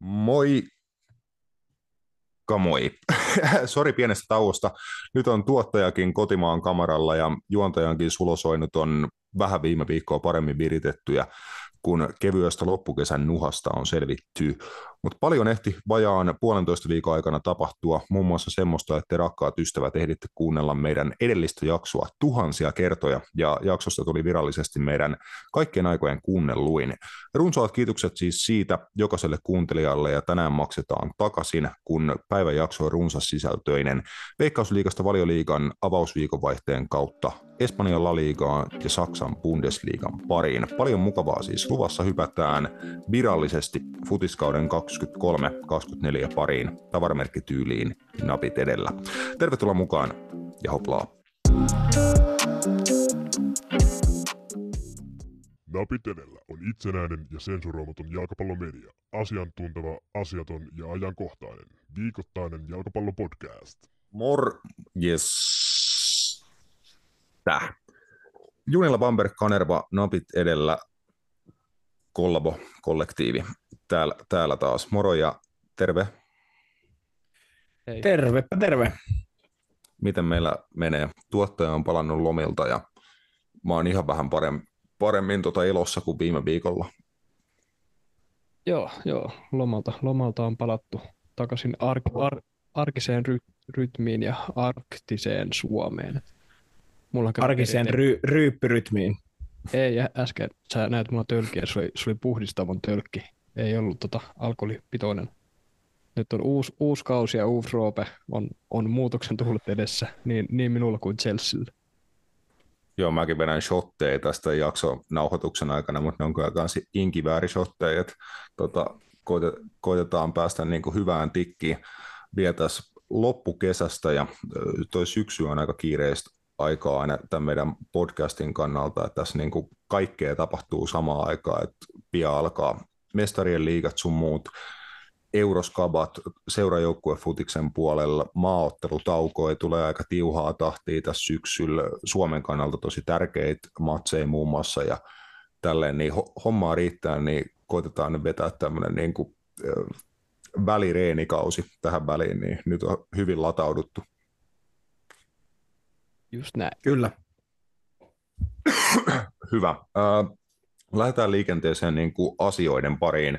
Moi. Moi. Sori pienestä tauosta. Nyt on tuottajakin kotimaan kamaralla ja juontajankin sulosoinut on vähän viime viikkoa paremmin viritetty ja kun kevyestä loppukesän nuhasta on selvitty. Mutta paljon ehti vajaan puolentoista viikon aikana tapahtua, muun muassa semmoista, että rakkaat ystävät ehditte kuunnella meidän edellistä jaksoa tuhansia kertoja, ja jaksosta tuli virallisesti meidän kaikkien aikojen kuunnelluin. Runsaat kiitokset siis siitä jokaiselle kuuntelijalle, ja tänään maksetaan takaisin, kun päivän jakso on runsas sisältöinen Veikkausliigasta valioliigan avausviikonvaihteen kautta Espanjan La Ligaan ja Saksan Bundesliigan pariin. Paljon mukavaa siis luvassa hypätään virallisesti futiskauden 23-24 pariin tavaramerkkityyliin napit edellä. Tervetuloa mukaan ja hoplaa. Napit edellä on itsenäinen ja sensuroimaton jalkapallomedia. Asiantunteva, asiaton ja ajankohtainen. Viikoittainen jalkapallopodcast. Mor... Yes. Täh. Junilla Bamberg Kanerva napit edellä kollabo kollektiivi täällä, täällä taas. Moro ja terve. Hei. Terve, terve. Miten meillä menee? Tuottaja on palannut lomilta ja mä oon ihan vähän paremmin, paremmin tota ilossa kuin viime viikolla. Joo, joo. Lomalta, lomalta on palattu takaisin ar, ar, arkiseen ry, rytmiin ja arktiseen Suomeen. Mulla arkiseen ry, ryyppyrytmiin. Ei, äsken sä näet mulla tölkkiä, se oli, se oli puhdistavon tölkki. Ei ollut tota alkoholipitoinen. Nyt on uusi, uusi kausi ja uusi roope on, on muutoksen tullut edessä, niin, niin minulla kuin Chelsealla. Joo, mäkin vedän shotteja tästä jakson nauhoituksen aikana, mutta ne on kyllä myös inkiväärisotteja, että tota, koitetaan päästä niin kuin hyvään tikkiin vielä tässä loppukesästä ja toi syksy on aika kiireistä aikaa aina tämän meidän podcastin kannalta, että tässä niin kuin kaikkea tapahtuu samaan aikaan, että pian alkaa mestarien liigat sun muut, euroskabat, seurajoukkue futiksen puolella, maaottelutauko ei tulee aika tiuhaa tahtia tässä syksyllä, Suomen kannalta tosi tärkeitä matseja muun muassa ja tälleen, niin hommaa riittää, niin koitetaan vetää tämmöinen niin kuin, välireenikausi tähän väliin, niin nyt on hyvin latauduttu. Just näin. Kyllä. Hyvä. Äh, lähdetään liikenteeseen niin kuin asioiden pariin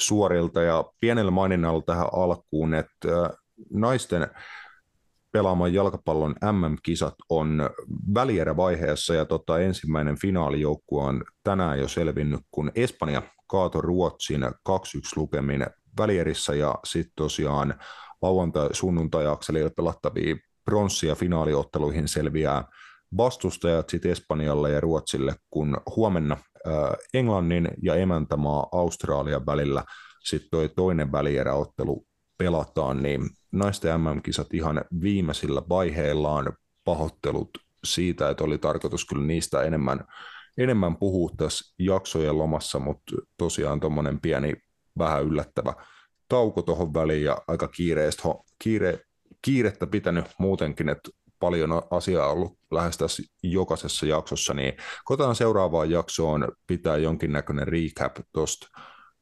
suorilta ja pienellä maininnalla tähän alkuun, että naisten pelaaman jalkapallon MM-kisat on välierävaiheessa ja tota, ensimmäinen finaalijoukkue on tänään jo selvinnyt, kun Espanja kaatoi Ruotsin 2-1 lukemin välierissä ja sitten tosiaan lauantai-sunnuntai-akselilla pelattaviin pronssi- ja finaaliotteluihin selviää vastustajat sitten Espanjalle ja Ruotsille, kun huomenna Englannin ja emäntämaa Australian välillä sitten toi toinen välieräottelu pelataan, niin naisten MM-kisat ihan viimeisillä vaiheillaan pahoittelut siitä, että oli tarkoitus kyllä niistä enemmän, enemmän puhua tässä jaksojen lomassa, mutta tosiaan tuommoinen pieni vähän yllättävä tauko tuohon väliin ja aika kiireistä, kiire, kiirettä pitänyt muutenkin, että paljon asiaa ollut lähes tässä jokaisessa jaksossa, niin kotaan seuraavaan jaksoon pitää jonkinnäköinen recap tuosta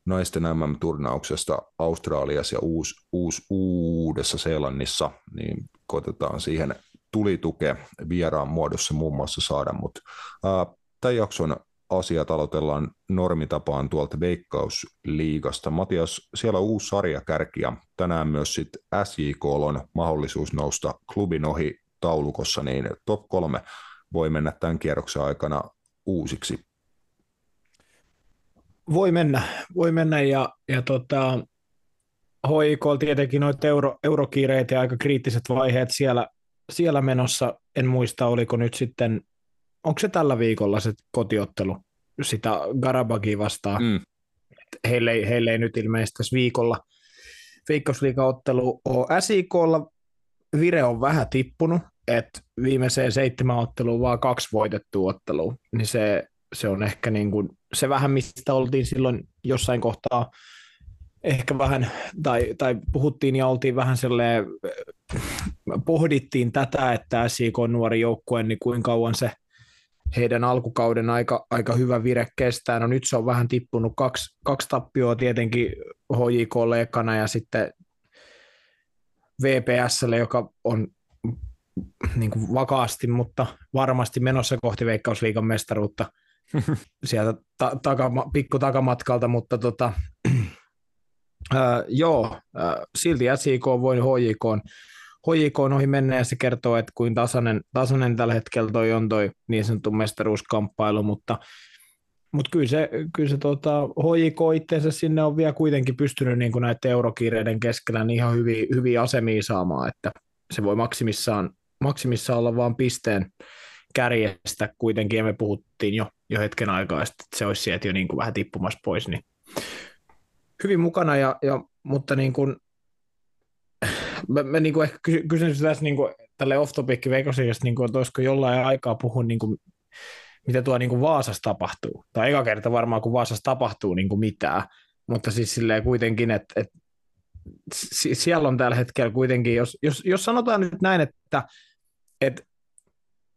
naisten MM-turnauksesta Australiassa ja uus, uus, Uudessa Seelannissa, niin koitetaan siihen tulitukea vieraan muodossa muun muassa saada, mutta tämän jakson asiat aloitellaan normitapaan tuolta Veikkausliigasta. Matias, siellä on uusi sarjakärki ja tänään myös sitten SJK on mahdollisuus nousta klubin ohi taulukossa, niin top kolme voi mennä tämän kierroksen aikana uusiksi. Voi mennä, voi mennä ja, ja tota, HIK tietenkin noita euro, eurokiireet ja aika kriittiset vaiheet siellä, siellä menossa. En muista, oliko nyt sitten, onko se tällä viikolla se kotiottelu sitä Garabagia vastaan. Mm. Heille, ei, heille ei nyt ilmeisesti tässä viikolla Veikkausliigaottelu on SIKlla. Vire on vähän tippunut, että viimeiseen seitsemän otteluun vaan kaksi voitettua ottelua, niin se, se on ehkä niin kuin, se vähän, mistä oltiin silloin jossain kohtaa ehkä vähän, tai, tai puhuttiin ja oltiin vähän silleen, pohdittiin tätä, että SIK on nuori joukkue, niin kuinka kauan se heidän alkukauden aika, aika hyvä vire kestää. No nyt se on vähän tippunut kaksi, kaksi tappioa tietenkin HJKlle ekana ja sitten VPSlle, joka on niin kuin vakaasti, mutta varmasti menossa kohti Veikkausliikan mestaruutta sieltä ta- takama, pikku takamatkalta, mutta tota, ää, joo, ää, silti SIK voinut HJK HJK on ohi mennä ja se kertoo, että kuin tasainen, tasainen tällä hetkellä toi on toi niin sanottu mestaruuskamppailu, mutta, mutta kyllä se, kyllä se tota, HJK itseensä sinne on vielä kuitenkin pystynyt niin kuin näiden eurokiireiden keskellä niin ihan hyviä, hyviä asemia saamaan, että se voi maksimissaan, maksimissaan olla vain pisteen kärjestä kuitenkin, ja me puhuttiin jo, jo hetken aikaa, että se olisi sieltä jo niin kuin vähän tippumassa pois, niin hyvin mukana, ja, ja, mutta niin kuin, mä, mä niin kuin ehkä kysyn tässä niin kuin, tälle off-topicin Vegasista, niin kuin, että olisiko jollain aikaa puhua niin kuin, mitä tuo niin kuin Vaasassa tapahtuu. Tai eka kerta varmaan, kun Vaasassa tapahtuu niin kuin mitään, mutta siis silleen kuitenkin, että, että siellä on tällä hetkellä kuitenkin, jos, jos, jos sanotaan nyt näin, että, että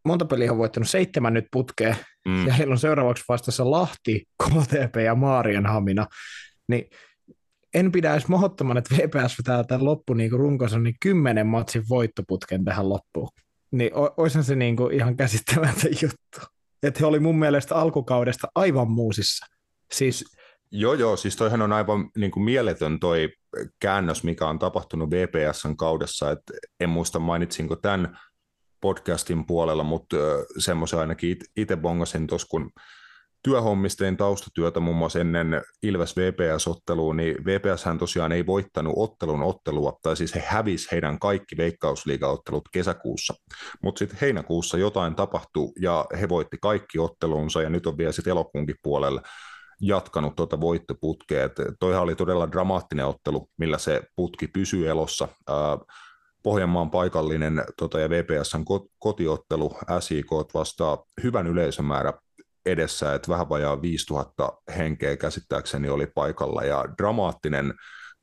monta peliä on voittanut seitsemän nyt putkeen, mm. ja heillä on seuraavaksi vastassa Lahti, KTP ja Maarianhamina, niin en pidä edes mahdottoman, että VPS vetää tämän loppu niin runkonsa niin kymmenen matsin voittoputken tähän loppuun. Niin olisihan se niin kuin ihan käsittämätön juttu. Että he oli mun mielestä alkukaudesta aivan muusissa. Siis Joo, joo, siis toihan on aivan niin kuin mieletön toi käännös, mikä on tapahtunut VPSn kaudessa, että en muista mainitsinko tämän podcastin puolella, mutta semmoisen ainakin itse bongasin tuossa, kun työhommista tein taustatyötä muun muassa ennen Ilves VPS-otteluun, niin VPS hän tosiaan ei voittanut ottelun ottelua, tai siis he hävis heidän kaikki veikkausliigaottelut kesäkuussa, mutta sitten heinäkuussa jotain tapahtui ja he voitti kaikki ottelunsa ja nyt on vielä sitten elokuunkin puolella jatkanut tuota voittoputkea. Et toihan oli todella dramaattinen ottelu, millä se putki pysyy elossa. Pohjanmaan paikallinen tota, ja VPSn kotiottelu SIK vastaa hyvän yleisömäärä edessä, että vähän vajaa 5000 henkeä käsittääkseni oli paikalla. Ja dramaattinen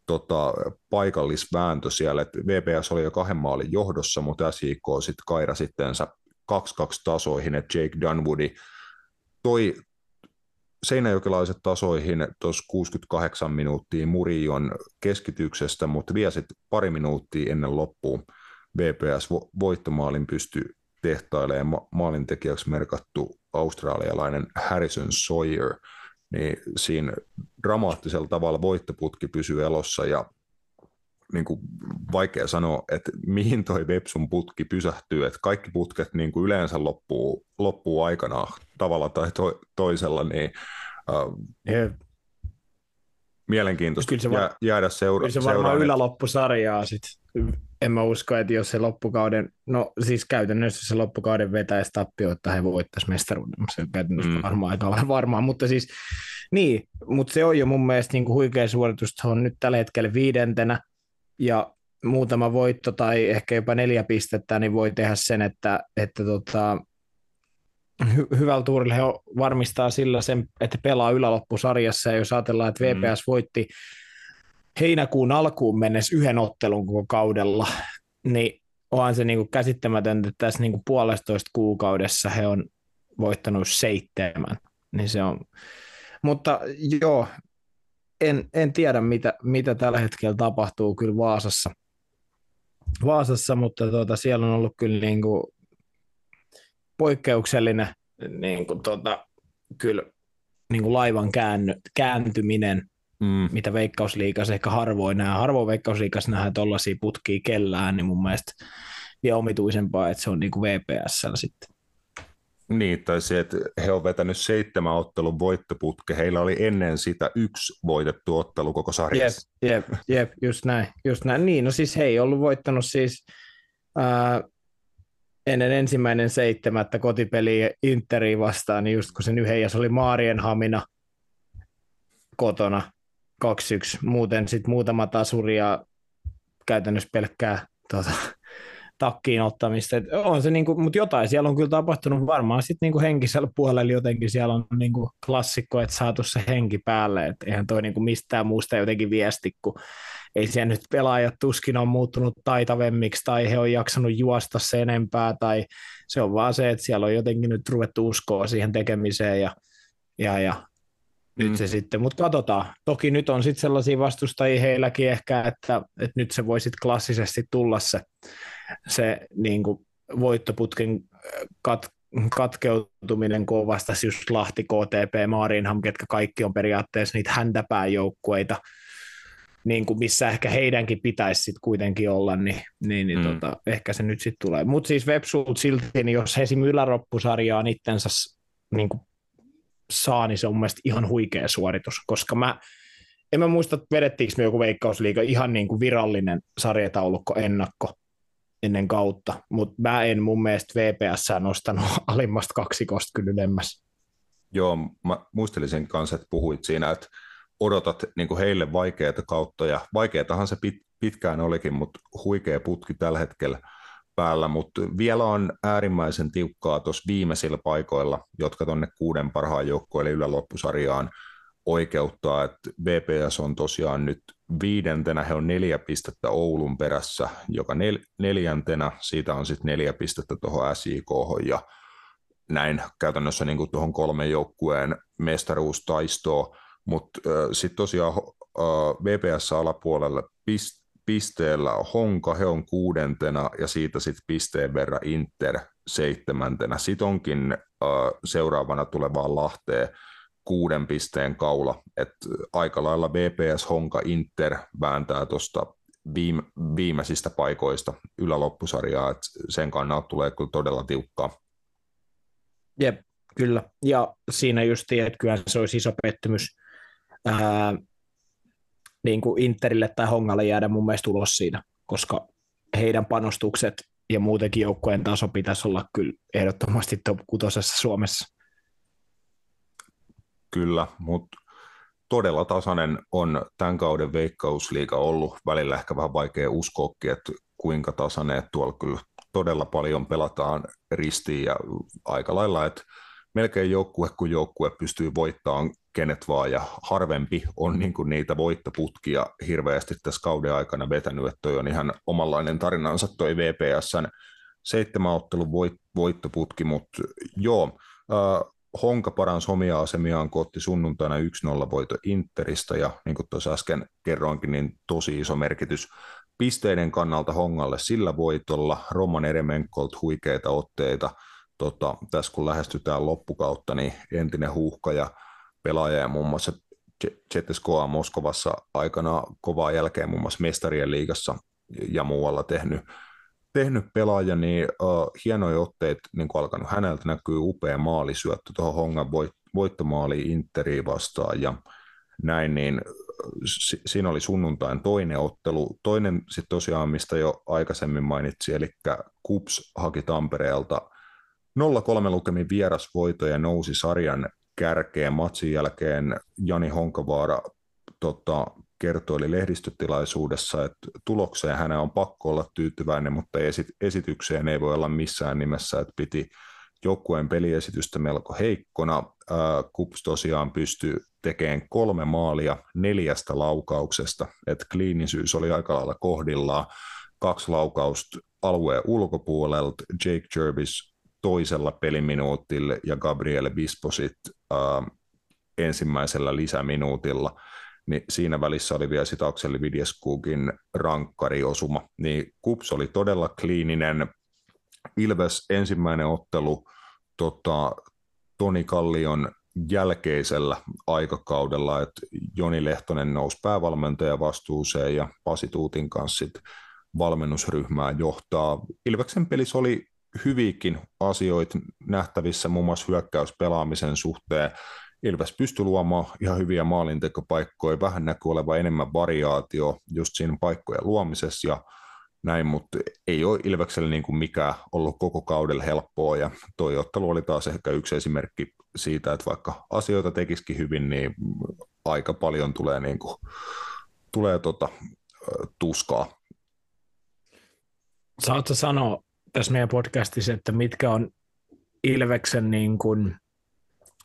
tota, paikallisvääntö siellä, että VPS oli jo kahden maalin johdossa, mutta SIK sitten kaira sitteensä 2-2 tasoihin, että Jake Dunwoodi toi seinäjokelaiset tasoihin tuossa 68 minuuttia Murion keskityksestä, mutta vielä sitten pari minuuttia ennen loppuun VPS voittomaalin pystyi tehtailemaan. Maalintekijäksi merkattu australialainen Harrison Sawyer, niin siinä dramaattisella tavalla voittoputki pysyy elossa ja niin kuin vaikea sanoa, että mihin toi Vepsun putki pysähtyy, että kaikki putket niin kuin yleensä loppuu, loppuu aikana tavalla tai to, toisella, niin uh, mielenkiintoista kyllä se va- jäädä seura- Kyllä se varmaan yläloppusarjaa sitten. En mä usko, että jos se loppukauden, no siis käytännössä se loppukauden vetäisi tappio, että he voittaisi mestaruuden. Se on käytännössä mm. varmaan aika varmaan, mutta siis niin, mutta se on jo mun mielestä niin kuin huikea suoritus, se on nyt tällä hetkellä viidentenä, ja muutama voitto tai ehkä jopa neljä pistettä, niin voi tehdä sen, että, että tota, hy- hyvällä tuurilla he varmistaa sillä sen, että pelaa yläloppusarjassa, ja jos ajatellaan, että VPS mm. voitti heinäkuun alkuun mennessä yhden ottelun koko kaudella, niin onhan se niin kuin käsittämätöntä, että tässä niin kuin puolestoista kuukaudessa he on voittanut seitsemän, niin se on, mutta joo, en, en tiedä, mitä, mitä tällä hetkellä tapahtuu kyllä Vaasassa, Vaasassa mutta tuota, siellä on ollut kyllä niin kuin poikkeuksellinen niin kuin tuota, kyllä niin kuin laivan käänny, kääntyminen, mm. mitä Veikkausliikassa ehkä harvoin nähdään. Harvoin Veikkausliikassa nähdään tuollaisia putkia kellään, niin mun mielestä vielä omituisempaa, että se on niin kuin VPSllä sitten. Niin, tai se, että he on vetänyt seitsemän ottelun voittoputke. Heillä oli ennen sitä yksi voitettu ottelu koko sarjassa. Jep, jep, jep just näin. Just näin. Niin, no siis he ei ollut voittanut siis ää, ennen ensimmäinen seitsemättä kotipeli Interi vastaan, niin just kun sen yhden, oli Maarienhamina kotona 2-1. Muuten sitten muutama tasuri ja käytännössä pelkkää tuota, takkiin ottamista. Et on se niinku, mutta jotain siellä on kyllä tapahtunut varmaan sitten niinku henkisellä puolella jotenkin siellä on niinku klassikko, että saatu se henki päälle, että eihän toi niinku mistään muusta jotenkin viesti, kun ei siellä nyt pelaajat tuskin on muuttunut taitavemmiksi tai he on jaksanut juosta se enempää tai se on vaan se, että siellä on jotenkin nyt ruvettu uskoa siihen tekemiseen ja, ja, ja nyt mm. se sitten, mutta katsotaan. Toki nyt on sitten sellaisia vastustajia heilläkin ehkä, että, että nyt se voi sitten klassisesti tulla se, se niin kuin voittoputken kat, katkeutuminen kovasta, just Lahti, KTP, Maarinham, ketkä kaikki on periaatteessa niitä häntäpääjoukkueita, niin kuin missä ehkä heidänkin pitäisi sitten kuitenkin olla, niin, niin, niin mm. tota, ehkä se nyt sitten tulee. Mutta siis Websult silti, niin jos he esim. yläroppusarjaan itsensä niin kuin saa, niin se on mun mielestä ihan huikea suoritus, koska mä en mä muista, vedettiinkö me joku veikkausliiga ihan niin kuin virallinen sarjataulukko ennakko ennen kautta, mutta mä en mun mielestä VPS nostanut alimmasta kaksikosta kyllä ylemmäs. Joo, mä muistelin sen kanssa, että puhuit siinä, että odotat niin kuin heille vaikeaa kautta, ja vaikeatahan se pit, pitkään olikin, mutta huikea putki tällä hetkellä päällä, mutta vielä on äärimmäisen tiukkaa tuossa viimeisillä paikoilla, jotka tuonne kuuden parhaan joukkoille yläloppusarjaan oikeuttaa, että VPS on tosiaan nyt viidentenä, he on neljä pistettä Oulun perässä, joka nel, neljäntenä, siitä on sitten neljä pistettä tuohon SIK ja näin käytännössä niin tuohon kolmen joukkueen mestaruustaistoon, mutta sitten tosiaan VPS-alapuolella pist, pisteellä Honka, he on kuudentena ja siitä sitten pisteen verran Inter seitsemäntenä. Sitten onkin seuraavana tulevaan Lahteen kuuden pisteen kaula, että aika lailla VPS, Honka, Inter vääntää tuosta viime, viimeisistä paikoista yläloppusarjaa, että sen kannalta tulee kyllä todella tiukkaa. Jep, kyllä. Ja siinä just, että kyllä se olisi iso pettymys ää, niin kuin Interille tai Hongalle jäädä mun mielestä ulos siinä, koska heidän panostukset ja muutenkin joukkojen taso pitäisi olla kyllä ehdottomasti top kutosessa Suomessa. Kyllä, mutta todella tasainen on tämän kauden veikkausliiga ollut. Välillä ehkä vähän vaikea uskoakin, että kuinka tasainen, että tuolla kyllä todella paljon pelataan ristiin ja aika lailla, että melkein joukkue kuin joukkue pystyy voittamaan kenet vaan, ja harvempi on niin kuin niitä voittoputkia hirveästi tässä kauden aikana vetänyt, että toi on ihan omanlainen tarinansa toi VPSn seitsemän ottelun voit, voittoputki, mutta joo, äh, Honka paransi omia asemiaan, kun otti sunnuntaina 1-0 voito Interistä, ja niin kuin tuossa äsken kerroinkin, niin tosi iso merkitys pisteiden kannalta Hongalle sillä voitolla. Roman Eremenkolt huikeita otteita, tota, tässä kun lähestytään loppukautta, niin entinen huuhka ja pelaaja ja muun muassa ZSKA Moskovassa aikana kovaa jälkeen muun muassa mestarien liigassa ja muualla tehnyt, tehnyt pelaaja, niin uh, hienoja otteet niin kuin alkanut häneltä näkyy upea maalisyöttö tuohon Hongan voit, voittomaaliin Interiin vastaan ja näin, niin si- siinä oli sunnuntain toinen ottelu. Toinen sitten tosiaan, mistä jo aikaisemmin mainitsi, eli Kups haki Tampereelta 0-3 lukemin vierasvoito ja nousi sarjan kärkeen matsin jälkeen Jani Honkavaara tota, kertoi lehdistötilaisuudessa, että tulokseen hänen on pakko olla tyytyväinen, mutta esit- esitykseen ei voi olla missään nimessä, että piti joukkueen peliesitystä melko heikkona. Kups tosiaan pystyi tekemään kolme maalia neljästä laukauksesta, että kliinisyys oli aika lailla kohdillaan. Kaksi laukausta alueen ulkopuolelta, Jake Jervis toisella peliminuutilla ja Gabriel Bisposit äh, ensimmäisellä lisäminuutilla, niin siinä välissä oli vielä sitä Akseli Vidjeskugin rankkariosuma, niin Kups oli todella kliininen. Ilves ensimmäinen ottelu tota, Toni Kallion jälkeisellä aikakaudella, että Joni Lehtonen nousi päävalmentaja vastuuseen ja Pasi Tuutin kanssa sit valmennusryhmää johtaa. Ilveksen pelissä oli hyviäkin asioita nähtävissä muun muassa hyökkäyspelaamisen suhteen. Ilves pystyi luomaan ihan hyviä maalintekopaikkoja, vähän näkyy olevan enemmän variaatio just siinä paikkojen luomisessa ja näin, mutta ei ole Ilveksellä niin kuin mikään ollut koko kaudella helppoa ja toi ottelu oli taas ehkä yksi esimerkki siitä, että vaikka asioita tekisikin hyvin, niin aika paljon tulee, niin kuin, tulee tota, tuskaa. Saatko sanoa tässä meidän podcastissa, että mitkä on Ilveksen niin kuin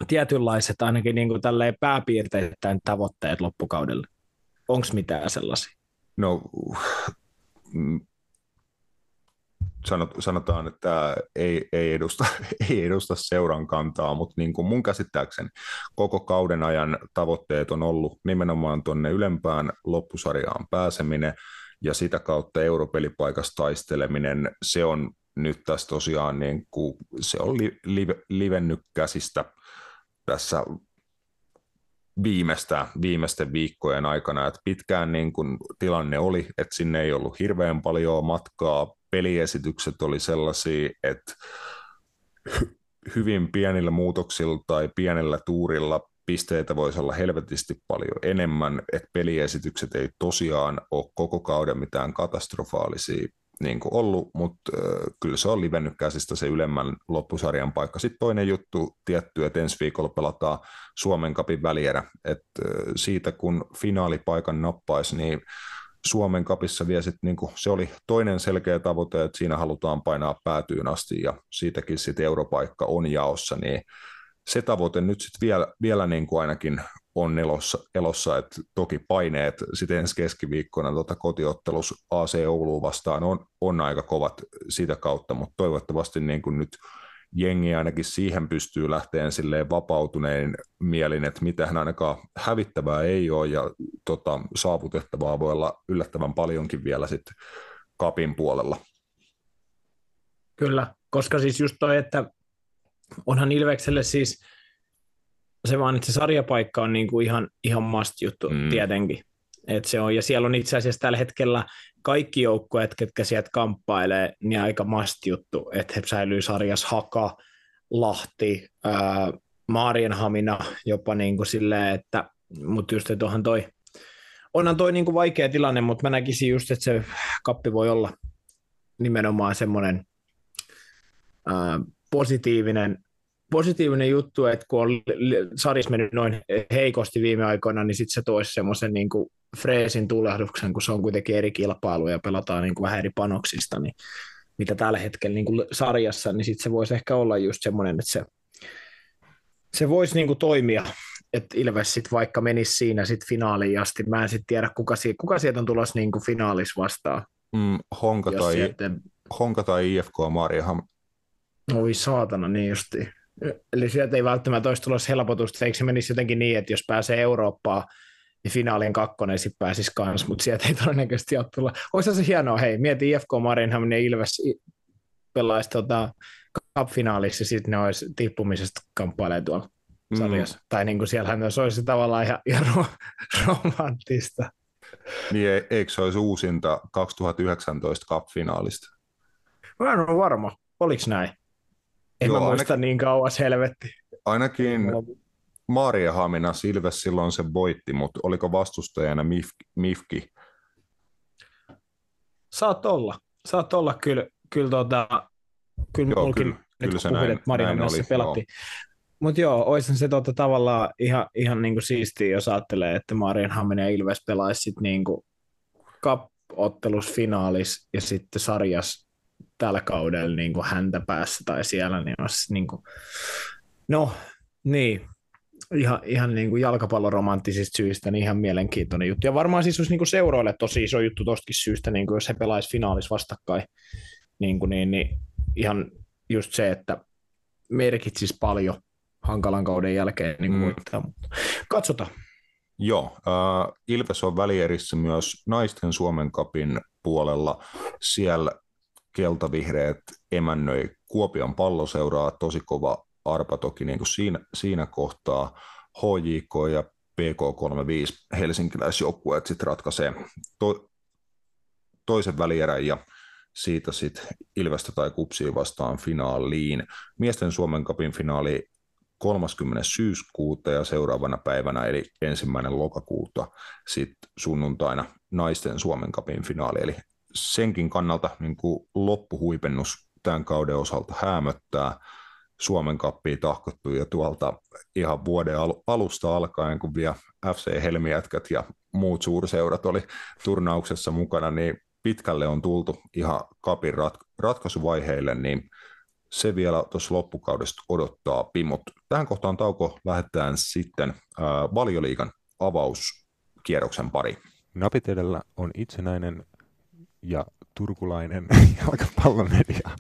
tietynlaiset ainakin niin kuin pääpiirteittäin tavoitteet loppukaudelle? Onko mitään sellaisia? No, sanotaan, että ei, ei, edusta, ei edusta seuran kantaa, mutta niin kuin mun käsittääkseni koko kauden ajan tavoitteet on ollut nimenomaan tuonne ylempään loppusarjaan pääseminen ja sitä kautta europelipaikasta taisteleminen, se on nyt tässä tosiaan niin kuin, se on li, li, livennyt käsistä tässä viimeistä, viimeisten viikkojen aikana, että pitkään niin kuin tilanne oli, että sinne ei ollut hirveän paljon matkaa, peliesitykset oli sellaisia, että hyvin pienillä muutoksilla tai pienellä tuurilla pisteitä voisi olla helvetisti paljon enemmän, että peliesitykset ei tosiaan ole koko kauden mitään katastrofaalisia niin kuin ollut, mutta äh, kyllä se on livennyt käsistä se ylemmän loppusarjan paikka. Sitten toinen juttu tietty, että ensi viikolla pelataan Suomen kapin välierä, että äh, siitä kun finaalipaikan nappaisi, niin Suomen kapissa vielä sit, niin kuin, se oli toinen selkeä tavoite, että siinä halutaan painaa päätyyn asti ja siitäkin sitten europaikka on jaossa, niin se tavoite nyt sitten vielä, vielä niin kuin ainakin on elossa, elossa että toki paineet sitten ensi keskiviikkona tuota kotiottelus AC Ouluun vastaan on, on aika kovat sitä kautta, mutta toivottavasti niin kuin nyt jengi ainakin siihen pystyy lähteen silleen vapautuneen mielin, että mitään ainakaan hävittävää ei ole ja tota, saavutettavaa voi olla yllättävän paljonkin vielä sitten kapin puolella. Kyllä, koska siis just toi, että onhan Ilvekselle siis se vaan, että se sarjapaikka on niin kuin ihan, ihan must juttu mm. tietenkin. Et se on, ja siellä on itse asiassa tällä hetkellä kaikki joukkueet, ketkä sieltä kamppailee, niin aika must juttu, että he säilyy sarjassa Haka, Lahti, ää, Maarienhamina jopa niin kuin silleen, että, mutta just, että onhan toi, onhan toi niin kuin vaikea tilanne, mutta mä näkisin just, että se kappi voi olla nimenomaan semmoinen ää, positiivinen positiivinen juttu, että kun on sarjas mennyt noin heikosti viime aikoina, niin sitten se toisi semmoisen niin freesin tulehduksen, kun se on kuitenkin eri kilpailu ja pelataan niin kuin vähän eri panoksista, niin mitä tällä hetkellä niin kuin sarjassa, niin sitten se voisi ehkä olla just semmoinen, että se, se voisi niin kuin toimia, että Ilves sit vaikka menisi siinä sit finaaliin asti. Mä en sitten tiedä, kuka, si- kuka sieltä on tulossa niin kuin finaalis vastaan. Mm, Honka, tai, sieltä... Honka tai IFK Mariehamn. Oi saatana, niin justiin. Eli sieltä ei välttämättä olisi tulossa helpotusta, eikö se menisi jotenkin niin, että jos pääsee Eurooppaan, niin finaalin kakkonen sitten pääsisi kanssa, mutta sieltä ei todennäköisesti ole tulla. Olisi se hienoa, hei, mieti IFK Marinhamn ja Ilves pelaisi tota, cup-finaalissa, sitten ne olisi tippumisesta kamppailee tuolla mm. sarjassa. Tai niin kuin siellähän se olisi tavallaan ihan, ihan romanttista. Niin eikö se olisi uusinta 2019 cup-finaalista? Mä en ole varma, oliko näin? En Joo, mä muista ainakin, niin kauas, helvetti. Ainakin Maria Hamina Silves silloin se voitti, mutta oliko vastustajana Mif, Mifki? Saat olla. Saat olla kyllä, kyllä, tota, kyllä joo, kyllä, nyt kyllä se puhuin, näin, että näin pelattiin. Mutta joo, olisi se tota, tavallaan ihan, ihan niinku siistiä, jos ajattelee, että Hamina ja Ilves pelaisi sitten niinku cup-ottelus finaalis ja sitten sarjas tällä kaudella niin kuin häntä päässä tai siellä, niin olisi niin kuin, no niin, ihan, ihan niin kuin jalkapalloromanttisista syistä niin ihan mielenkiintoinen juttu. Ja varmaan siis olisi niin kuin seuroille tosi iso juttu tostakin syystä, niin kuin jos he pelaisi finaalis vastakkain, niin, kuin niin, niin ihan just se, että merkitsisi paljon hankalan kauden jälkeen niin kuin mm. Katsotaan. Joo, äh, Ilves on välierissä myös naisten Suomen kapin puolella. Siellä keltavihreät emännöi Kuopion palloseuraa, tosi kova arpa toki niin kuin siinä, siinä kohtaa. HJK ja PK35 helsinkiläisjoukkueet sitten ratkaisee to, toisen välierän ja siitä sitten Ilvestä tai Kupsia vastaan finaaliin. Miesten Suomen kapin finaali 30. syyskuuta ja seuraavana päivänä eli ensimmäinen lokakuuta sitten sunnuntaina naisten Suomen kapin finaali, eli senkin kannalta niin kuin loppuhuipennus tämän kauden osalta hämöttää. Suomen kappiin tahkottu ja tuolta ihan vuoden alusta alkaen, kun vielä FC Helmiätkät ja muut suurseurat oli turnauksessa mukana, niin pitkälle on tultu ihan kapin rat- ratkaisuvaiheille, niin se vielä tuossa loppukaudesta odottaa pimot. Tähän kohtaan tauko lähdetään sitten äh, valioliigan avauskierroksen pari. Napit edellä on itsenäinen ja turkulainen jalkapallomedia.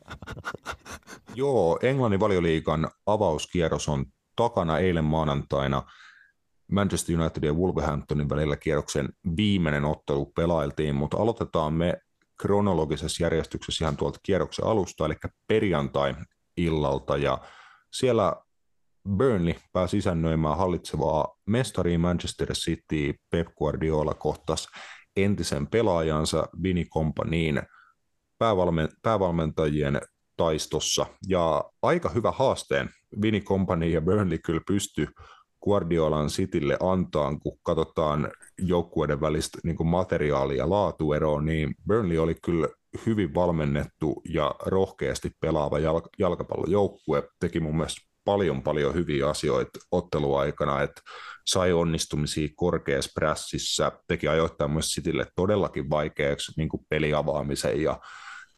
Joo, Englannin valioliikan avauskierros on takana eilen maanantaina. Manchester United ja Wolverhamptonin välillä kierroksen viimeinen ottelu pelailtiin, mutta aloitetaan me kronologisessa järjestyksessä ihan tuolta kierroksen alusta, eli perjantai-illalta, ja siellä Burnley pääsi isännöimään hallitsevaa mestariin Manchester City Pep Guardiola kohtas entisen pelaajansa Vini Kompaniin päävalmen, päävalmentajien taistossa. Ja aika hyvä haasteen Vini Company ja Burnley kyllä pysty Guardiolan Citylle antaa, kun katsotaan joukkueiden välistä niin materiaalia ja laatueroa, niin Burnley oli kyllä hyvin valmennettu ja rohkeasti pelaava jalk- jalkapallojoukkue, teki mun mielestä paljon paljon hyviä asioita otteluaikana, että sai onnistumisia korkeassa prässissä, teki ajoittain myös Citylle todellakin vaikeaksi niin peliavaamisen ja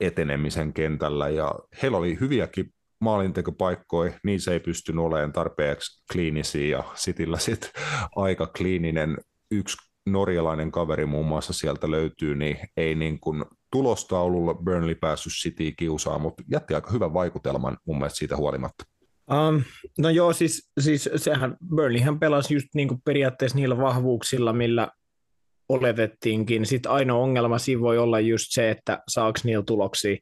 etenemisen kentällä, ja heillä oli hyviäkin maalintekopaikkoja, niin se ei pystynyt olemaan tarpeeksi kliinisiä, ja Cityllä sitten aika kliininen yksi norjalainen kaveri muun muassa sieltä löytyy, niin ei niin kuin tulostaululla Burnley päässyt City kiusaa, mutta jätti aika hyvän vaikutelman mun mielestä siitä huolimatta. Um, no joo, siis, siis sehän Burnleyhän pelasi just niin kuin periaatteessa niillä vahvuuksilla, millä oletettiinkin. Sitten ainoa ongelma siinä voi olla just se, että saako niillä tuloksia.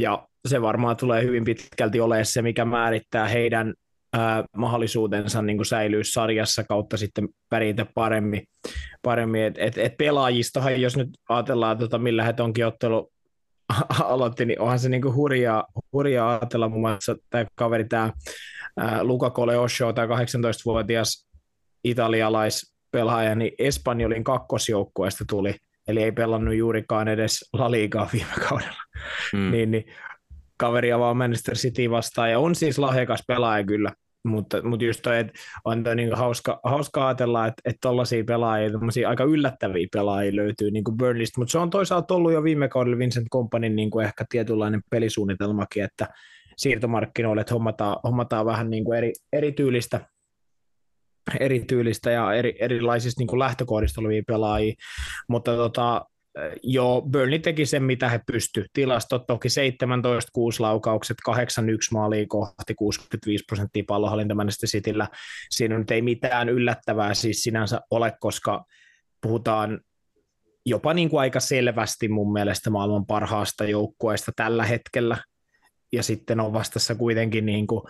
Ja se varmaan tulee hyvin pitkälti olemaan se, mikä määrittää heidän ää, mahdollisuutensa niin säilyä sarjassa kautta sitten pärjätä paremmin. paremmin. Et, et, et pelaajistahan, jos nyt ajatellaan, tota, millä he onkin ottelu aloitti, niin onhan se niin kuin hurjaa, hurjaa ajatella muun muassa tämä kaveri, tämä Luca Coleosho, tämä 18-vuotias italialaispelaaja, niin Espanjolin kakkosjoukkueesta tuli, eli ei pelannut juurikaan edes La Ligaa viime kaudella. Mm. niin, niin kaveri avaa Manchester City vastaan, ja on siis lahjakas pelaaja kyllä, mutta, mutta just toi, että on toi niin hauska, hauska ajatella, että, että tollaisia pelaajia, aika yllättäviä pelaajia löytyy niin Burnleystä, mutta se on toisaalta ollut jo viime kaudella Vincent Companin niin kuin ehkä tietynlainen pelisuunnitelmakin, että siirtomarkkinoille, että hommataan, hommataan vähän niin kuin eri, erityylistä, erityylistä ja eri, erilaisista niin kuin lähtökohdista olevia pelaajia, mutta tota, Joo, Burnley teki sen, mitä he pysty. Tilastot toki 17 6 laukaukset, 8-1 maalia kohti, 65 prosenttia pallohallinta Manchester Cityllä. Siinä nyt ei mitään yllättävää siis sinänsä ole, koska puhutaan jopa niin kuin aika selvästi mun mielestä maailman parhaasta joukkueesta tällä hetkellä. Ja sitten on vastassa kuitenkin niin kuin,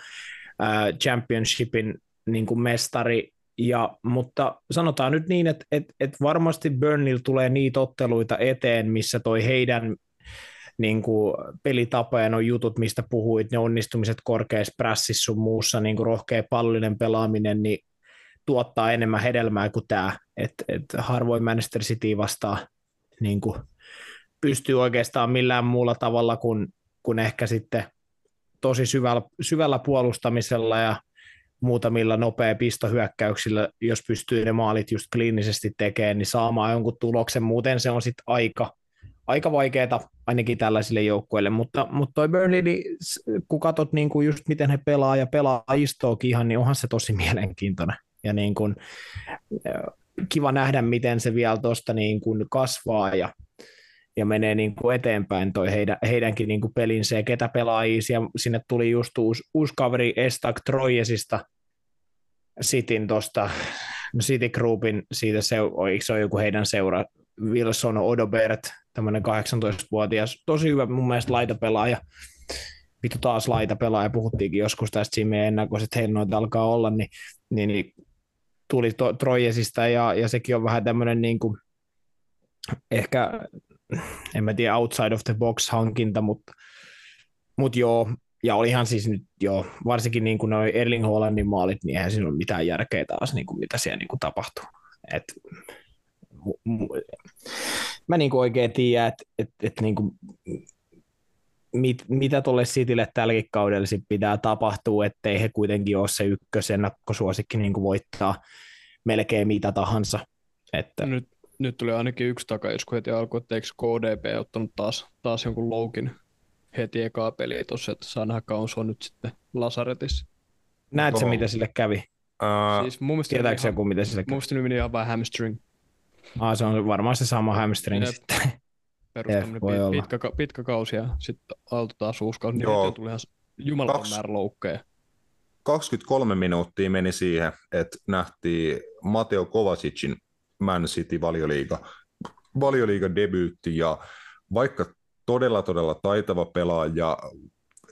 äh, championshipin niin kuin mestari ja, mutta sanotaan nyt niin, että, että, että varmasti Burnley tulee niitä otteluita eteen, missä toi heidän niin kuin pelitapa ja nuo jutut, mistä puhuit, ne onnistumiset korkeassa prässissä sun muussa, niin kuin rohkea pallollinen pelaaminen, niin tuottaa enemmän hedelmää kuin tämä. että et harvoin Manchester City vastaa niin kuin pystyy oikeastaan millään muulla tavalla kuin, kuin ehkä sitten tosi syvällä, syvällä puolustamisella ja muutamilla nopea pistohyökkäyksillä, jos pystyy ne maalit just kliinisesti tekemään, niin saamaan jonkun tuloksen. Muuten se on sitten aika, aika vaikeaa ainakin tällaisille joukkueille, mutta, mutta toi Burnley, niin kun katsot niin kuin just miten he pelaa ja pelaa istoakin ihan, niin onhan se tosi mielenkiintoinen. Ja niin kuin, kiva nähdä, miten se vielä tuosta niin kasvaa ja, ja menee niin kuin eteenpäin toi heidän, heidänkin niin kuin pelinsä ja ketä pelaajia. Sinne tuli just uusi, uusi kaveri Estak Trojesista, Cityn tuosta, City Groupin, siitä se, eikö se ole joku heidän seura, Wilson Odobert, tämmöinen 18-vuotias, tosi hyvä mun mielestä laitapelaaja, vittu taas laitapelaaja, puhuttiinkin joskus tästä siinä meidän ennakoissa, että heillä noita alkaa olla, niin, niin, niin tuli to, Trojesista ja, ja sekin on vähän tämmöinen niin kuin, ehkä en mä tiedä, outside of the box hankinta, mutta, mutta joo, ja olihan siis nyt jo, varsinkin niin kuin noin Erling Hollandin maalit, niin eihän siinä ole mitään järkeä taas, niin kuin mitä siellä niin kuin tapahtuu. Et, mu, mu, mä niin kuin oikein tiedän, että et, et niin kuin, mit, mitä tuolle Citylle tälläkin kaudella sit pitää tapahtua, ettei he kuitenkin ole se ykkösennakkosuosikki niin kuin voittaa melkein mitä tahansa. Että, nyt, nyt tuli ainakin yksi takaisku heti alkuun, että eikö KDP ottanut taas, taas jonkun loukin heti ekaa peliä tuossa, että saa nähdä kauan se on nyt sitten Lasaretissa. Näetkö, mitä sille kävi? Uh, siis mun mielestä Tietääkö joku, mitä sille kävi? Mun mielestä meni ihan vähän hamstring. Ah, se on varmaan se sama hamstring Jep. sitten. Perus Jep, tämmönen voi pit, olla. pitkä, pitkä kausi ja sitten Aalto taas uusi kausi, niin tuli ihan jumalaton Kaksi- määrä loukkeja. 23 minuuttia meni siihen, että nähtiin Mateo Kovacicin Man City valioliiga, valioliiga debyytti ja vaikka todella todella taitava pelaaja,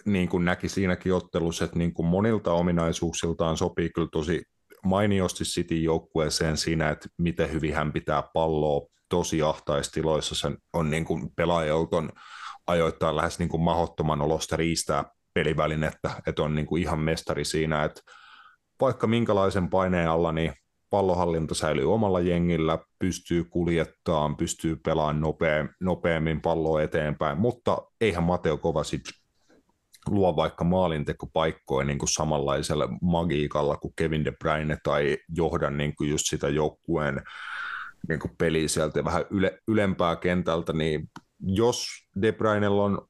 niin kuin näki siinäkin ottelussa, että niin kuin monilta ominaisuuksiltaan sopii kyllä tosi mainiosti City joukkueeseen siinä, että miten hyvin hän pitää palloa tosi ahtaistiloissa. Se on niin kuin pelaajalta on ajoittain lähes niin kuin mahdottoman olosta riistää pelivälinettä, että on niin kuin ihan mestari siinä, että vaikka minkälaisen paineen alla, niin pallohallinta säilyy omalla jengillä, pystyy kuljettamaan, pystyy pelaamaan nopea, nopeammin palloa eteenpäin, mutta eihän Mateo Kovacic luo vaikka maalintekopaikkoja niin kuin samanlaisella magiikalla kuin Kevin De Bruyne tai johda niin kuin just sitä joukkueen niin kuin peliä sieltä vähän yle, ylempää kentältä, niin jos De Bruynella on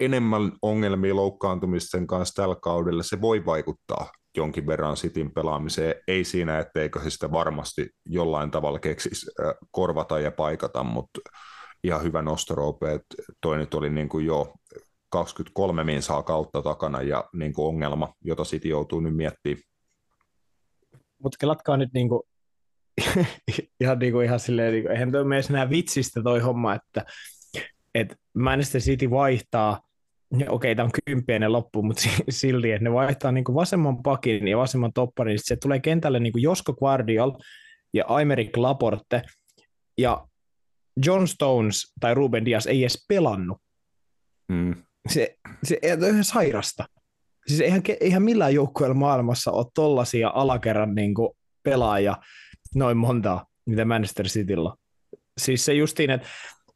enemmän ongelmia loukkaantumisten kanssa tällä kaudella, se voi vaikuttaa jonkin verran Cityn pelaamiseen. Ei siinä, etteikö se sitä varmasti jollain tavalla keksisi korvata ja paikata, mutta ihan hyvä nostorope, että toi nyt oli niin kuin jo 23 minsaa kautta takana ja niin kuin ongelma, jota City joutuu nyt miettimään. Mutta kelatkaa nyt niinku, ihan, niinku, ihan silleen, niinku, eihän toi mene enää vitsistä toi homma, että et Manchester City vaihtaa, okei, tämä on kymppienen loppu, mutta si- silti, että ne vaihtaa niinku vasemman pakin ja vasemman topparin, niin se tulee kentälle niinku Josko Guardiol ja Aymeric Laporte, ja John Stones tai Ruben Dias ei edes pelannut. Mm. Se, se ei ole ihan sairasta. Siis eihän, eihän millään joukkueella maailmassa ole tollaisia alakerran niin pelaajia noin monta, mitä Manchester Cityllä. Siis se justiin, että,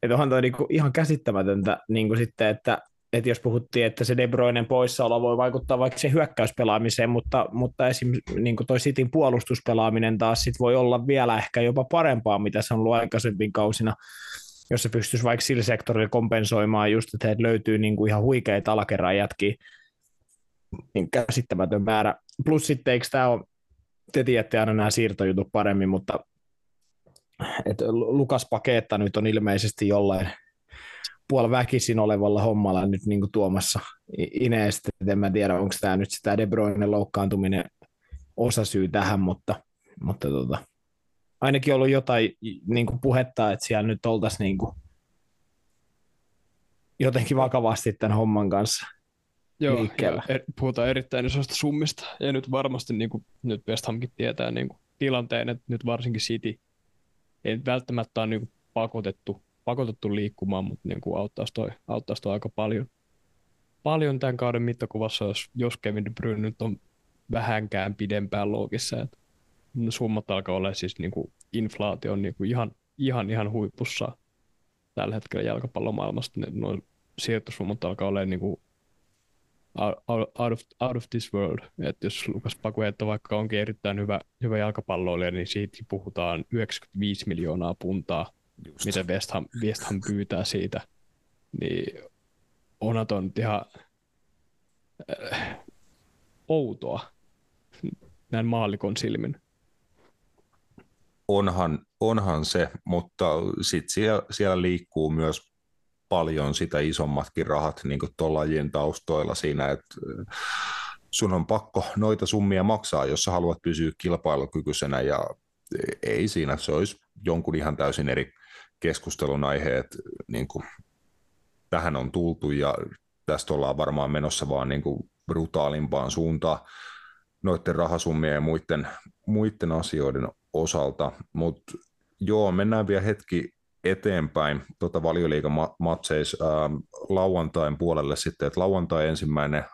että onhan toi niin ihan käsittämätöntä niin sitten, että, että jos puhuttiin, että se De Bruynen poissaolo voi vaikuttaa vaikka se hyökkäyspelaamiseen, mutta, mutta esim. Niin toi Cityn puolustuspelaaminen taas sit voi olla vielä ehkä jopa parempaa, mitä se on ollut aikaisempin kausina, jos se pystyisi vaikka sillä sektorilla kompensoimaan just, että heiltä löytyy niin kuin ihan huikeita alakerran jätkiä, niin käsittämätön määrä. Plus sitten, eikö tämä ole, te tiedätte aina nämä siirtojutut paremmin, mutta että Lukas Paketta nyt on ilmeisesti jollain puol väkisin olevalla hommalla nyt niin kuin tuomassa Ineestä. En mä tiedä, onko tämä nyt sitä De Bruyne loukkaantuminen osasyy tähän, mutta, mutta tota, ainakin ollut jotain niin kuin puhetta, että siellä nyt oltaisiin niin kuin jotenkin vakavasti tämän homman kanssa. Joo, liikkeellä. ja er, puhutaan erittäin isoista summista. Ja nyt varmasti, niin kuin, nyt West Hamkin tietää niin kuin, tilanteen, että nyt varsinkin City ei välttämättä ole niin kuin, pakotettu, pakotettu liikkumaan, mutta niin kuin, auttaisi, toi, auttaisi toi aika paljon, paljon tämän kauden mittakuvassa, jos, jos Kevin De Bruyne nyt on vähänkään pidempään loogissa. Että summat alkaa olla siis niin kuin, inflaatio on niin kuin, ihan, ihan, ihan huipussa tällä hetkellä jalkapallomaailmasta. Ne, noin siirtosummat alkaa olla niin kuin, out, out, of, out of this world. Et jos Lukas Pakuetta vaikka onkin erittäin hyvä, hyvä jalkapalloilija, niin siitä puhutaan 95 miljoonaa puntaa, Just. mitä West Ham, West Ham pyytää siitä. Niin onhan nyt ihan äh, outoa näin maallikon silmin. onhan, onhan se, mutta sit siellä, siellä liikkuu myös paljon sitä isommatkin rahat niin tuon lajin taustoilla siinä, että sun on pakko noita summia maksaa, jos sä haluat pysyä kilpailukykyisenä ja ei siinä, se olisi jonkun ihan täysin eri keskustelun aihe, että niin kuin, tähän on tultu ja tästä ollaan varmaan menossa vaan niin kuin brutaalimpaan suuntaan noiden rahasummien ja muiden, muiden asioiden osalta, mutta joo, mennään vielä hetki eteenpäin tuota valioliigamatseissa äh, lauantain puolelle sitten, että lauantai ensimmäinen äh,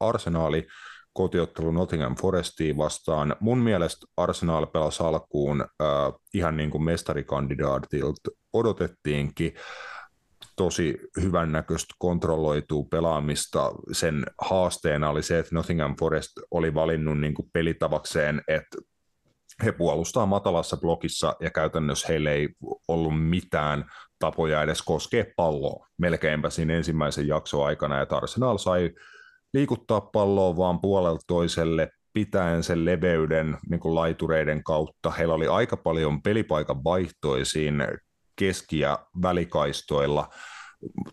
arsenaali kotiottelu Nottingham Forestiin vastaan. Mun mielestä Arsenal pelasi alkuun äh, ihan niin kuin mestarikandidaatilta odotettiinkin tosi hyvän näköistä kontrolloitua pelaamista. Sen haasteena oli se, että Nottingham Forest oli valinnut niin kuin pelitavakseen, että he puolustaa matalassa blokissa ja käytännössä heillä ei ollut mitään tapoja edes koskea palloa melkeinpä siinä ensimmäisen jakson aikana, että Arsenal sai liikuttaa palloa vaan puolelta toiselle, pitäen sen leveyden niin kuin laitureiden kautta. Heillä oli aika paljon pelipaikan vaihtoisiin keski- ja välikaistoilla.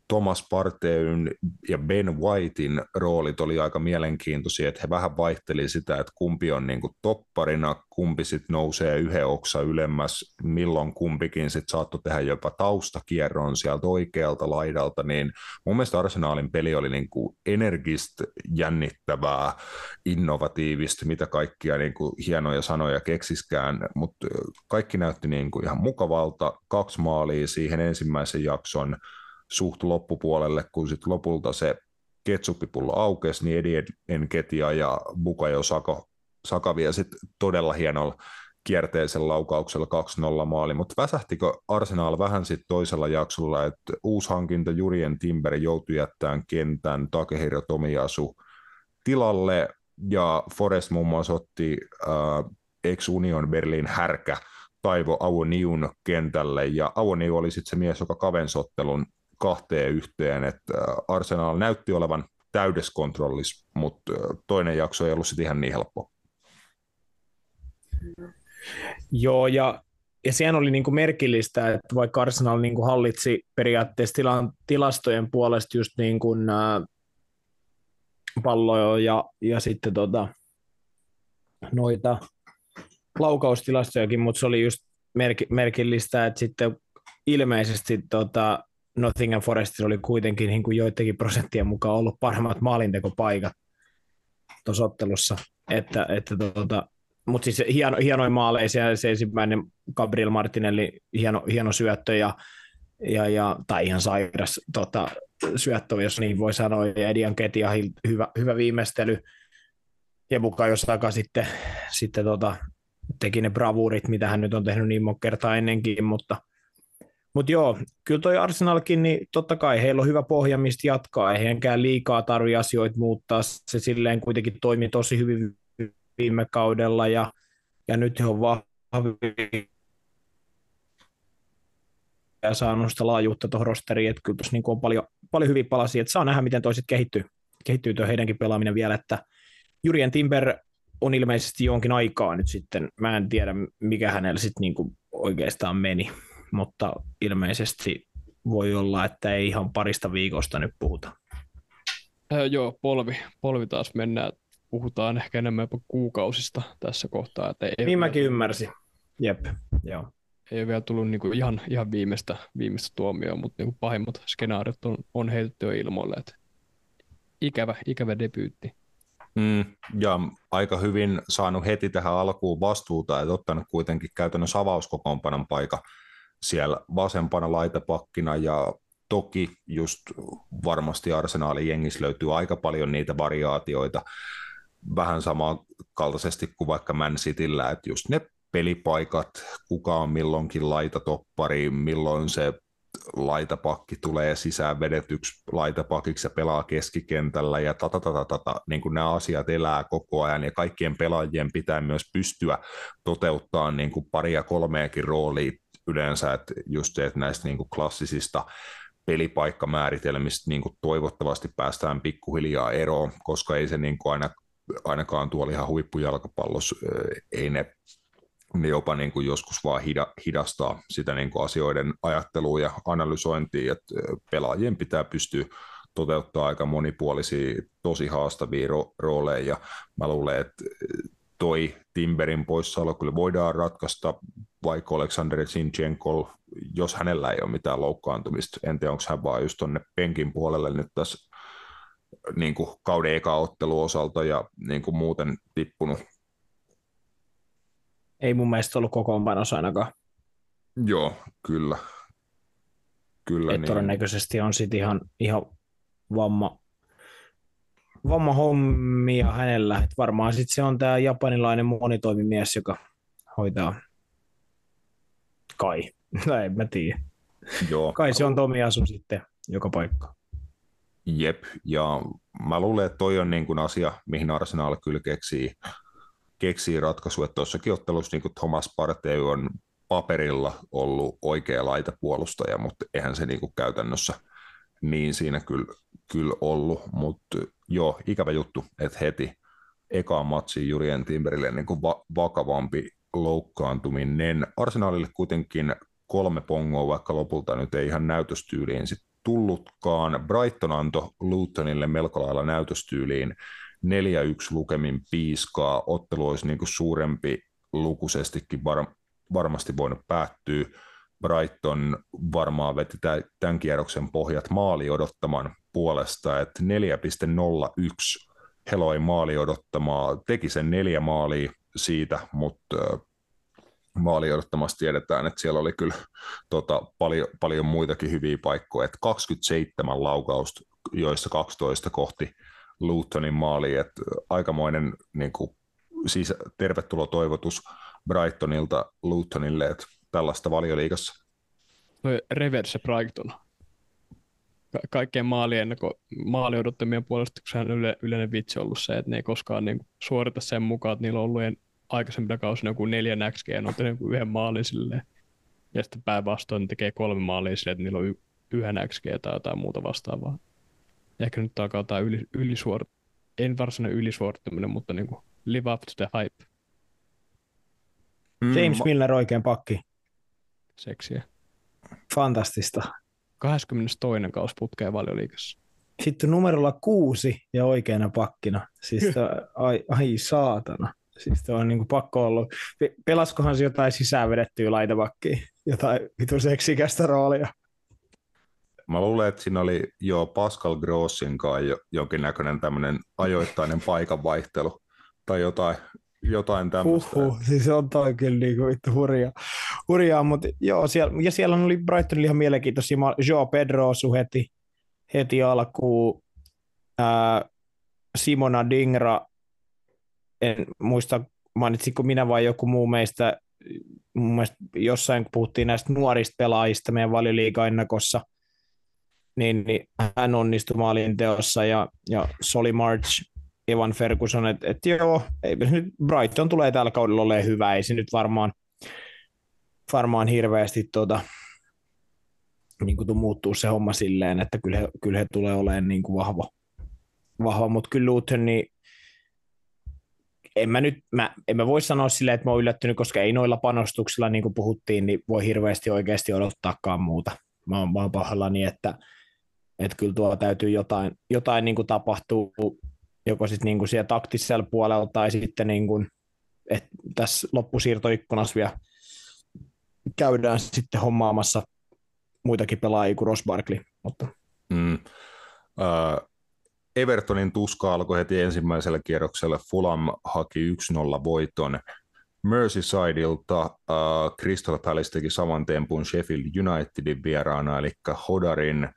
Thomas Parteyn ja Ben Whitein roolit oli aika mielenkiintoisia, että he vähän vaihteli sitä, että kumpi on niin kuin topparina, kumpi sitten nousee yhden oksa ylemmäs, milloin kumpikin sitten saattoi tehdä jopa taustakierron sieltä oikealta laidalta, niin mun mielestä Arsenaalin peli oli niin kuin energistä, jännittävää, innovatiivista, mitä kaikkia niin kuin hienoja sanoja keksiskään, mutta kaikki näytti niin kuin ihan mukavalta, kaksi maalia siihen ensimmäisen jakson, suht loppupuolelle, kun sitten lopulta se ketsuppipullo aukesi, niin Eddie Enketia ja Bukayo Sako, Saka vielä sitten todella hienolla kierteisellä laukauksella 2-0 maali, mutta väsähtikö Arsenal vähän sitten toisella jaksolla, että uusi hankinta Jurien Timber joutui jättämään kentän Takehiro Tomiasu tilalle, ja Forest muun muassa otti äh, ex-Union Berlin härkä Taivo Auniun kentälle, ja Auniu oli sitten se mies, joka kavensottelun kahteen yhteen, että Arsenal näytti olevan täydessä kontrollissa, mutta toinen jakso ei ollut sitten ihan niin helppo. Joo, ja, ja sehän oli niin kuin merkillistä, että vaikka Arsenal niin kuin hallitsi periaatteessa tilan, tilastojen puolesta just niin kuin, ää, palloja ja, ja sitten tota, noita laukaustilastojakin, mutta se oli just merk, merkillistä, että sitten ilmeisesti tota, Nottingham Forestissa oli kuitenkin niin kuin joidenkin prosenttien mukaan ollut parhaimmat maalintekopaikat tuossa ottelussa. Että, että tota, mutta siis hieno, hienoin maaleja, se, se ensimmäinen Gabriel Martinelli, hieno, hieno syöttö ja, ja, ja, tai ihan sairas tota, syöttö, jos niin voi sanoa, ja Edian Ketia hyvä, hyvä viimeistely, ja mukaan jos aika sitten, sitten tota, teki ne bravuurit, mitä hän nyt on tehnyt niin monta kertaa ennenkin, mutta – mutta joo, kyllä toi Arsenalkin, niin totta kai heillä on hyvä pohja, mistä jatkaa. Ei henkään liikaa tarvi asioita muuttaa. Se silleen kuitenkin toimi tosi hyvin viime kaudella ja, ja nyt he on vahvi ja saanut sitä laajuutta tuohon rosteriin, että kyllä tuossa niin on paljon, paljon hyviä palasia, että saa nähdä, miten toiset kehittyy, kehittyy tuo heidänkin pelaaminen vielä, että Jurien Timber on ilmeisesti jonkin aikaa nyt sitten, mä en tiedä mikä hänellä sitten niin oikeastaan meni, mutta ilmeisesti voi olla, että ei ihan parista viikosta nyt puhuta. Äh, joo, polvi, polvi taas mennään. Puhutaan ehkä enemmän jopa kuukausista tässä kohtaa. Että ei niin mäkin ymmärsin. Jep, joo. Ei ole vielä tullut niinku ihan, ihan viimeistä, viimeistä tuomioon, mutta niinku pahimmat skenaariot on, on heitetty jo ilmoille. Että ikävä, ikävä debyytti. Mm, ja aika hyvin saanut heti tähän alkuun vastuuta, että ottanut kuitenkin käytännössä avauskokoonpanon paikka siellä vasempana laitapakkina ja toki just varmasti arsenaalin jengissä löytyy aika paljon niitä variaatioita, vähän samankaltaisesti kuin vaikka Man Cityllä, että just ne pelipaikat, kuka on milloinkin laitatoppari, milloin se laitapakki tulee sisään vedetyksi laitapakiksi ja pelaa keskikentällä ja tata, tata, tata, niin kuin nämä asiat elää koko ajan ja kaikkien pelaajien pitää myös pystyä toteuttaa niin kuin paria kolmeakin roolia yleensä, että just se, että näistä niin kuin klassisista pelipaikkamääritelmistä niin kuin toivottavasti päästään pikkuhiljaa eroon, koska ei se niin kuin aina, ainakaan tuolla ihan huippujalkapallossa, ei ne, ne jopa niin kuin joskus vaan hidastaa sitä niin kuin asioiden ajattelua ja analysointia, että pelaajien pitää pystyä toteuttaa aika monipuolisia, tosi haastavia ro- rooleja, ja mä luulen, että toi Timberin poissaolo kyllä voidaan ratkaista vaikka Aleksander Zinchenko, jos hänellä ei ole mitään loukkaantumista. En tiedä, onko hän vaan just tuonne penkin puolelle nyt tässä niin kuin kauden eka osalta ja niin kuin muuten tippunut. Ei mun mielestä ollut kokoonpanossa ainakaan. Joo, kyllä. kyllä niin. todennäköisesti on sitten ihan, ihan vamma, vammahommia hänellä. Et varmaan sitten se on tämä japanilainen monitoimimies, joka hoitaa Kai. No en mä tiedä. Joo. Kai se on Tomi Asu sitten joka paikka. Jep, ja mä luulen, että toi on niin kuin asia, mihin Arsenal kyllä keksii, keksii ratkaisu, että tuossakin ottelussa niin kuin Thomas Partey on paperilla ollut oikea laitapuolustaja, mutta eihän se niin kuin käytännössä niin siinä kyllä, kyllä ollut, mutta joo, ikävä juttu, että heti, ekaan matsiin Julien Timberille niin kuin va- vakavampi loukkaantuminen. Arsenalille kuitenkin kolme pongoa, vaikka lopulta nyt ei ihan näytöstyyliin sit tullutkaan. Brighton antoi Lutonille melko lailla näytöstyyliin 4-1 lukemin piiskaa. Ottelu olisi niin kuin suurempi lukuisestikin var- varmasti voinut päättyä. Brighton varmaan veti tämän kierroksen pohjat maali odottaman puolesta, että 4,01 Heloi maali odottamaa, teki sen neljä maalia siitä, mutta maali odottamassa tiedetään, että siellä oli kyllä tota, paljon, paljon muitakin hyviä paikkoja, että 27 laukausta, joissa 12 kohti Lutonin maali, että aikamoinen niin kuin, siis tervetuloa toivotus Brightonilta Lutonille, että tällaista valioliikassa. Toi reverse Brighton. Ka- kaikkien maalien, maali odottamien puolesta, kun sehän yle, yleinen vitsi ollut se, että ne ei koskaan niin suorita sen mukaan, että niillä on ollut aikaisempina kausina joku neljän XG, on tehnyt yhden maalin silleen. Ja sitten päinvastoin tekee kolme maalia silleen, että niillä on y- yhden XG tai jotain muuta vastaavaa. Ja ehkä nyt alkaa jotain yli, ylisuor... en varsinainen ylisuorittaminen, mutta niin kuin live up to the hype. Mm, James Milner oikein pakki. Seksiä. Fantastista. 22. kausi putkeen valioliikassa. Sitten numerolla kuusi ja oikeana pakkina. Siis to, ai, ai saatana. Siis on niin kuin pakko olla. Pelaskohan se jotain sisään vedettyä laitavakkiin? Jotain vitu seksikästä roolia. Mä luulen, että siinä oli jo Pascal Grossin kanssa jo, jonkinnäköinen tämmöinen ajoittainen paikanvaihtelu tai jotain, jotain tämmöistä. Uhuh, siis on toi kyllä niin kuin vittu hurjaa, hurjaa mutta joo, siellä, ja siellä oli Brightonilla ihan mielenkiintoisia, Joe Pedro heti, heti alkuun, ää, Simona Dingra en muista mainitsiko minä vai joku muu meistä, mun mielestä jossain kun puhuttiin näistä nuorista pelaajista meidän valioliiga-ennakossa, niin, niin hän onnistui maalin teossa ja, ja Soli March, Evan Ferguson, että et joo, ei, nyt Brighton tulee tällä kaudella olemaan hyvä, ei se nyt varmaan, varmaan hirveästi tuota, niin kuin muuttuu se homma silleen, että kyllä he, kyllä he tulee olemaan niin kuin vahva, vahva mutta kyllä Luton, niin en mä nyt, mä, en mä voi sanoa silleen, että mä oon yllättynyt, koska ei noilla panostuksilla, niin kuin puhuttiin, niin voi hirveästi oikeasti odottaakaan muuta. Mä oon, mä oon pahallani, että, että kyllä tuo täytyy jotain, jotain niin kuin tapahtuu, joko sitten niin kuin siellä taktisella puolella tai sitten niin kuin, että tässä loppusiirtoikkunassa vielä käydään sitten hommaamassa muitakin pelaajia kuin Ross Barkley. Mutta. Mm. Uh, Evertonin tuska alkoi heti ensimmäisellä kierroksella. Fulham haki 1-0 voiton. Merseysideilta uh, Crystal Palace teki saman tempun Sheffield Unitedin vieraana, eli Hodarin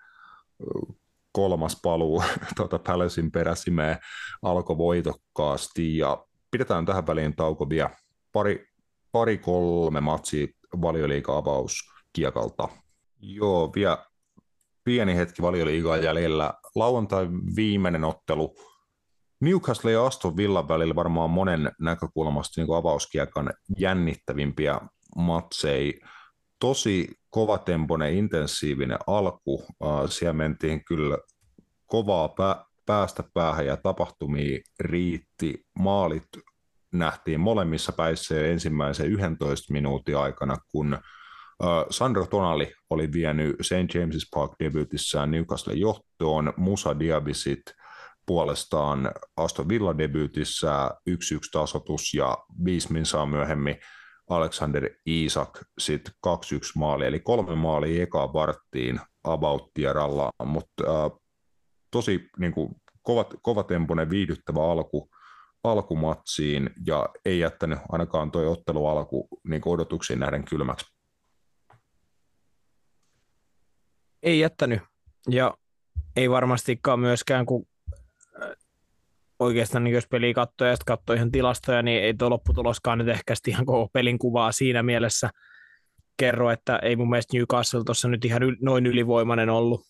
kolmas paluu tuota Palacein peräsimeen alkoi voitokkaasti ja pidetään tähän väliin tauko vielä pari, pari kolme matsia valioliiga-avaus kiekalta. Joo, vielä pieni hetki valioliigaa jäljellä. Lauantai viimeinen ottelu. Newcastle ja Aston Villan välillä varmaan monen näkökulmasta niin avauskiekan jännittävimpiä matseja. Tosi kovatempoinen, intensiivinen alku. Siellä mentiin kyllä kovaa pää, päästä päähän ja tapahtumia riitti. Maalit nähtiin molemmissa päissä ensimmäisen 11 minuutin aikana, kun Sandro Tonali oli vienyt St. James's Park debyytissään Newcastle johtoon, Musa Diabisit puolestaan Aston Villa debyytissä 1-1 tasotus ja viisi minsaa myöhemmin Alexander Isak sitten 2-1 maali, eli kolme maalia eka varttiin about-tieralla, mutta äh, tosi niin kuin, kovat, kovatempoinen viihdyttävä alku, alkumatsiin ja ei jättänyt ainakaan tuo ottelu alku niin odotuksiin nähden kylmäksi. Ei jättänyt. Ja ei varmastikaan myöskään, kun oikeastaan niin jos peli katsoo ja katsoo ihan tilastoja, niin ei tuo lopputuloskaan nyt ehkä ihan koko pelin kuvaa siinä mielessä kerro, että ei mun mielestä Newcastle tuossa nyt ihan noin ylivoimainen ollut.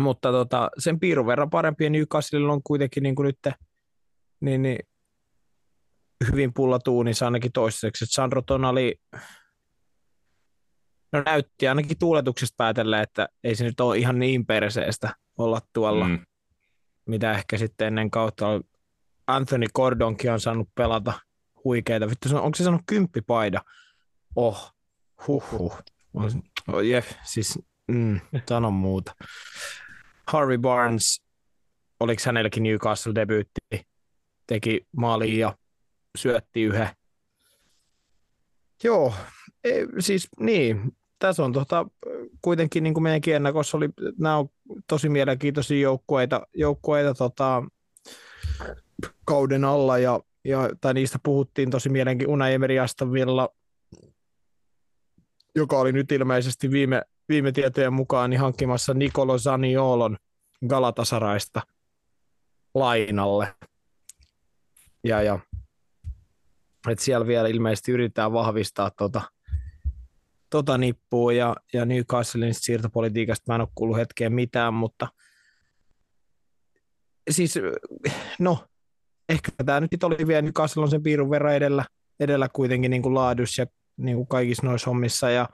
Mutta tota, sen piirun verran parempi ja Newcastle on kuitenkin niin kuin nyt niin, niin, hyvin pullatuunissa ainakin toistaiseksi. Sandro Tonali No näytti ainakin tuuletuksesta päätellä, että ei se nyt ole ihan niin perseestä olla tuolla, mm. Mitä ehkä sitten ennen kautta Anthony Gordonkin on saanut pelata huikeita. Vittu, onko se saanut kymppipaida? Oh, huh, huh. Oh, jef, siis mm, sano muuta. Harvey Barnes, oliko hänelläkin Newcastle-debyytti, teki maalin ja syötti yhden. Joo, ei, siis niin, tässä on tota, kuitenkin niin kuin meidänkin ennakossa oli, nämä on tosi mielenkiintoisia joukkueita, joukkueita tota, kauden alla ja, ja, tai niistä puhuttiin tosi mielenkiintoista Unai Emery Aston Villa, joka oli nyt ilmeisesti viime, viime tietojen mukaan niin hankkimassa Nicolo Zaniolon Galatasaraista lainalle. Ja, ja et siellä vielä ilmeisesti yritetään vahvistaa tota, tota nippua ja, ja Newcastlein siirtopolitiikasta mä en ole kuullut hetkeen mitään, mutta siis no, ehkä tämä nyt oli vielä Newcastle on sen piirun verran edellä, edellä kuitenkin niin kuin laadus ja niin kuin kaikissa noissa hommissa ja,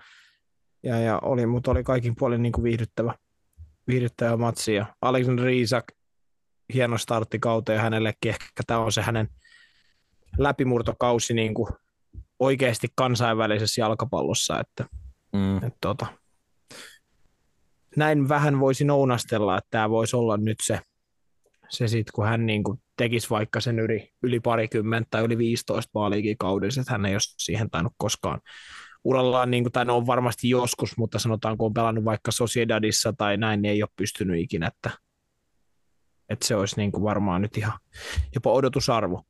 ja, ja oli, mutta oli kaikin puolin niin kuin viihdyttävä, viihdyttävä matsi ja Alexander Isak hieno startti kauteen hänellekin, ehkä tämä on se hänen läpimurtokausi niin kuin oikeasti kansainvälisessä jalkapallossa, että, Mm. että tota, näin vähän voisi nounastella, että tämä voisi olla nyt se, se sit, kun hän niin kuin tekisi vaikka sen yli, yli parikymmentä tai yli 15 maaliikin kaudessa, että hän ei ole siihen tainnut koskaan urallaan, niin kuin, tai no on varmasti joskus, mutta sanotaan, kun on pelannut vaikka Sociedadissa tai näin, niin ei ole pystynyt ikinä, että, että se olisi niin kuin varmaan nyt ihan jopa odotusarvo.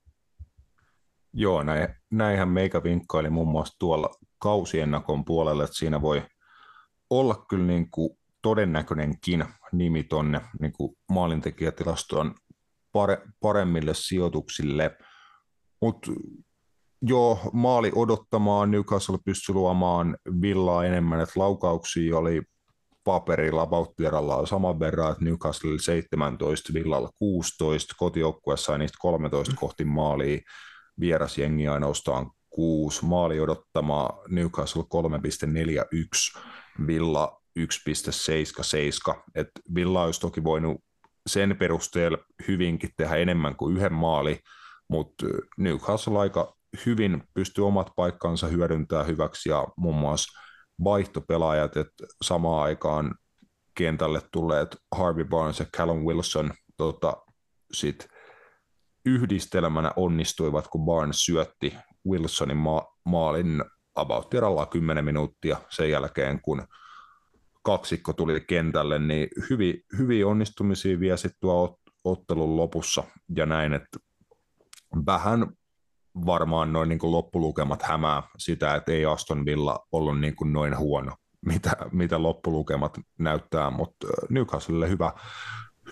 Joo, näin, näinhän meikä vinkkaili muun muassa tuolla kausiennakon puolelle, että siinä voi olla kyllä niin kuin todennäköinenkin nimi tonne niin maalintekijätilastoon pare, paremmille sijoituksille. Mutta joo, maali odottamaan, Newcastle pystyi luomaan villaa enemmän, että laukauksia oli paperilla vauhtieralla saman verran, että Newcastle 17, Villalla 16, kotijoukkue sai niistä 13 kohti maalia, vierasjengi ainoastaan 6, maali odottamaa Newcastle 3,41, Villa 1,77, että Villa olisi toki voinut sen perusteella hyvinkin tehdä enemmän kuin yhden maali, mutta Newcastle aika hyvin pystyy omat paikkansa hyödyntämään hyväksi ja muun muassa vaihtopelaajat, että samaan aikaan kentälle tulleet Harvey Barnes ja Callum Wilson tota, sit yhdistelmänä onnistuivat, kun Barnes syötti Wilsonin ma- maalin about 10 minuuttia. Sen jälkeen, kun kaksikko tuli kentälle, niin hyvin, hyviä onnistumisia vielä sitten ottelun lopussa. Ja näin, että vähän varmaan noin niin kuin loppulukemat hämää sitä, että ei Aston Villa ollut niin kuin noin huono, mitä, mitä loppulukemat näyttää, mutta Newcastlelle hyvä,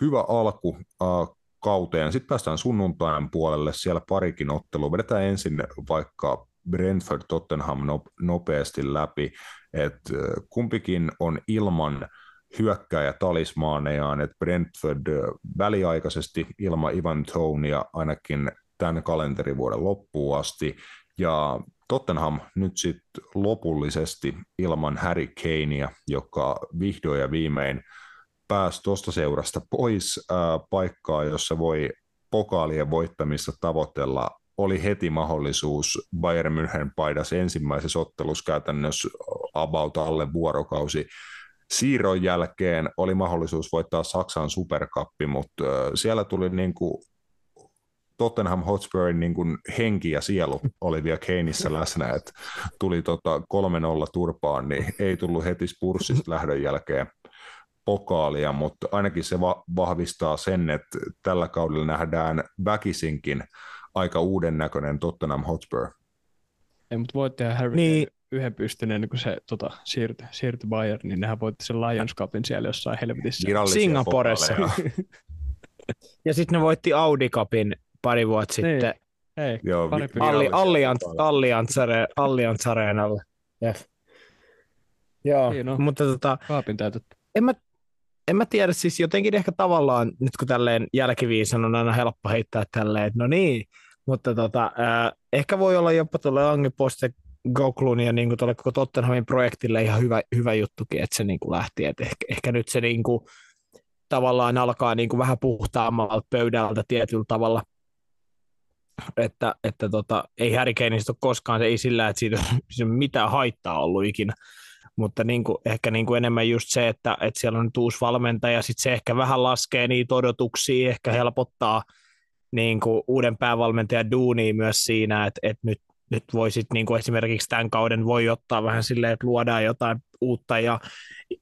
hyvä alku. Uh, kauteen. Sitten päästään sunnuntain puolelle, siellä parikin ottelu. Vedetään ensin vaikka Brentford Tottenham nopeasti läpi, että kumpikin on ilman hyökkääjä talismaanejaan, että Brentford väliaikaisesti ilman Ivan Tonia ainakin tämän kalenterivuoden loppuun asti, ja Tottenham nyt sitten lopullisesti ilman Harry Kanea, joka vihdoin ja viimein pääsi tuosta seurasta pois äh, paikkaa, jossa voi pokaalien voittamista tavoitella, oli heti mahdollisuus Bayern München paidas ensimmäisessä ottelussa käytännössä about alle vuorokausi. Siirron jälkeen oli mahdollisuus voittaa Saksan superkappi, mutta äh, siellä tuli niin kuin Tottenham Hotspirin niin kuin henki ja sielu oli vielä Keinissä läsnä, että tuli tota 3-0 turpaan, niin ei tullut heti Spurssista lähdön jälkeen pokaalia, mutta ainakin se va- vahvistaa sen, että tällä kaudella nähdään väkisinkin aika uuden näköinen Tottenham Hotspur. Ei, mutta voitti ihan Harry Niin. niin. yhden pystyn ennen kuin se tota, siirtyi, siirtyi Bayern, niin nehän voitti sen Lions Cupin siellä jossain helvetissä. Singaporessa. Ja sitten ne voitti Audi Cupin pari vuotta Niin. sitten Ei, Joo, Pari. Alli, Allianz. Allianz, Allianz Areenalle. Yes. Joo, Niin on. mutta tota, kaapin täytetty. en mä, en mä tiedä, siis jotenkin ehkä tavallaan, nyt kun tälleen jälkiviisan on aina helppo heittää tälleen, että no niin, mutta tota, äh, ehkä voi olla jopa tuolle Ange Poste Goklun ja niin tuolle koko Tottenhamin projektille ihan hyvä, hyvä juttukin, että se niin kuin lähti, että ehkä, ehkä nyt se niin kuin, tavallaan alkaa niin kuin vähän puhtaammalta pöydältä tietyllä tavalla. Että, että tota, ei Harry Kaneista ole koskaan, se ei sillä, että siitä on mitään haittaa ollut ikinä, mutta niin kuin, ehkä niin kuin enemmän just se, että, että siellä on nyt uusi valmentaja, sitten se ehkä vähän laskee niitä odotuksia, ehkä helpottaa niin kuin uuden päävalmentajan duunia myös siinä, että, että nyt, nyt voisit niin kuin esimerkiksi tämän kauden voi ottaa vähän silleen, että luodaan jotain uutta ja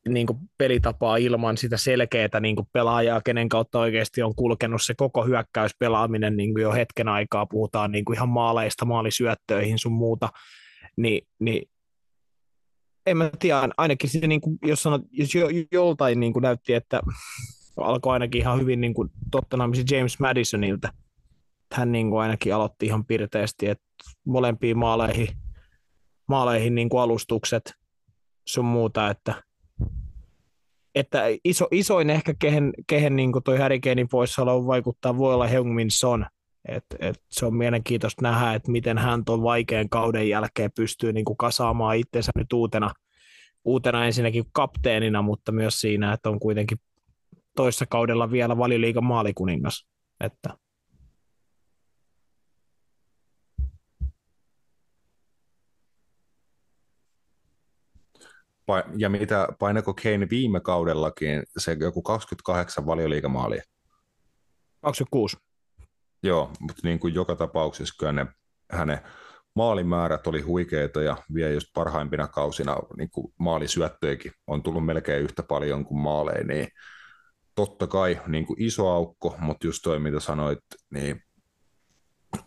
niin kuin pelitapaa ilman sitä selkeää niin kuin pelaajaa, kenen kautta oikeasti on kulkenut se koko hyökkäyspelaaminen niin kuin jo hetken aikaa, puhutaan niin kuin ihan maaleista maalisyöttöihin sun muuta, niin, niin en mä tiedä, ainakin se, niin kuin, jos, sanot, jos jo, joltain niin kuin näytti, että alkoi ainakin ihan hyvin niin kuin Tottenhamisi James Madisonilta. Hän niin kuin ainakin aloitti ihan pirteästi, että molempiin maaleihin, maaleihin niin kuin alustukset sun muuta, että, että iso, isoin ehkä kehen, kehen niin kuin toi Harry Kanein poissaolo vaikuttaa voi olla Heung-Min Son. Et, et se on mielenkiintoista nähdä, että miten hän tuon vaikean kauden jälkeen pystyy niin kuin kasaamaan itsensä nyt uutena, uutena ensinnäkin kapteenina, mutta myös siinä, että on kuitenkin toissa kaudella vielä valioliikan maalikuningas. Että. Ja mitä painako Kane viime kaudellakin, se joku 28 valioliikamaalia? 26. Joo, mutta niin kuin joka tapauksessa kyllä ne hänen maalimäärät oli huikeita ja vielä just parhaimpina kausina niin kuin maalisyöttöikin on tullut melkein yhtä paljon kuin maaleja, niin totta kai niin kuin iso aukko, mutta just toi mitä sanoit, niin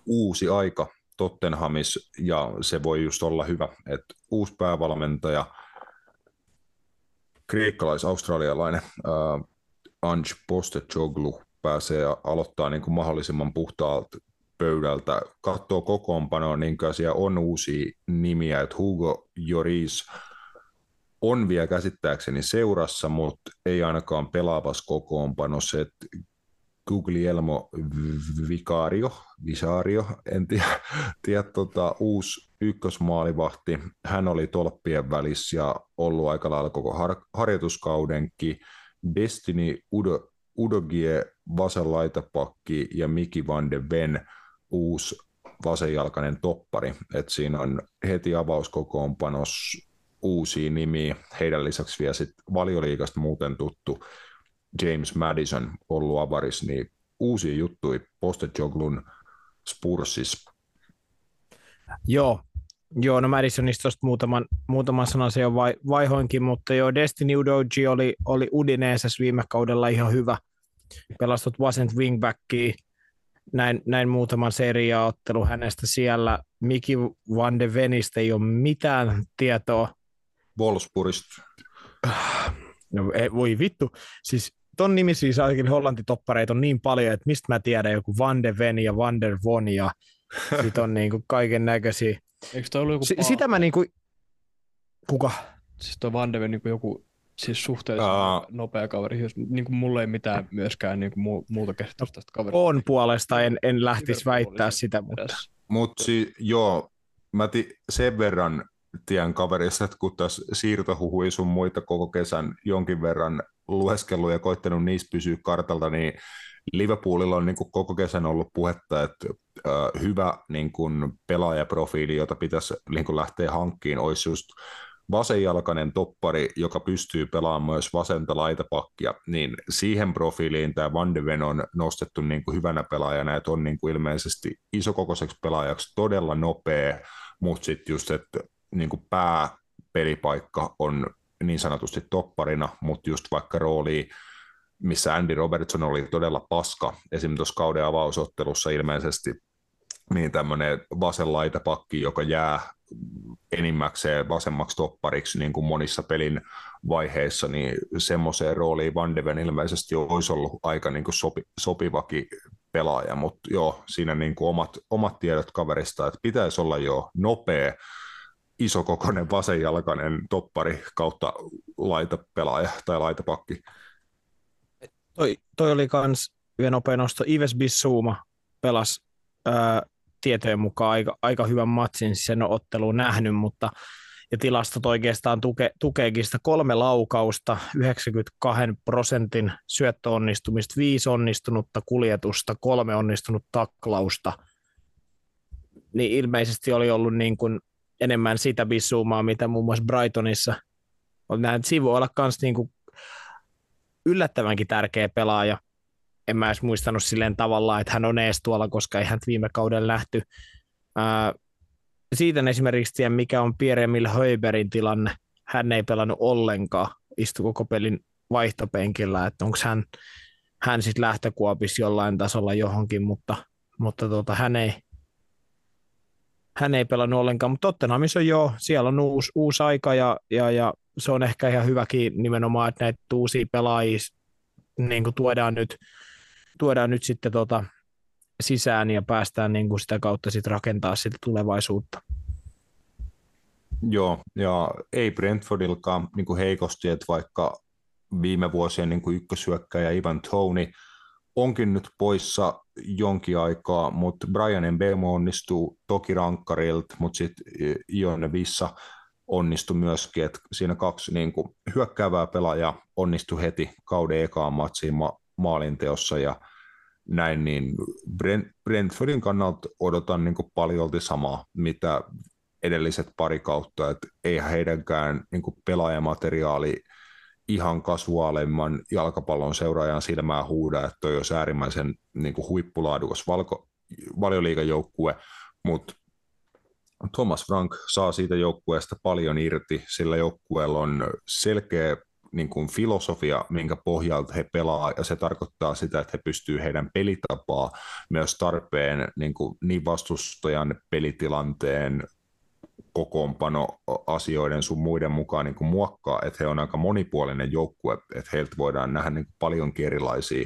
uusi aika Tottenhamis ja se voi just olla hyvä, että uusi päävalmentaja, kreikkalais-australialainen uh, Ange Postecoglou pääsee aloittaa niin kuin mahdollisimman puhtaalta pöydältä, katsoo kokoonpanoa, niin siellä on uusia nimiä, että Hugo Joris on vielä käsittääkseni seurassa, mutta ei ainakaan pelaavassa kokoonpanossa, että Guglielmo Vicario, Visario, en tiedä, tiedä tota, uusi ykkösmaalivahti. Hän oli tolppien välissä ja ollut aika lailla koko har- harjoituskaudenkin. Destiny Udo, Udogie, vasen laitapakki ja Miki van de Ven, uusi vasenjalkainen toppari. Et siinä on heti avauskokoonpanossa uusia nimiä. Heidän lisäksi vielä sit valioliikasta muuten tuttu James Madison ollut avaris, niin uusia juttuja Postejoglun Spursis. Joo, Joo, no Madisonista tuosta muutaman, muutaman sanan se jo vai, vaihoinkin, mutta joo, Destiny Udoji oli, oli Udineesas viime kaudella ihan hyvä. Pelastut vasent wingbackia, näin, näin muutaman seriaaottelu hänestä siellä. Miki Van de Venistä ei ole mitään tietoa. Wolfsburgista. No ei, voi vittu. Siis ton nimi siis ainakin hollantitoppareita on niin paljon, että mistä mä tiedän joku Van de Ven ja Van der Von ja sit on niinku kaiken näköisiä. Eikö toi ollut joku S- sitä mä niinku, kuka? Siis toi Van de Ven niin joku siis suhteellisen Aa. nopea kaveri. Jos, niin kuin mulla ei mitään myöskään niin kuin mu- muuta käsitystä tästä kaverista. On puolesta, en, en lähtisi väittää sitä, mutta. Mutta si- joo, mä ti- sen verran tien kaverista, että kun tässä siirtohuhui sun muita koko kesän jonkin verran lueskellut ja koittanut niissä pysyä kartalta, niin Liverpoolilla on niin kuin koko kesän ollut puhetta, että äh, hyvä niin kuin pelaajaprofiili, jota pitäisi niin kuin lähteä hankkiin, olisi just vasenjalkainen toppari, joka pystyy pelaamaan myös vasenta laitapakkia, niin siihen profiiliin tämä Van de Ven on nostettu niin kuin hyvänä pelaajana, että on niin kuin ilmeisesti isokokoiseksi pelaajaksi todella nopea, mutta sitten just, että niin kuin pääpelipaikka on niin sanotusti topparina, mutta just vaikka rooli, missä Andy Robertson oli todella paska, esimerkiksi tuossa kauden avausottelussa ilmeisesti, niin tämmöinen vasen laitapakki, joka jää enimmäkseen vasemmaksi toppariksi niin kuin monissa pelin vaiheissa, niin semmoiseen rooliin Van de Ven ilmeisesti olisi ollut aika niin kuin sopi, sopivakin pelaaja, mutta joo, siinä niin kuin omat, omat tiedot kaverista, että pitäisi olla jo nopea, isokokoinen vasenjalkainen toppari kautta laitapelaaja tai laitapakki. toi, toi oli kans vielä nopea nosto. Ives Bissouma pelasi tietojen mukaan aika, aika hyvän matsin, en ole ottelua nähnyt, mutta ja tilastot oikeastaan tuke, tukeekin sitä kolme laukausta, 92 prosentin syöttöonnistumista, viisi onnistunutta kuljetusta, kolme onnistunut taklausta. niin ilmeisesti oli ollut niin kuin enemmän sitä bissuumaa, mitä muun muassa Brightonissa. Nämä Sivu olla myös niin kuin yllättävänkin tärkeä pelaaja. En mä edes muistanut silleen tavallaan, että hän on ees tuolla, koska ei hän viime kauden lähty. Ää, siitä esimerkiksi tiedän, mikä on Pierre Emil Höiberin tilanne. Hän ei pelannut ollenkaan, istui koko pelin vaihtopenkillä, että onko hän, hän sitten lähtökuopissa jollain tasolla johonkin, mutta, mutta tota, hän, ei, hän ei pelannut ollenkaan, mutta Tottenhamissa on joo, siellä on uusi, uusi aika ja, ja, ja se on ehkä ihan hyväkin nimenomaan, että näitä uusia pelaajia niin tuodaan, nyt, tuodaan nyt sitten tota sisään ja päästään niin kuin sitä kautta sitten rakentaa sitä tulevaisuutta. Joo, ja ei Brentfordilkaan niin kuin heikosti, että vaikka viime vuosien niin kuin ykkösyökkäjä Ivan Tony onkin nyt poissa jonkin aikaa, mutta Brian Mbemo onnistuu toki rankkarilta, mutta sitten Ione Vissa onnistui myöskin, että siinä kaksi niin kuin, hyökkäävää pelaajaa onnistui heti kauden ekaan matsiin ma- maalinteossa ja näin, niin Brentfordin kannalta odotan niin paljolti samaa, mitä edelliset pari kautta, että eihän heidänkään niin pelaajamateriaali ihan kasuaalemman jalkapallon seuraajan silmää huuda, että toi olisi äärimmäisen niin huippulaadukas valko, valioliikajoukkue, mutta Thomas Frank saa siitä joukkueesta paljon irti, sillä joukkueella on selkeä niin kuin filosofia, minkä pohjalta he pelaa, ja se tarkoittaa sitä, että he pystyvät heidän pelitapaa myös tarpeen niin, kuin niin vastustajan pelitilanteen kokoonpano asioiden sun muiden mukaan niin kuin muokkaa, että he on aika monipuolinen joukkue, että heiltä voidaan nähdä niin paljon erilaisia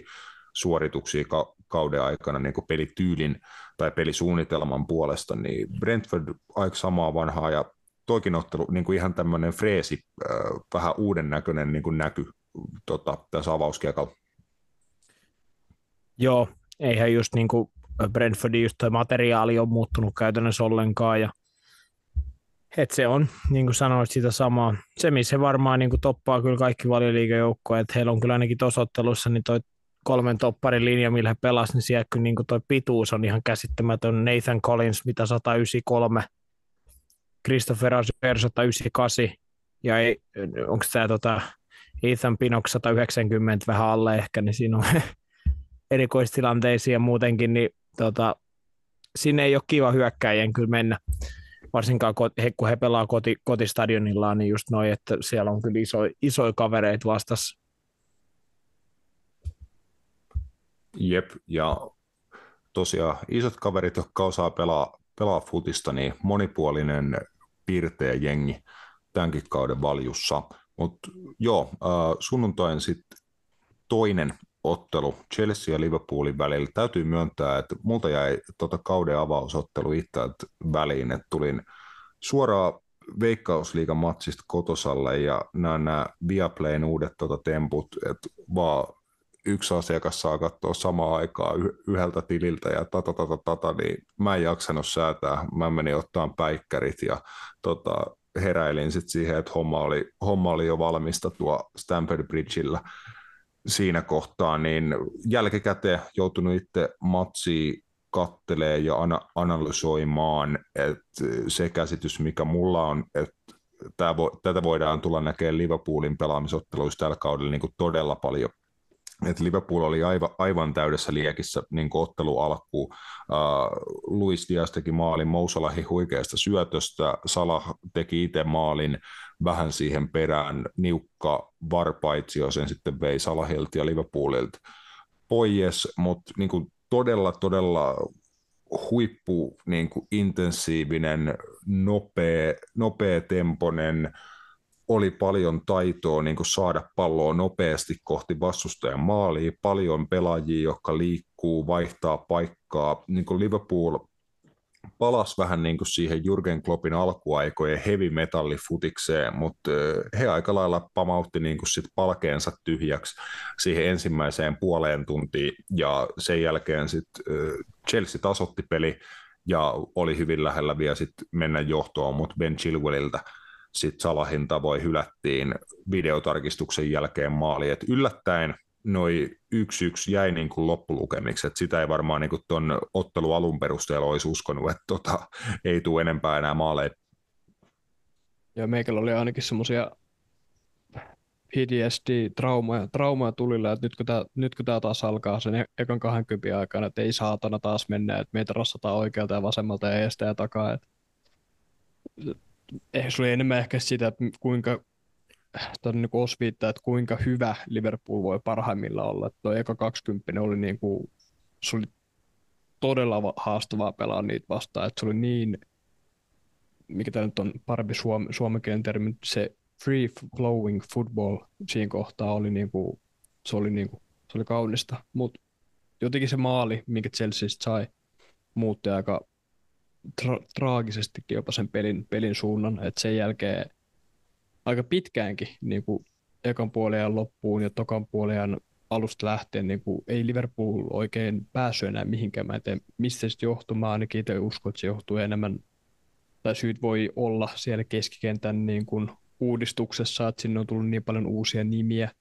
suorituksia kauden aikana niin kuin pelityylin tai pelisuunnitelman puolesta, niin Brentford aika samaa vanhaa ja toikin ottelu niin kuin ihan tämmöinen freesi, äh, vähän uuden näköinen niin kuin näky tota, tässä avauskiekalla. Joo, eihän just niin kuin Brentfordin just toi materiaali on muuttunut käytännössä ollenkaan ja et se on, niin kuin sanoit, sitä samaa. Se, missä varmaan niin kuin toppaa kyllä kaikki valioliigajoukkoja, että heillä on kyllä ainakin tuossa ottelussa niin toi kolmen topparin linja, millä he pelasivat, niin siellä kyllä niin toi pituus on ihan käsittämätön. Nathan Collins, mitä 193, Christopher Azer 198, ja ei, onko tämä tota, Ethan Pinnock 190 vähän alle ehkä, niin siinä on erikoistilanteisia muutenkin, niin tota, sinne ei ole kiva hyökkäjien kyllä mennä varsinkaan kun he pelaa koti, kotistadionillaan, niin just noin, että siellä on kyllä iso, isoja kavereita vastassa. Jep, ja tosiaan isot kaverit, jotka osaa pelaa, pelaa futista, niin monipuolinen piirteä jengi tämänkin kauden valjussa. Mutta joo, sunnuntain sitten toinen ottelu Chelsea ja Liverpoolin välillä. Täytyy myöntää, että multa jäi tota kauden avausottelu itse väliin, että tulin suoraan Veikkausliigan matsista kotosalle ja nämä, nämä Viaplayn uudet tota, temput, että vaan yksi asiakas saa katsoa samaan aikaan yhdeltä tililtä ja tata, tata, tata, niin mä en jaksanut säätää. Mä menin ottaan päikkärit ja tota, heräilin sitten siihen, että homma oli, homma oli jo valmista tuo Stamford Bridgeillä siinä kohtaa, niin jälkikäteen joutunut itse matsi kattelee ja ana- analysoimaan, että se käsitys, mikä mulla on, että vo, tätä voidaan tulla näkemään Liverpoolin pelaamisotteluissa tällä kaudella niin kuin todella paljon et Liverpool oli aivan, aivan täydessä liekissä niin ottelu alkuun. Uh, Luis Diaz teki maalin Mousalahi huikeasta syötöstä, Salah teki itse maalin vähän siihen perään, niukka varpaitsio sen sitten vei Salahilta ja Liverpoolilta pois, mutta niin todella, todella huippu niin kuin intensiivinen, nopea, nopea temponen, oli paljon taitoa niin kuin saada palloa nopeasti kohti vastustajan maalia, paljon pelaajia, jotka liikkuu, vaihtaa paikkaa. Niin kuin Liverpool palasi vähän niin kuin siihen Jurgen Kloppin alkuaikojen heavy metalli futikseen, mutta he aika lailla pamautti niin kuin sit palkeensa tyhjäksi siihen ensimmäiseen puoleen tuntiin ja sen jälkeen sitten Chelsea tasotti peli ja oli hyvin lähellä vielä sit mennä johtoon, mutta Ben Chilwelliltä – sitten Salahin tavoin hylättiin videotarkistuksen jälkeen maali. Et yllättäen noin yksi yksi jäi niin kuin loppulukemiksi, että sitä ei varmaan niin tuon ottelu alun perusteella olisi uskonut, että tota, ei tule enempää enää maaleja. Ja meikällä oli ainakin semmoisia PTSD-traumaja traumaja tulilla, että nyt kun, tämä, nyt kun tämä taas alkaa sen e- ekan 20 aikana, että ei saatana taas mennä, että meitä rassataan oikealta ja vasemmalta ja eestä ja takaa. Että... Se oli enemmän ehkä sitä, että kuinka tämä niin osviittaa, että kuinka hyvä Liverpool voi parhaimmillaan olla. Tuo eka 20 oli niin kuin, se oli todella haastavaa pelaa niitä vastaan, että se oli niin, mikä tämä nyt on parempi suom- suomenkielinen termi, se free flowing football siinä kohtaa oli niin kuin, se oli, niin kuin, se oli kaunista, mutta jotenkin se maali, minkä Chelsea sai, muutti aika tra- traagisestikin jopa sen pelin, pelin suunnan, että sen jälkeen aika pitkäänkin niin kuin ekan puolen loppuun ja tokan puolen alusta lähtien niin kuin, ei Liverpool oikein päässyt enää mihinkään. Mä en tiedä, mistä se johtuu. Mä ainakin itse uskon, että se johtuu enemmän, tai syyt voi olla siellä keskikentän niin kuin, uudistuksessa, että sinne on tullut niin paljon uusia nimiä,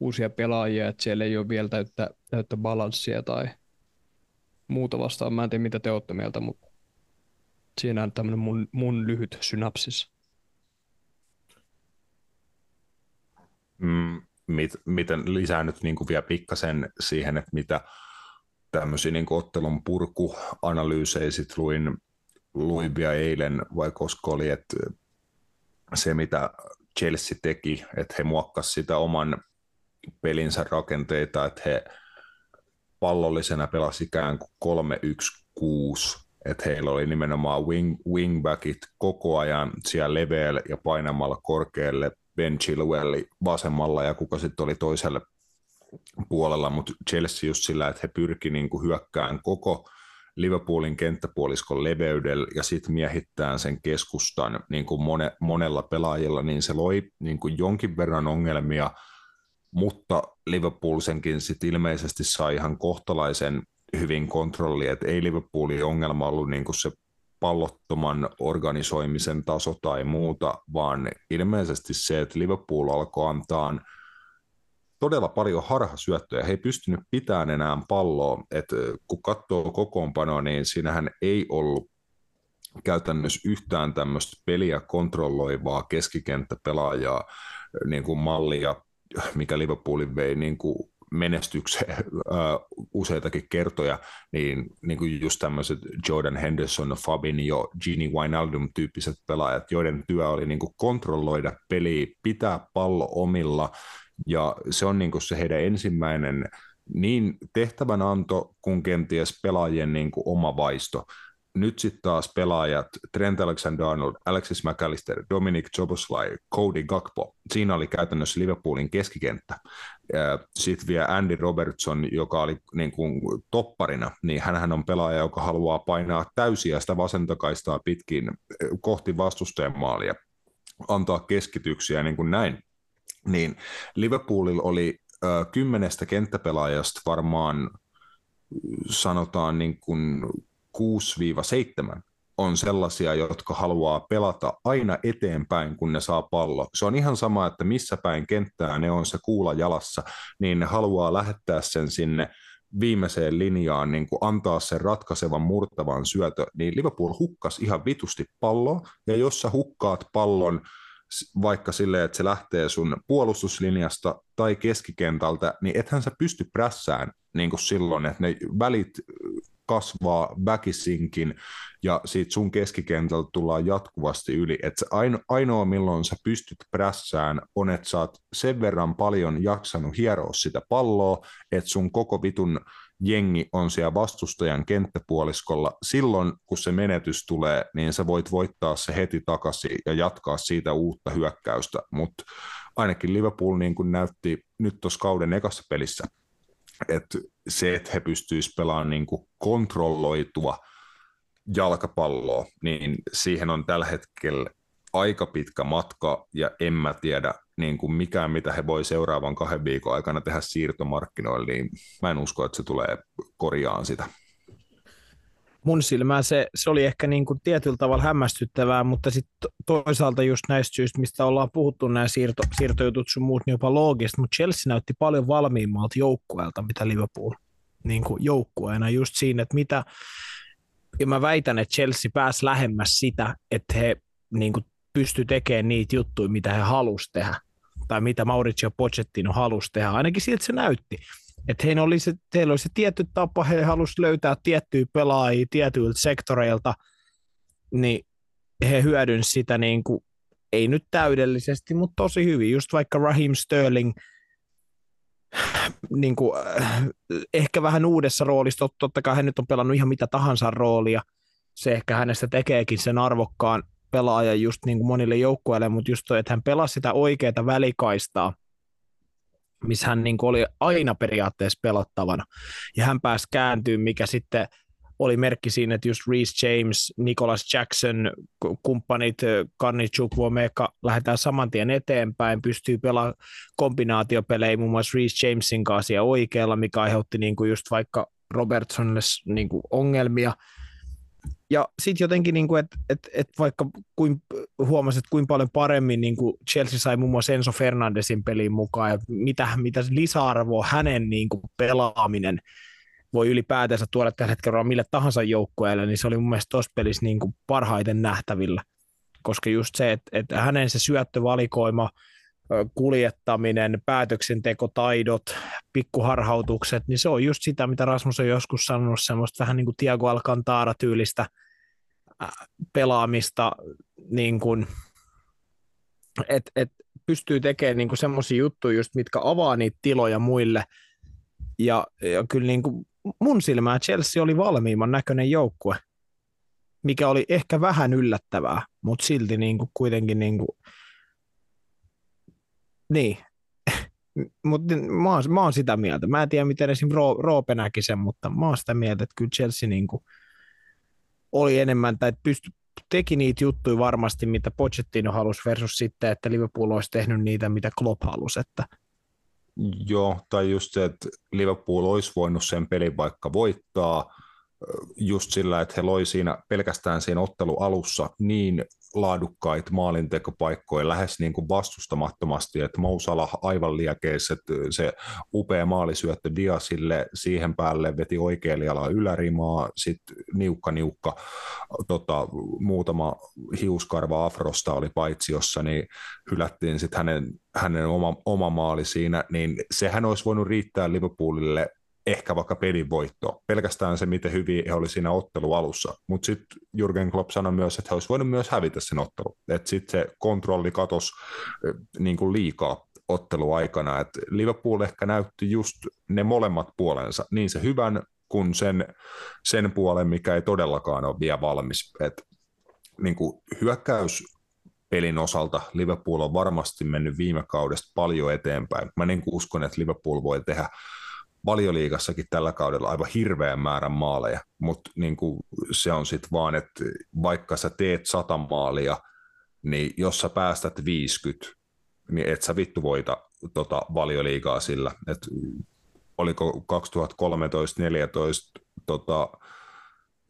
uusia pelaajia, että siellä ei ole vielä täyttä, täyttä balanssia tai muuta vastaan. Mä en tiedä, mitä te olette mieltä, mutta siinä on tämmöinen mun, mun lyhyt synapsis. Mm, mit, miten lisää nyt niin kuin vielä pikkasen siihen, että mitä tämmöisiä niin ottelun purkuanalyysejä sit luin, luin vielä eilen, vai koska oli, että se mitä Chelsea teki, että he muokkasivat sitä oman pelinsä rakenteita, että he pallollisena pelasi ikään kuin 3-1-6, että heillä oli nimenomaan wing, wingbackit koko ajan siellä leveällä ja painamalla korkealle Ben Chilwell vasemmalla ja kuka sitten oli toiselle puolella, mutta Chelsea just sillä, että he pyrki niin kuin hyökkään koko Liverpoolin kenttäpuoliskon leveydellä ja sitten miehittään sen keskustan niin kuin mone, monella pelaajilla, niin se loi niin kuin jonkin verran ongelmia, mutta Liverpool senkin sitten ilmeisesti sai ihan kohtalaisen hyvin kontrolli, että ei Liverpoolin ongelma ollut niin kuin se pallottoman organisoimisen taso tai muuta, vaan ilmeisesti se, että Liverpool alkoi antaa todella paljon harhasyöttöjä. He ei pystynyt pitämään enää palloa. Et kun katsoo kokoonpanoa, niin siinähän ei ollut käytännössä yhtään tämmöistä peliä kontrolloivaa keskikenttäpelaajaa niin kuin mallia, mikä Liverpoolin vei niin kuin menestykseen useitakin kertoja, niin, niin kuin just tämmöiset Jordan Henderson, Fabinho, Gini Wijnaldum tyyppiset pelaajat, joiden työ oli niin kuin kontrolloida peliä, pitää pallo omilla, ja se on niin kuin se heidän ensimmäinen niin tehtävänanto kuin kenties pelaajien niin kuin oma vaisto nyt sitten taas pelaajat Trent Alexander-Arnold, Alexis McAllister, Dominic Joboslai, Cody Gakpo. Siinä oli käytännössä Liverpoolin keskikenttä. Sitten vielä Andy Robertson, joka oli niin kuin topparina, niin hän on pelaaja, joka haluaa painaa täysiä sitä vasentakaistaa pitkin kohti vastustajan maalia, antaa keskityksiä niin kuin näin. Niin Liverpoolilla oli kymmenestä kenttäpelaajasta varmaan sanotaan niin kuin 6-7 on sellaisia, jotka haluaa pelata aina eteenpäin, kun ne saa pallo. Se on ihan sama, että missä päin kenttää ne on se kuula jalassa, niin ne haluaa lähettää sen sinne viimeiseen linjaan, niin kuin antaa sen ratkaisevan murtavan syötö, niin Liverpool hukkas ihan vitusti palloa, ja jos sä hukkaat pallon vaikka silleen, että se lähtee sun puolustuslinjasta tai keskikentältä, niin ethän sä pysty prässään niin kuin silloin, että ne välit kasvaa väkisinkin ja siitä sun keskikentältä tullaan jatkuvasti yli. Et se aino, ainoa milloin sä pystyt prässään on, että sä oot sen verran paljon jaksanut hieroa sitä palloa, että sun koko vitun jengi on siellä vastustajan kenttäpuoliskolla. Silloin, kun se menetys tulee, niin sä voit voittaa se heti takaisin ja jatkaa siitä uutta hyökkäystä, mutta ainakin Liverpool niin kuin näytti nyt tuossa kauden ekassa pelissä, että se, että he pystyisivät pelaamaan niin kuin kontrolloitua jalkapalloa, niin siihen on tällä hetkellä aika pitkä matka, ja en mä tiedä niin kuin mikään, mitä he voi seuraavan kahden viikon aikana tehdä siirtomarkkinoille, niin mä en usko, että se tulee korjaan sitä. Mun silmään se, se oli ehkä niin kuin tietyllä tavalla hämmästyttävää, mutta sitten toisaalta just näistä syistä, mistä ollaan puhuttu, nämä siirto, siirtojutut sun muut, niin jopa loogista, mutta Chelsea näytti paljon valmiimmalta joukkueelta, mitä Liverpool niin kuin joukkueena just siinä, että mitä, ja mä väitän, että Chelsea pääsi lähemmäs sitä, että he niin kuin pysty tekemään niitä juttuja, mitä he halusi tehdä, tai mitä Mauricio Pochettino halusi tehdä, ainakin siltä se näytti. Että heillä oli se, heillä oli se tietty tapa, he halusivat löytää tiettyjä pelaajia tietyiltä sektoreilta, niin he hyödynsivät sitä niin kuin, ei nyt täydellisesti, mutta tosi hyvin. Just vaikka Raheem Sterling, niin kuin, äh, ehkä vähän uudessa roolissa, totta kai hän nyt on pelannut ihan mitä tahansa roolia, se ehkä hänestä tekeekin sen arvokkaan pelaajan just niin kuin monille joukkueille, mutta just toi, että hän pelasi sitä oikeaa välikaistaa, missä hän niin oli aina periaatteessa pelattavana. Ja hän pääsi kääntyä, mikä sitten oli merkki siinä, että just Reece James, Nicholas Jackson, kumppanit, Karnichuk, Vomeka, lähdetään saman tien eteenpäin, pystyy pelaamaan kombinaatiopelejä muun muassa Reece Jamesin kanssa oikealla, mikä aiheutti niin kuin just vaikka Robertsonille niin kuin ongelmia, ja sitten jotenkin, niin että et, et vaikka kuin, huomasit, että kuinka paljon paremmin niin kuin Chelsea sai muun muassa Enzo Fernandesin peliin mukaan, ja mitä, mitä lisäarvoa hänen niin kuin pelaaminen voi ylipäätänsä tuoda tällä hetkellä mille tahansa joukkueelle, niin se oli mun mielestä tuossa pelissä niin kuin parhaiten nähtävillä. Koska just se, että, että hänen se syöttövalikoima – kuljettaminen, päätöksentekotaidot, pikkuharhautukset, niin se on just sitä, mitä Rasmus on joskus sanonut, semmoista vähän niin kuin Tiago Alcantara-tyylistä pelaamista, niin kuin, että et pystyy tekemään niin semmoisia juttuja, just, mitkä avaa niitä tiloja muille, ja, ja kyllä niin kuin mun silmää Chelsea oli valmiimman näköinen joukkue, mikä oli ehkä vähän yllättävää, mutta silti niin kuin kuitenkin niin kuin niin, mutta mä, oon, mä oon sitä mieltä. Mä en tiedä, miten esim. Roope näki sen, mutta mä oon sitä mieltä, että kyllä Chelsea niin kuin oli enemmän, tai pysty, teki niitä juttuja varmasti, mitä Pochettino halusi versus sitten, että Liverpool olisi tehnyt niitä, mitä Klopp halusi. Että... Joo, tai just se, että Liverpool olisi voinut sen pelin vaikka voittaa, just sillä, että he loi siinä pelkästään siinä ottelu alussa niin laadukkaita maalintekopaikkoja lähes niin kuin vastustamattomasti, että Mousala aivan liekeis, että se upea maalisyöttö Diasille siihen päälle veti oikealle jalan ylärimaa, sitten niukka niukka tota, muutama hiuskarva Afrosta oli paitsiossa, niin hylättiin sitten hänen, hänen oma, oma maali siinä, niin sehän olisi voinut riittää Liverpoolille ehkä vaikka pelin voitto. Pelkästään se, miten hyvin he oli siinä ottelu alussa. Mutta sitten Jurgen Klopp sanoi myös, että he olisivat voinut myös hävitä sen ottelu. Että sitten se kontrolli katosi niin kuin liikaa ottelu aikana. Et Liverpool ehkä näytti just ne molemmat puolensa, niin se hyvän kuin sen, sen puolen, mikä ei todellakaan ole vielä valmis. Et, niin kuin hyökkäys pelin osalta Liverpool on varmasti mennyt viime kaudesta paljon eteenpäin. Mä niin uskon, että Liverpool voi tehdä valioliigassakin tällä kaudella aivan hirveän määrän maaleja, mutta niin se on sitten vaan, että vaikka sä teet sata maalia, niin jos sä päästät 50, niin et sä vittu voita tota valioliigaa sillä. Et oliko 2013-2014 tota,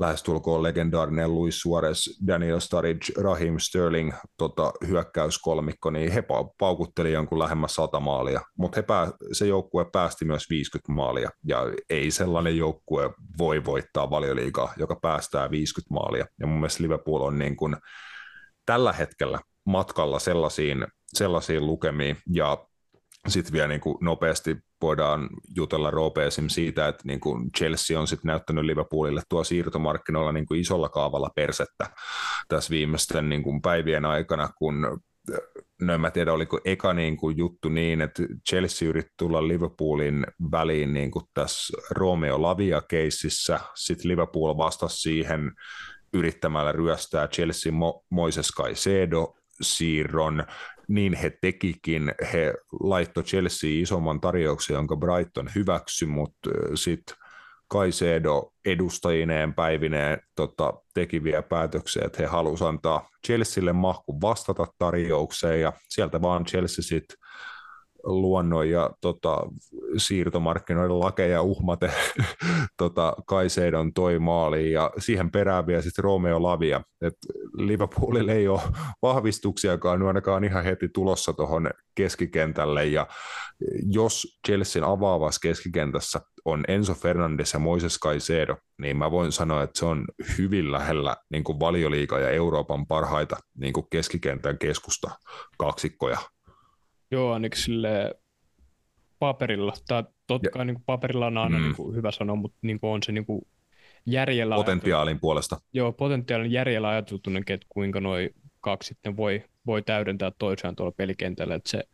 lähestulkoon legendaarinen Luis Suarez, Daniel Sturridge, Raheem Sterling tota, hyökkäyskolmikko, niin he paukutteli jonkun lähemmäs sata maalia, mutta pää, se joukkue päästi myös 50 maalia, ja ei sellainen joukkue voi voittaa valioliigaa, joka päästää 50 maalia, ja mun mielestä Liverpool on niin kuin tällä hetkellä matkalla sellaisiin, sellaisiin lukemiin, ja sitten vielä niin kuin nopeasti voidaan jutella Roopeesim siitä, että niin kuin Chelsea on sitten näyttänyt Liverpoolille tuo siirtomarkkinoilla niin kuin isolla kaavalla persettä tässä viimeisten niin kuin päivien aikana, kun no en mä tiedä, oliko eka niin kuin juttu niin, että Chelsea yritti tulla Liverpoolin väliin niin kuin tässä Romeo Lavia-keississä, sitten Liverpool vastasi siihen yrittämällä ryöstää Chelsea Mo- Moises Caicedo siirron, niin he tekikin. He laittoi Chelsea isomman tarjouksen, jonka Brighton hyväksyi, mutta sitten Kaisedo edustajineen päivineen tota, teki vielä päätöksiä, että he halusivat antaa Chelsealle mahku vastata tarjoukseen, ja sieltä vaan Chelsea sitten luonnon ja tota, siirtomarkkinoiden lakeja uhmate tota, Kaiseidon toi maaliin ja siihen perään vielä sitten Romeo Lavia. Et Liverpoolille ei ole vahvistuksiakaan ainakaan ihan heti tulossa tuohon keskikentälle ja jos Chelsean avaavassa keskikentässä on Enzo Fernandes ja Moises Caicedo, niin mä voin sanoa, että se on hyvin lähellä niin kuin valioliiga ja Euroopan parhaita niin keskikentän keskusta kaksikkoja. Joo, ainakin sille paperilla, tai totta kai niin paperilla on aina mm. niin kuin hyvä sanoa, mutta niin kuin on se niin kuin järjellä Potentiaalin ajateltu. puolesta. Joo, potentiaalin järjellä ajateltu, että kuinka noin kaksi sitten voi, voi täydentää toisiaan tuolla pelikentällä, että se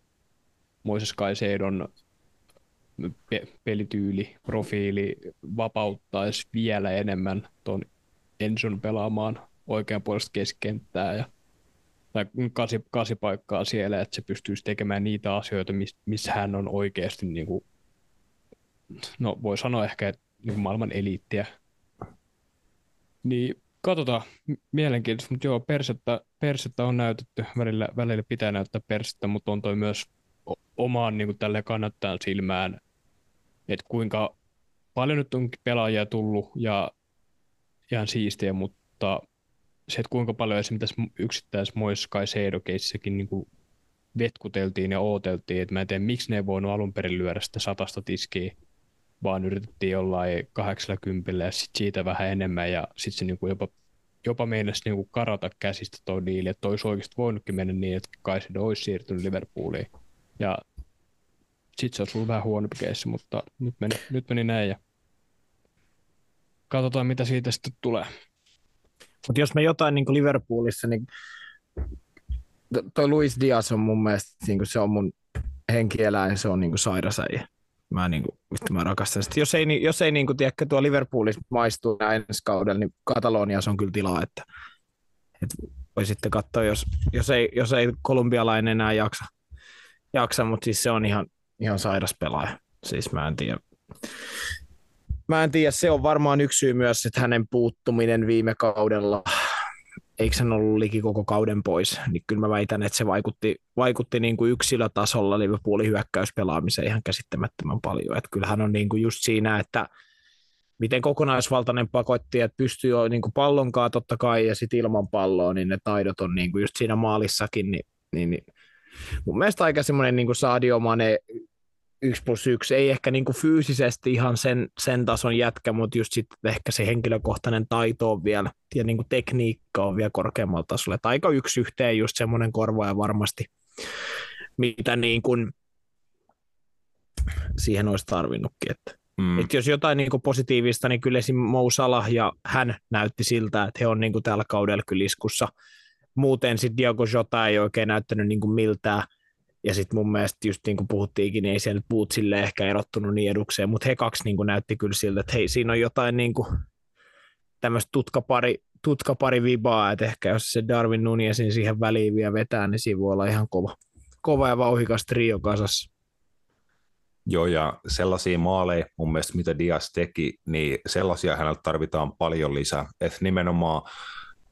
Moises Kaiseidon pe- pelityyli, profiili vapauttaisi vielä enemmän tuon Enson pelaamaan oikean puolesta keskikenttää ja tai kasi, kasi paikkaa siellä, että se pystyisi tekemään niitä asioita, missä hän on oikeasti, niin kuin, no voi sanoa ehkä, että niin kuin maailman eliittiä. Niin katsotaan, mielenkiintoista, mutta joo, persettä, persettä on näytetty, välillä, välillä pitää näyttää persettä, mutta on toi myös omaan niin kuin tälle kannattaa silmään, että kuinka paljon nyt on pelaajia tullut ja ihan siistiä, mutta se, että kuinka paljon esimerkiksi yksittäisessä Mois Caicedo-keissäkin niin kuin vetkuteltiin ja ooteltiin, että mä en tiedä, miksi ne ei voinut alun perin lyödä sitä satasta tiskiä, vaan yritettiin jollain 80 ja sit siitä vähän enemmän ja sitten se niin kuin jopa, jopa meinasi niin kuin karata käsistä tuo diili, että olisi oikeasti voinutkin mennä niin, että Caicedo olisi siirtynyt Liverpooliin. Ja sitten se olisi ollut vähän huonompi keissi, mutta nyt meni, nyt meni näin ja katsotaan mitä siitä sitten tulee. Mutta jos me jotain niin Liverpoolissa, niin toi Luis Diaz on mun mielestä, niin se on mun henkieläin, se on niin sairasäijä. Mä, niin kuin, mä rakastan sitä. Jos ei, jos ei niin kuin, tiedäkö, tuo Liverpoolissa maistuu ensi kaudella, niin Kataloniassa on kyllä tilaa, että, että voi sitten katsoa, jos, jos, ei, jos ei kolumbialainen enää jaksa, jaksa mutta siis se on ihan, ihan sairas pelaaja. Siis mä en tiedä. Mä en tiedä, se on varmaan yksi syy myös, että hänen puuttuminen viime kaudella, eikö hän ollut liki koko kauden pois, niin kyllä mä väitän, että se vaikutti, vaikutti niin kuin yksilötasolla Liverpoolin hyökkäyspelaamiseen ihan käsittämättömän paljon. Että kyllähän on niin kuin just siinä, että miten kokonaisvaltainen pakotti, että pystyy jo niin kuin totta kai ja sitten ilman palloa, niin ne taidot on niin kuin just siinä maalissakin, niin, niin, niin mun mielestä aika semmoinen niin Sadio Mane yksi plus yksi, ei ehkä niin kuin fyysisesti ihan sen, sen tason jätkä, mutta just sitten ehkä se henkilökohtainen taito on vielä, ja niin kuin tekniikka on vielä korkeammalla tasolla, että aika yksi yhteen just semmoinen korvaaja varmasti, mitä niin kuin siihen olisi tarvinnutkin, että Mm. Et jos jotain niin positiivista, niin kyllä esim. Mo Salah ja hän näytti siltä, että he on niin tällä kaudella kyliskussa. Muuten sitten Diogo Jota ei oikein näyttänyt niin miltään. Ja sitten mun mielestä just niin kuin puhuttiinkin, niin ei siellä nyt sille ehkä erottunut niin edukseen, mutta he kaksi niin kuin näytti kyllä siltä, että hei, siinä on jotain niin kuin tämmöistä tutkapari, tutkapari vibaa, että ehkä jos se Darwin Nunezin siihen väliin vielä vetää, niin siinä voi olla ihan kova, kova ja vauhikas trio kasassa. Joo, ja sellaisia maaleja mun mielestä, mitä Dias teki, niin sellaisia häneltä tarvitaan paljon lisää. Että nimenomaan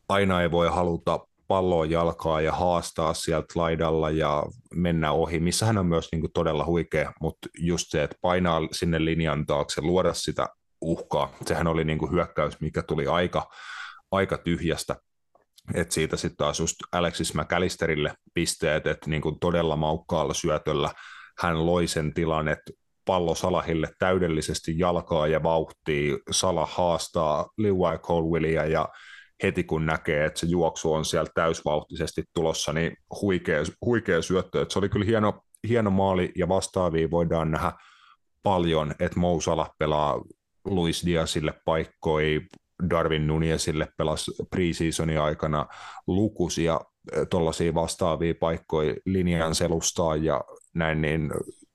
aina ei voi haluta palloa jalkaa ja haastaa sieltä laidalla ja mennä ohi, missä hän on myös niin kuin todella huikea, mutta just se, että painaa sinne linjan taakse, luoda sitä uhkaa, sehän oli niin kuin hyökkäys, mikä tuli aika, aika tyhjästä, että siitä sitten taas just Alexis McAllisterille pisteet, että niin kuin todella maukkaalla syötöllä hän loi sen tilan, että pallo Salahille täydellisesti jalkaa ja vauhtia, Salah haastaa Liwai Colwillia ja heti kun näkee, että se juoksu on siellä täysvauhtisesti tulossa, niin huikea, huikea syöttö. Että se oli kyllä hieno, hieno maali ja vastaavia voidaan nähdä paljon, että Mousala pelaa Luis Diazille paikkoi, Darwin Nunezille pelasi preseasonin aikana lukuisia tuollaisia vastaavia paikkoja linjan selustaa ja näin, niin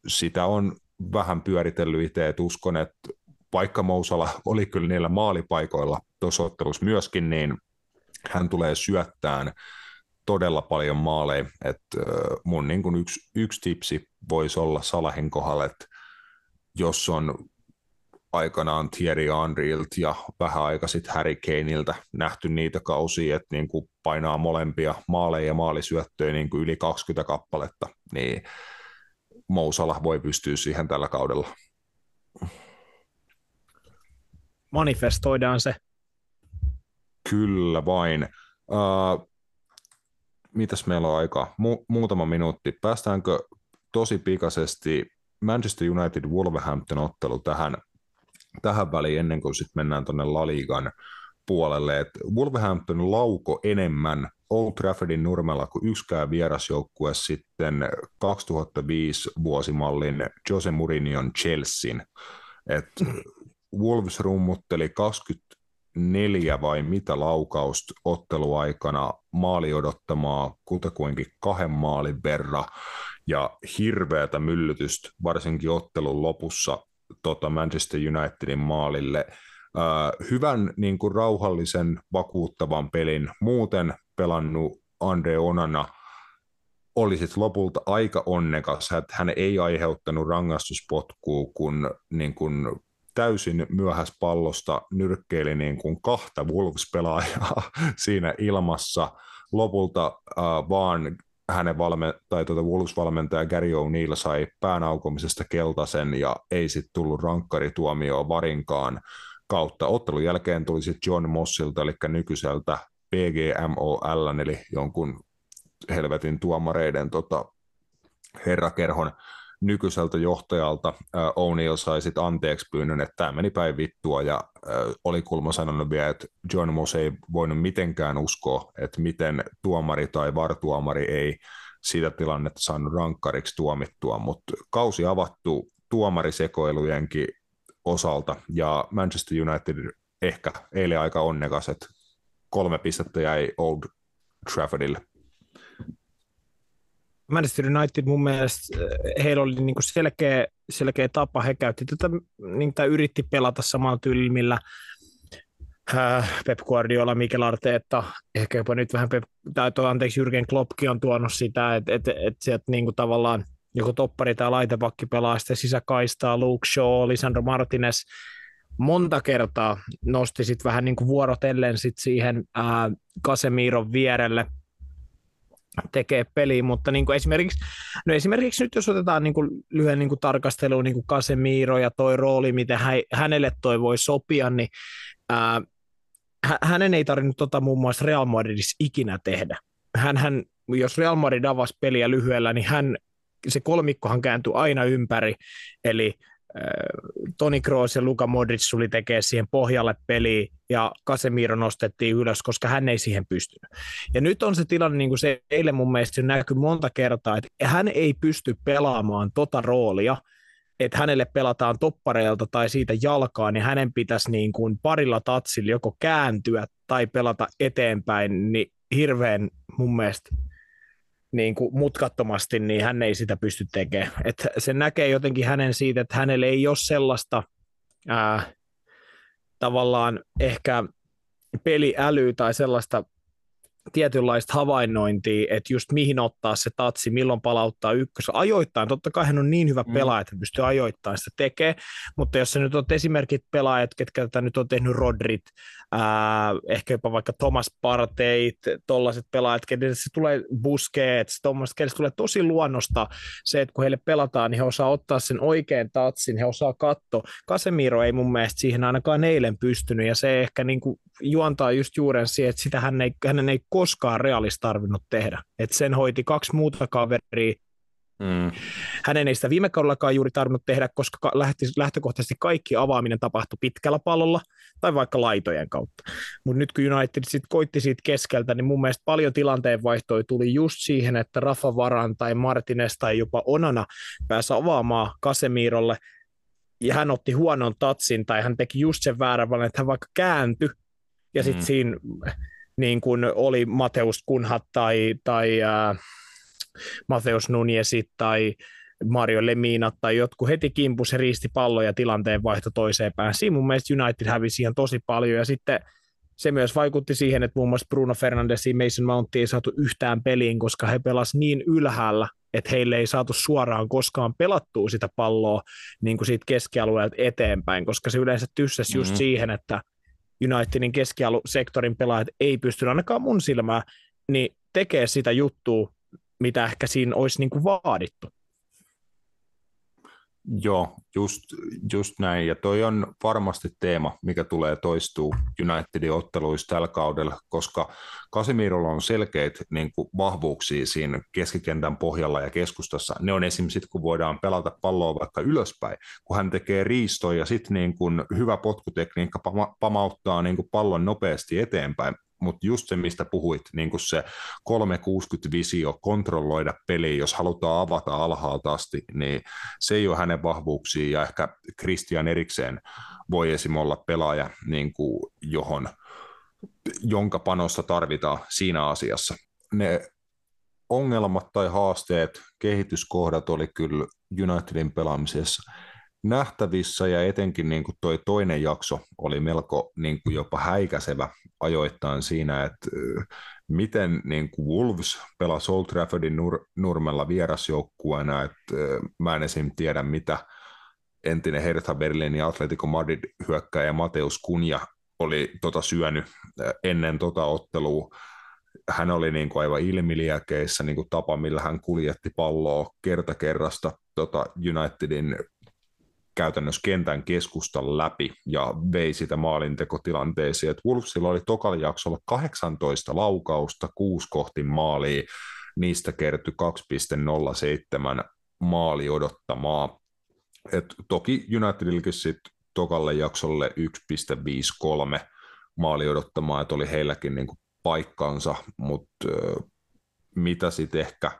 sitä on vähän pyöritellyt itse, että uskon, että vaikka Mousala oli kyllä niillä maalipaikoilla tuossa ottelussa myöskin, niin hän tulee syöttään todella paljon maaleja, että mun niin kuin yksi, yksi tipsi voisi olla Salahin kohdalla, että jos on aikanaan Thierry Henryltä ja vähän aika sitten Harry Kaneilta nähty niitä kausia, että niin painaa molempia maaleja ja maalisyöttöjä niin yli 20 kappaletta, niin Mousala voi pystyä siihen tällä kaudella. Manifestoidaan se. Kyllä vain. Uh, mitäs meillä on aikaa? Mu- muutama minuutti. Päästäänkö tosi pikaisesti Manchester United Wolverhampton ottelu tähän, tähän väliin ennen kuin sitten mennään tuonne La Ligan puolelle. Et Wolverhampton lauko enemmän Old Traffordin nurmella kuin yksikään vierasjoukkue sitten 2005 vuosimallin Jose Mourinhon Chelsean. Et Wolves rummutteli 24 vai mitä laukausta otteluaikana maali odottamaa kutakuinkin kahden maalin verran ja hirveätä myllytystä varsinkin ottelun lopussa tota Manchester Unitedin maalille. Uh, hyvän niin kuin rauhallisen, vakuuttavan pelin muuten pelannut Andre Onana oli sitten lopulta aika onnekas, että hän ei aiheuttanut rangaistuspotkua, kun niin kuin täysin myöhäs pallosta nyrkkeili niin kuin kahta Wolves-pelaajaa siinä ilmassa. Lopulta uh, vaan hänen valme- tai tuota Wolves-valmentaja Gary O'Neill sai päänaukomisesta keltaisen ja ei sitten tullut rankkarituomioon varinkaan kautta. Ottelun jälkeen tuli sitten John Mossilta, eli nykyiseltä PGMOL, eli jonkun helvetin tuomareiden tota, herrakerhon nykyiseltä johtajalta O'Neill sai sitten anteeksi pyynnön, että tämä meni päin vittua ja oli kulma sanonut vielä, että John Moss ei voinut mitenkään uskoa, että miten tuomari tai vartuomari ei sitä tilannetta saanut rankkariksi tuomittua, mutta kausi avattu tuomarisekoilujenkin osalta ja Manchester United ehkä eilen aika onnekas, että kolme pistettä jäi Old Traffordille. Manchester United mun mielestä eh, heillä oli niin kuin selkeä, selkeä tapa, he käytti tätä, niin, tai yritti pelata samalla tyylillä, millä äh, Pep Guardiola, Mikel Arteetta, ehkä jopa nyt vähän Pep, tai toi, anteeksi Jürgen Kloppkin on tuonut sitä, että et, et sieltä niin kuin tavallaan joko toppari tai laitapakki pelaa sitä sisäkaistaa, Luke Shaw, Lisandro Martinez, monta kertaa nosti sitten vähän niin kuin vuorotellen sit siihen ää, Casemiron vierelle – tekee peliä, mutta niin kuin esimerkiksi, no esimerkiksi nyt jos otetaan niin kuin lyhyen niin kuin tarkasteluun niin kuin ja toi rooli, miten hän, hänelle toi voi sopia, niin ää, hänen ei tarvinnut tota muun muassa Real Madridissa ikinä tehdä. Hän, hän, jos Real Madrid avasi peliä lyhyellä, niin hän, se kolmikkohan kääntyi aina ympäri, eli Toni Kroos ja Luka Modric tuli tekemään siihen pohjalle peliä ja Casemiro nostettiin ylös, koska hän ei siihen pystynyt. Ja nyt on se tilanne, niin kuin se eilen mun mielestä näkyy monta kertaa, että hän ei pysty pelaamaan tota roolia, että hänelle pelataan toppareilta tai siitä jalkaa, niin hänen pitäisi niin kuin parilla tatsilla joko kääntyä tai pelata eteenpäin, niin hirveän mun mielestä niin kuin mutkattomasti, niin hän ei sitä pysty tekemään. Että se näkee jotenkin hänen siitä, että hänellä ei ole sellaista ää, tavallaan ehkä peliälyä tai sellaista tietynlaista havainnointia, että just mihin ottaa se tatsi, milloin palauttaa ykkös. Ajoittain, totta kai hän on niin hyvä mm. pelaaja, että pystyy ajoittain sitä tekemään, mutta jos sä nyt on esimerkit pelaajat, ketkä tätä nyt on tehnyt Rodrit, ää, ehkä jopa vaikka Thomas Parteit, tollaiset pelaajat, kenelle se tulee Busquets, tuommoiset, kenelle se tulee tosi luonnosta se, että kun heille pelataan, niin he osaa ottaa sen oikean tatsin, he osaa katsoa. Casemiro ei mun mielestä siihen ainakaan eilen pystynyt, ja se ehkä niin kuin juontaa just juuren siihen, että sitä hän ei, hänen ei koskaan realista tarvinnut tehdä. Että sen hoiti kaksi muuta kaveria, Mm. Hänen ei sitä viime kaudellakaan juuri tarvinnut tehdä, koska lähti, lähtökohtaisesti kaikki avaaminen tapahtui pitkällä pallolla tai vaikka laitojen kautta. Mutta nyt kun United sit koitti siitä keskeltä, niin mun mielestä paljon tilanteen vaihtoi tuli just siihen, että Rafa Varan tai Martinez tai jopa Onana pääsi avaamaan Kasemirolle ja hän otti huonon tatsin tai hän teki just sen väärän valinnan, että hän vaikka kääntyi ja sitten mm. siinä niin kuin oli Mateus Kunhat tai, tai äh, Mateus Nuniesit tai Mario Lemina tai jotkut heti kimpus ja riisti palloja tilanteen vaihto toiseen päin. Siinä mun mielestä United hävisi ihan tosi paljon ja sitten se myös vaikutti siihen, että muun muassa Bruno Fernandes ja Mason Mount ei saatu yhtään peliin, koska he pelasivat niin ylhäällä, että heille ei saatu suoraan koskaan pelattua sitä palloa niin kuin siitä keskialueelta eteenpäin, koska se yleensä tyssäsi mm-hmm. just siihen, että Unitedin keskialusektorin pelaajat ei pysty ainakaan mun silmää, niin tekee sitä juttua mitä ehkä siinä olisi niin kuin vaadittu. Joo, just, just näin. Ja toi on varmasti teema, mikä tulee toistuu Unitedin otteluissa tällä kaudella, koska Casemirolla on selkeät niin kuin, vahvuuksia siinä keskikentän pohjalla ja keskustassa. Ne on esimerkiksi, kun voidaan pelata palloa vaikka ylöspäin, kun hän tekee riistoja ja sitten niin hyvä potkutekniikka pamauttaa niin kuin, pallon nopeasti eteenpäin mutta just se, mistä puhuit, niin kuin se 360-visio, kontrolloida peliä, jos halutaan avata alhaalta asti, niin se ei ole hänen vahvuuksiin, ja ehkä Christian erikseen voi esim. olla pelaaja, niin kuin johon, jonka panosta tarvitaan siinä asiassa. Ne ongelmat tai haasteet, kehityskohdat oli kyllä Unitedin pelaamisessa nähtävissä ja etenkin niin kuin toi toinen jakso oli melko niin kuin jopa häikäisevä ajoittain siinä, että miten niin kuin Wolves pelasi Old Traffordin nur- nurmella vierasjoukkueena, että mä en esim. tiedä mitä entinen Hertha Berlin ja Atletico Madrid hyökkäjä Mateus Kunja oli tota syönyt ennen tota ottelua. Hän oli niin kuin aivan ilmiliäkeissä niin kuin tapa, millä hän kuljetti palloa kerta kerrasta tota Unitedin käytännössä kentän keskustan läpi ja vei sitä maalintekotilanteeseen. Et Wolvesilla oli tokalla jaksolla 18 laukausta, kuusi kohti maalia, niistä kertyi 2,07 maali odottamaa. Et toki Unitedillekin sitten tokalle jaksolle 1,53 maali odottamaa, että oli heilläkin niinku paikkansa, mutta mitä sitten ehkä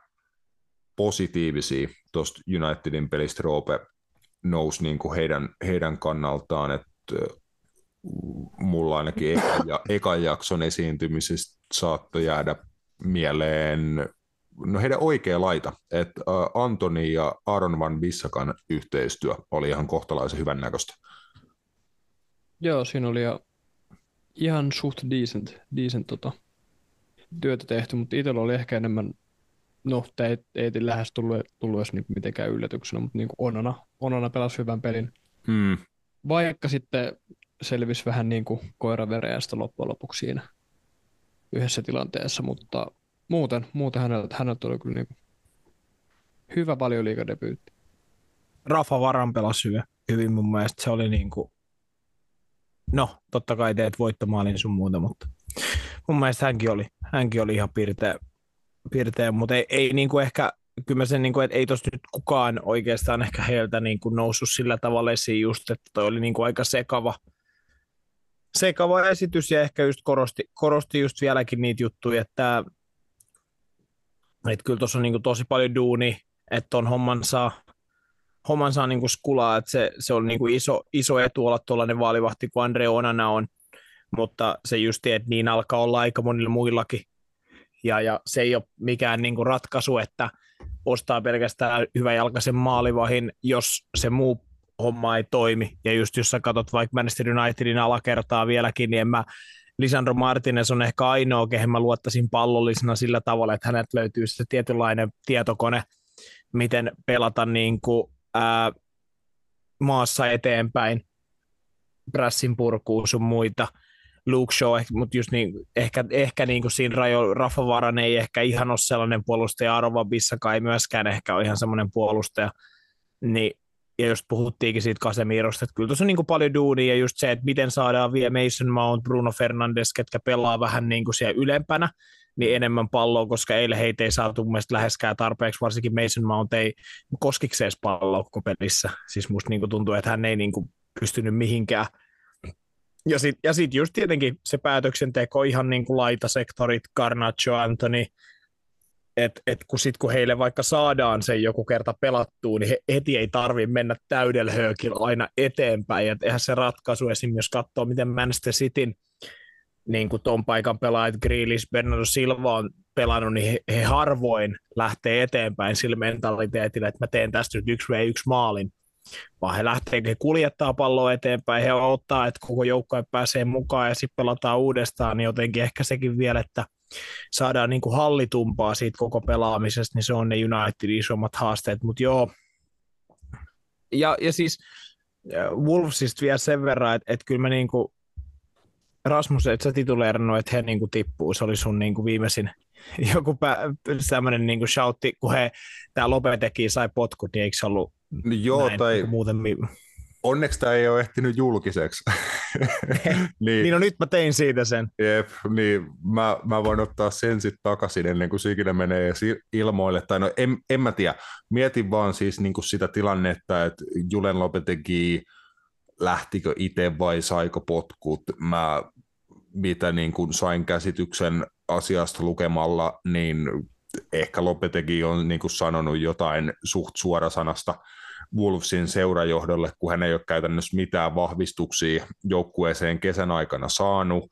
positiivisia tuosta Unitedin pelistä Roope nousi niin kuin heidän, heidän kannaltaan, että mulla ainakin eka, ja, ekan jakson esiintymisestä saattoi jäädä mieleen no heidän oikea laita, että Antoni ja Aaron Van Bissakan yhteistyö oli ihan kohtalaisen hyvän näköistä. Joo, siinä oli ihan suht decent, decent tota, työtä tehty, mutta itsellä oli ehkä enemmän no, ei, ei lähes tullut, tullut edes niin mitenkään yllätyksenä, mutta niin kuin Onana, Onana pelasi hyvän pelin. Hmm. Vaikka sitten selvisi vähän niin kuin koiravereästä loppujen lopuksi siinä yhdessä tilanteessa, mutta muuten, muuten häneltä, häneltä oli kyllä niin kuin hyvä paljon liikadebyytti. Rafa Varan pelasi hyvin, hyvin mun mielestä. Se oli niin kuin, no totta kai teet voittomaalin sun muuta, mutta mun mielestä hänkin oli, hänkin oli ihan pirteä, piirtein, mutta ei, ei niin kuin ehkä, kyllä mä sen, niin kuin, että ei tuossa nyt kukaan oikeastaan ehkä heiltä niin kuin noussut sillä tavalla esiin just, että toi oli niin kuin aika sekava, sekava esitys ja ehkä just korosti, korosti just vieläkin niitä juttuja, että, että kyllä tuossa on niin kuin tosi paljon duuni, että ton homman saa, homman saa niin kuin skulaa, että se, se on niin kuin iso, iso etu olla tuollainen vaalivahti kuin Andre Onana on, mutta se just, että niin alkaa olla aika monilla muillakin ja, ja se ei ole mikään niin kuin ratkaisu, että ostaa pelkästään jalkaisen maalivahin, jos se muu homma ei toimi. Ja just jos sä katsot vaikka Manchester Unitedin alakertaa vieläkin, niin en mä Lisandro Martinez on ehkä ainoa, kehen mä luottaisin pallollisena sillä tavalla, että hänet löytyy se tietynlainen tietokone, miten pelata niin kuin, ää, maassa eteenpäin, prässin purkuun sun muita – Luke Shaw, mutta just niin, ehkä, ehkä niin kuin siinä rajo, Rafa Varan ei ehkä ihan ole sellainen puolustaja, Arova Bissaka ei myöskään ehkä ole ihan semmoinen puolustaja, niin ja just puhuttiinkin siitä Casemirosta, että kyllä tuossa on niin kuin paljon duunia ja just se, että miten saadaan vielä Mason Mount, Bruno Fernandes, ketkä pelaa vähän niin kuin siellä ylempänä, niin enemmän palloa, koska eilen heitä ei saatu mun läheskään tarpeeksi, varsinkin Mason Mount ei koskikseen palloa koko pelissä. Siis musta niin kuin tuntuu, että hän ei niin kuin pystynyt mihinkään ja sitten ja sit just tietenkin se päätöksenteko ihan niin kuin laitasektorit, Garnacho, Anthony, että et kun, sit, kun heille vaikka saadaan se joku kerta pelattua, niin he heti ei tarvi mennä täydellä aina eteenpäin. Et eihän se ratkaisu esimerkiksi, jos katsoo, miten Manchester Cityn niin kuin ton paikan pelaajat, Grealish, Bernardo Silva on pelannut, niin he, he harvoin lähtee eteenpäin sillä mentaliteetillä, että mä teen tästä nyt yksi v yksi maalin vaan he lähtee, he kuljettaa palloa eteenpäin, he ottaa, että koko joukko pääsee mukaan ja sitten pelataan uudestaan, niin jotenkin ehkä sekin vielä, että saadaan niin kuin hallitumpaa siitä koko pelaamisesta, niin se on ne Unitedin isommat haasteet, mutta joo. Ja, ja siis Wolvesista vielä sen verran, että, että kyllä mä niin kuin Rasmus, että sä tituleerannut, että he niin kuin tippuu, se oli sun niin kuin viimeisin joku pä, sellainen niin kuin shoutti, kun he, tämä Lopetekin sai potkut, niin eikö se ollut Joo, näin, tai niin muuten. onneksi tämä ei ole ehtinyt julkiseksi. niin, Niin no nyt mä tein siitä sen. Jep, niin mä, mä voin ottaa sen sitten takaisin ennen kuin se ikinä menee ilmoille. Tai no en, en mä tiedä. Mietin vaan siis niin kuin sitä tilannetta, että Julen Lopetegi lähtikö itse vai saiko potkut. Mä mitä niin kuin sain käsityksen asiasta lukemalla, niin ehkä Lopetegi on niin kuin sanonut jotain suht suorasanasta Wolvesin seurajohdolle, kun hän ei ole käytännössä mitään vahvistuksia joukkueeseen kesän aikana saanut,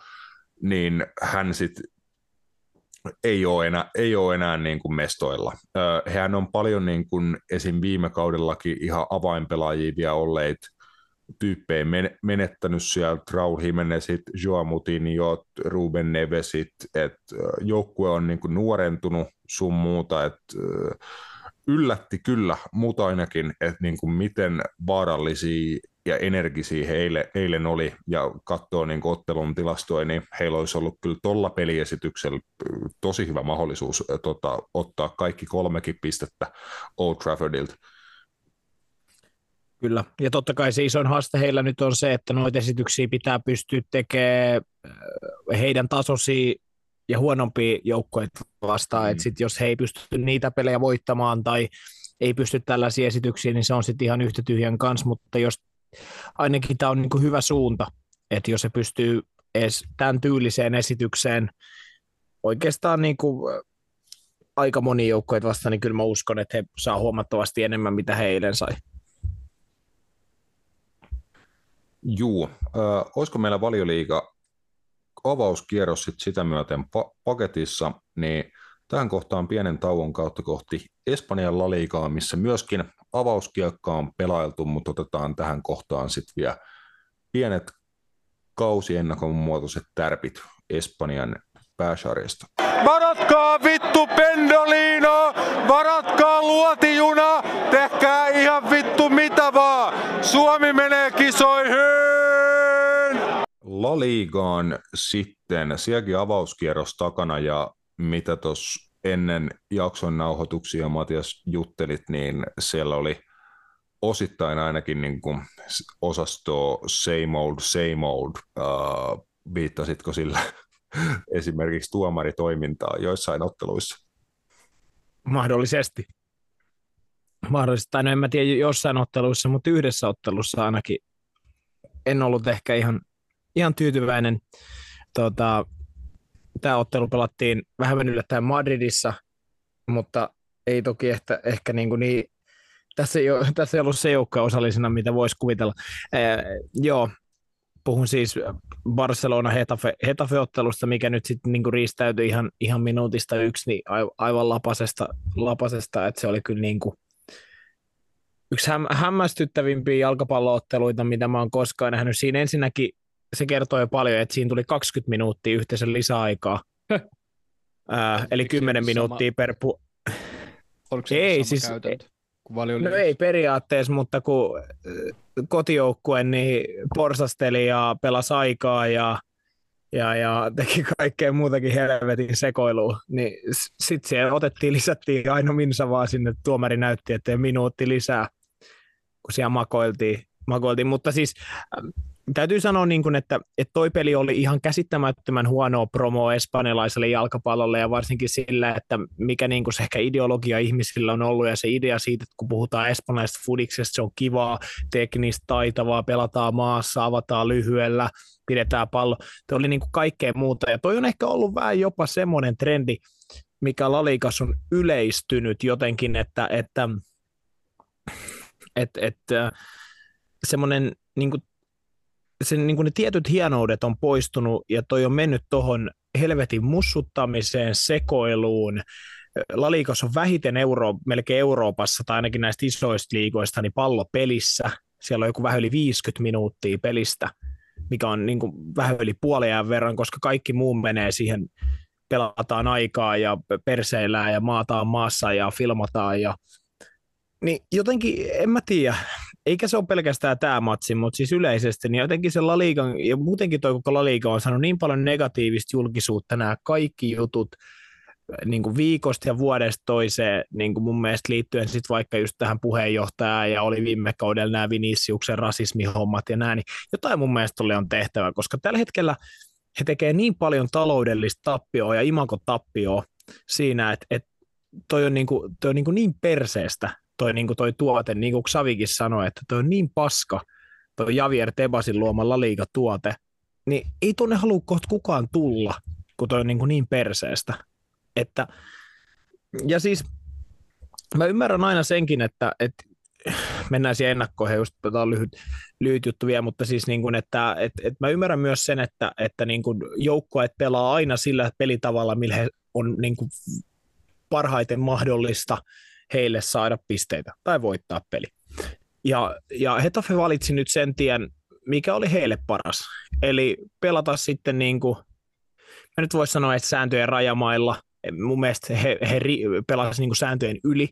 niin hän sitten ei ole enää, ei ole enää niin kuin mestoilla. Hän on paljon niin kuin esim. viime kaudellakin ihan avainpelaajia vielä olleet tyyppejä men- menettänyt sieltä, Raul Jimenezit, Joa Mutiniot, Ruben Nevesit, että joukkue on niin kuin nuorentunut sun muuta, että yllätti kyllä mut ainakin, että niin kuin miten vaarallisia ja energisiä he eile, eilen oli, ja katsoo niin ottelun tilastoja, niin heillä olisi ollut kyllä tuolla peliesityksellä ö, tosi hyvä mahdollisuus tota, ottaa kaikki kolmekin pistettä Old Traffordilta. Kyllä. Ja totta kai se isoin haaste heillä nyt on se, että noita esityksiä pitää pystyä tekemään heidän tasoisia ja huonompia joukkoja vastaan. Mm. Että sit jos he ei pysty niitä pelejä voittamaan tai ei pysty tällaisia esityksiä, niin se on sitten ihan yhtä tyhjän kanssa, mutta jos ainakin tämä on niinku hyvä suunta, että jos se pystyy edes tämän tyyliseen esitykseen oikeastaan niinku aika moni joukkoja vastaan, niin kyllä mä uskon, että he saa huomattavasti enemmän, mitä he eilen sai. Juu, äh, olisiko meillä valioliiga avauskierros sit sitä myöten pa- paketissa, niin tähän kohtaan pienen tauon kautta kohti Espanjan laliigaa, missä myöskin avauskiekka on pelailtu, mutta otetaan tähän kohtaan sitten vielä pienet kausiennakon muotoiset tärpit Espanjan pääsarjasta. Varatkaa vittu Pendolino! Varatkaa luotijuna! Tehkää ihan vittu mitä vaan! Suomi menee kisoihin! La Ligaan sitten, sielläkin avauskierros takana ja mitä tuossa ennen jakson nauhoituksia Matias juttelit, niin siellä oli osittain ainakin niin kuin osasto same old, same old. Uh, viittasitko sillä esimerkiksi tuomaritoimintaa joissain otteluissa? Mahdollisesti. Mahdollisesti, tai no en mä tiedä jossain otteluissa, mutta yhdessä ottelussa ainakin en ollut ehkä ihan, ihan tyytyväinen. Tota, tämä ottelu pelattiin vähän yllättäen Madridissa, mutta ei toki ehkä, ehkä niin, kuin niin tässä, ei ole, tässä ei ollut se joukko osallisena, mitä voisi kuvitella. Ää, joo, puhun siis Barcelona Hetafe, Hetafe-ottelusta, mikä nyt sitten niinku riistäytyi ihan, ihan minuutista yksi, niin aivan lapasesta, lapasesta että se oli kyllä niinku yksi häm, hämmästyttävimpiä jalkapallootteluita, mitä mä oon koskaan nähnyt. Siinä ensinnäkin se kertoo jo paljon, että siinä tuli 20 minuuttia yhteensä lisäaikaa. Ää, eli Eikö se 10 sama- minuuttia per pu- Oliko se Ei, sama siis- käytäntö No ei periaatteessa, mutta kun kotijoukkue niin porsasteli ja pelasi aikaa ja, ja, ja teki kaikkea muutakin helvetin sekoilua, niin sitten siellä otettiin, lisättiin aina minsa vaan sinne, tuomari näytti, että minuutti lisää, kun siellä makoiltiin. Makoiltiin. Mutta siis ähm, täytyy sanoa, niin kuin, että, että toi peli oli ihan käsittämättömän huonoa promoa espanjalaiselle jalkapallolle ja varsinkin sillä, että mikä niin kuin se ehkä ideologia ihmisillä on ollut ja se idea siitä, että kun puhutaan espanjalaisesta fudiksesta, se on kivaa, teknistä, taitavaa, pelataan maassa, avataan lyhyellä, pidetään pallo. Tuo oli niin kuin kaikkea muuta ja toi on ehkä ollut vähän jopa semmoinen trendi, mikä Lalikas on yleistynyt jotenkin, että, että, että, että semmoinen niin kuin sen, niin kuin ne tietyt hienoudet on poistunut ja toi on mennyt tuohon helvetin mussuttamiseen, sekoiluun. Laliikassa on vähiten Euro, melkein Euroopassa tai ainakin näistä isoista liigoista niin pallo pelissä. Siellä on joku vähän yli 50 minuuttia pelistä, mikä on niin kuin vähän yli puolen verran, koska kaikki muu menee siihen, pelataan aikaa ja perseillään ja maataan maassa ja filmataan ja niin jotenkin, en mä tiedä, eikä se ole pelkästään tämä matsi, mutta siis yleisesti, niin jotenkin se La Ligan, ja muutenkin toi koko La Liga on saanut niin paljon negatiivista julkisuutta, nämä kaikki jutut, niin kuin viikosta ja vuodesta toiseen niin kuin mun mielestä liittyen sit vaikka just tähän puheenjohtajaan ja oli viime kaudella nämä Viniciuksen rasismihommat ja näin, niin jotain mun mielestä oli on tehtävä, koska tällä hetkellä he tekee niin paljon taloudellista tappioa ja imakotappioa siinä, että, että toi on, niin, kuin, toi on niin, kuin niin perseestä toi, niin kuin toi tuote, niin kuin Xavikin sanoi, että toi on niin paska, toi Javier Tebasin luoma La tuote, niin ei tuonne halua kohta kukaan tulla, kun toi on niin, kuin niin perseestä. Että, ja siis mä ymmärrän aina senkin, että, että mennään siihen ennakkoihin, just tämä on lyhyt, lyhyt juttu vielä, mutta siis niin kuin, että, että, että mä ymmärrän myös sen, että, että niin kuin joukkueet pelaa aina sillä pelitavalla, millä he on niin kuin parhaiten mahdollista heille saada pisteitä tai voittaa peli. Ja, ja Hetafe valitsi nyt sen tien, mikä oli heille paras. Eli pelata sitten niin kuin, mä nyt voisi sanoa, että sääntöjen rajamailla, mun mielestä he, he pelasivat niin sääntöjen yli,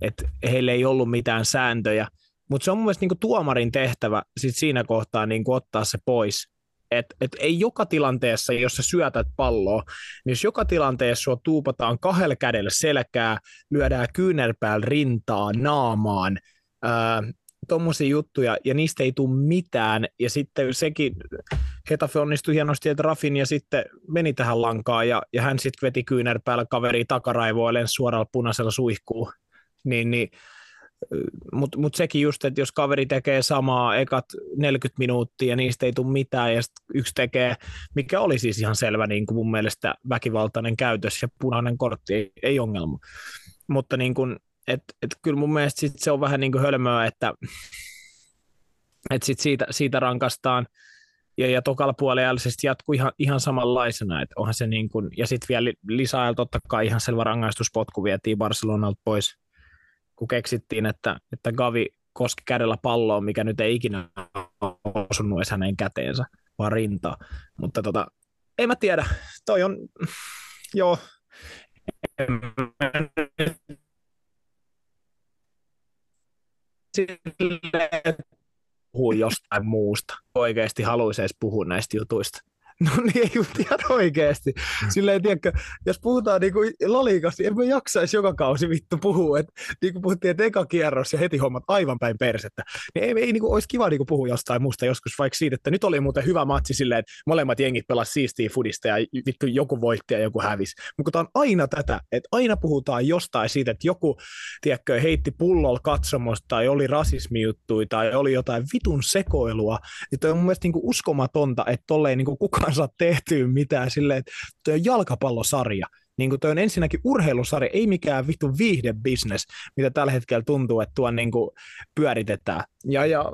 että heille ei ollut mitään sääntöjä, mutta se on mun mielestä niin tuomarin tehtävä sit siinä kohtaa niin ottaa se pois että et ei joka tilanteessa, jos sä syötät palloa, niin jos joka tilanteessa sua tuupataan kahdella kädellä selkää, lyödään kyynärpäällä rintaa, naamaan, tuommoisia juttuja, ja niistä ei tule mitään, ja sitten sekin, Hetafe onnistui hienosti, että Rafin ja sitten meni tähän lankaan, ja, ja hän sitten veti kyynärpäällä kaveri takaraivoilleen suoralla punaisella suihkuun, niin, niin mutta mut sekin just, että jos kaveri tekee samaa ekat 40 minuuttia ja niistä ei tule mitään ja yksi tekee, mikä oli siis ihan selvä niin kuin mun mielestä väkivaltainen käytös ja punainen kortti, ei, ei ongelma. Mutta niin kuin, et, et kyllä mun mielestä sit se on vähän niin kuin hölmöä, että et sit siitä, siitä rankastaan ja, ja tokalla puolella jatkuu ihan, ihan samanlaisena, että onhan se niin kuin, ja sitten vielä lisää totta kai ihan selvä rangaistuspotku vietiin Barcelonalta pois, kun keksittiin, että, että Gavi koski kädellä palloa, mikä nyt ei ikinä osunut edes hänen käteensä, vaan rintaa. Mutta tota, en mä tiedä, toi on, joo, puhuu jostain muusta. Oikeasti haluaisi edes puhua näistä jutuista. No niin, ei ihan oikeasti. Silleen, tiedätkö, jos puhutaan niin kuin laliikasta, niin en mä jaksaisi joka kausi vittu puhua. Et, niin kuin puhuttiin, että eka kierros ja heti hommat aivan päin persettä. Niin ei, ei kuin, olisi kiva niin kuin puhua jostain muusta joskus, vaikka siitä, että nyt oli muuten hyvä matsi silleen, että molemmat jengit pelasivat siistiä fudista ja vittu joku voitti ja joku hävisi. Mutta tämä on aina tätä, että aina puhutaan jostain siitä, että joku, tiedätkö, heitti pullolla katsomosta tai oli rasismijuttui tai oli jotain vitun sekoilua. Niin on mun mielestä kuin uskomatonta, että tolleen kuin kukaan saa tehtyä mitään silleen, että tuo on jalkapallosarja. Niin kuin toi on ensinnäkin urheilusarja, ei mikään vittu viihdebisnes, mitä tällä hetkellä tuntuu, että tuon niin kuin pyöritetään. Ja, ja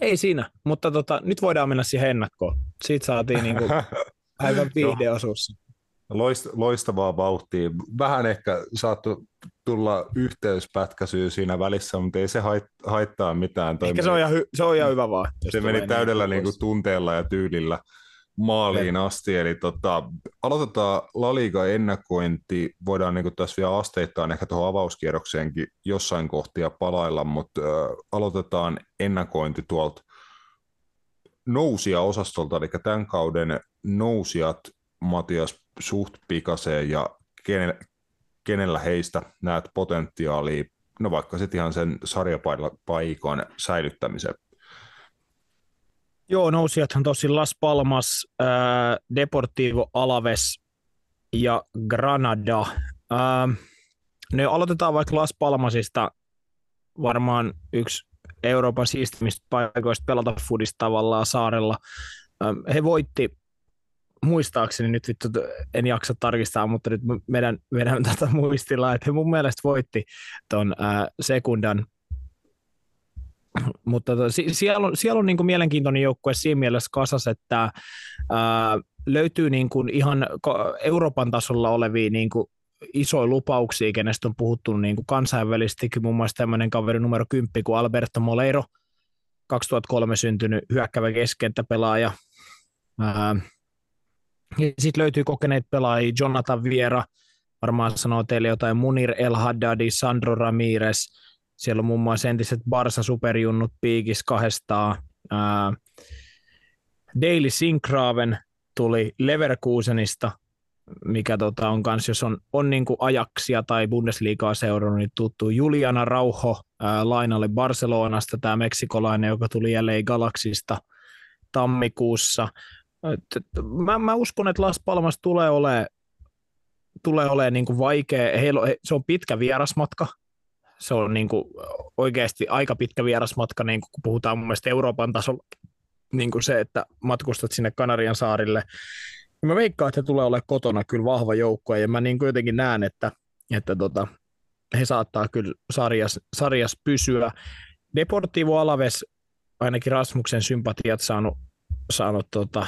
ei siinä, mutta tota, nyt voidaan mennä siihen ennakkoon. Siitä saatiin niin kuin aivan viihdeosuus. Loistavaa vauhtia. Vähän ehkä saattoi tulla yhteyspätkäisyä siinä välissä, mutta ei se haittaa mitään. Ehkä se on, ihan hy- se on ihan hyvä vaan. Se meni niin täydellä niin kuin tunteella ja tyylillä maaliin asti. Eli tota, aloitetaan La Liga ennakointi. Voidaan niin tässä vielä asteittain ehkä tuohon avauskierrokseenkin jossain kohtia palailla, mutta äh, aloitetaan ennakointi tuolta nousia osastolta, eli tämän kauden nousijat Matias suht pikaseen ja kenellä, kenellä heistä näet potentiaalia, no vaikka sitten ihan sen sarjapaikan säilyttämisen Joo, nousijathan tosi Las Palmas, äh, Deportivo Alaves ja Granada. Äh, ne aloitetaan vaikka Las Palmasista, varmaan yksi Euroopan siistimistä paikoista pelata fudista tavallaan saarella. Äh, he voitti muistaakseni nyt vittu, en jaksa tarkistaa, mutta nyt meidän, meidän tätä muistilla, että he mun mielestä voitti ton äh, sekundan mutta to, siellä on, siellä on niin kuin mielenkiintoinen joukkue siinä mielessä kasas, että ää, löytyy niin kuin ihan Euroopan tasolla olevia niin kuin isoja lupauksia, kenestä on puhuttu niin kuin kansainvälisestikin, muun muassa tämmöinen kaveri numero 10 kuin Alberto Moleiro, 2003 syntynyt hyökkävä keskentäpelaaja. Sitten löytyy kokeneet pelaajia, Jonathan Viera, varmaan sanoo teille jotain, Munir El Haddadi, Sandro Ramirez, siellä on muun muassa entiset Barsa superjunnut piikis kahdestaan. Ää, Daily Sinkraven tuli Leverkusenista, mikä tota, on kans, jos on, on niin Ajaksia tai Bundesliigaa seurannut, niin tuttu Juliana Rauho ää, lainalle Barcelonasta, tämä meksikolainen, joka tuli jälleen Galaxista tammikuussa. Mä, mä, uskon, että Las Palmas tulee olemaan tulee olemaan niin vaikea. Heillä se on pitkä vierasmatka. Se on niin kuin oikeasti aika pitkä vierasmatka, niin kuin kun puhutaan mun mielestä Euroopan tasolla. Niin kuin se, että matkustat sinne Kanarian saarille. Mä veikkaan, että he tulee olemaan kotona kyllä vahva joukkue, ja mä niin kuin jotenkin näen, että, että tota, he saattaa kyllä sarjas, sarjas pysyä. Deportivo Alaves, ainakin Rasmuksen sympatiat saanut, saanut tota,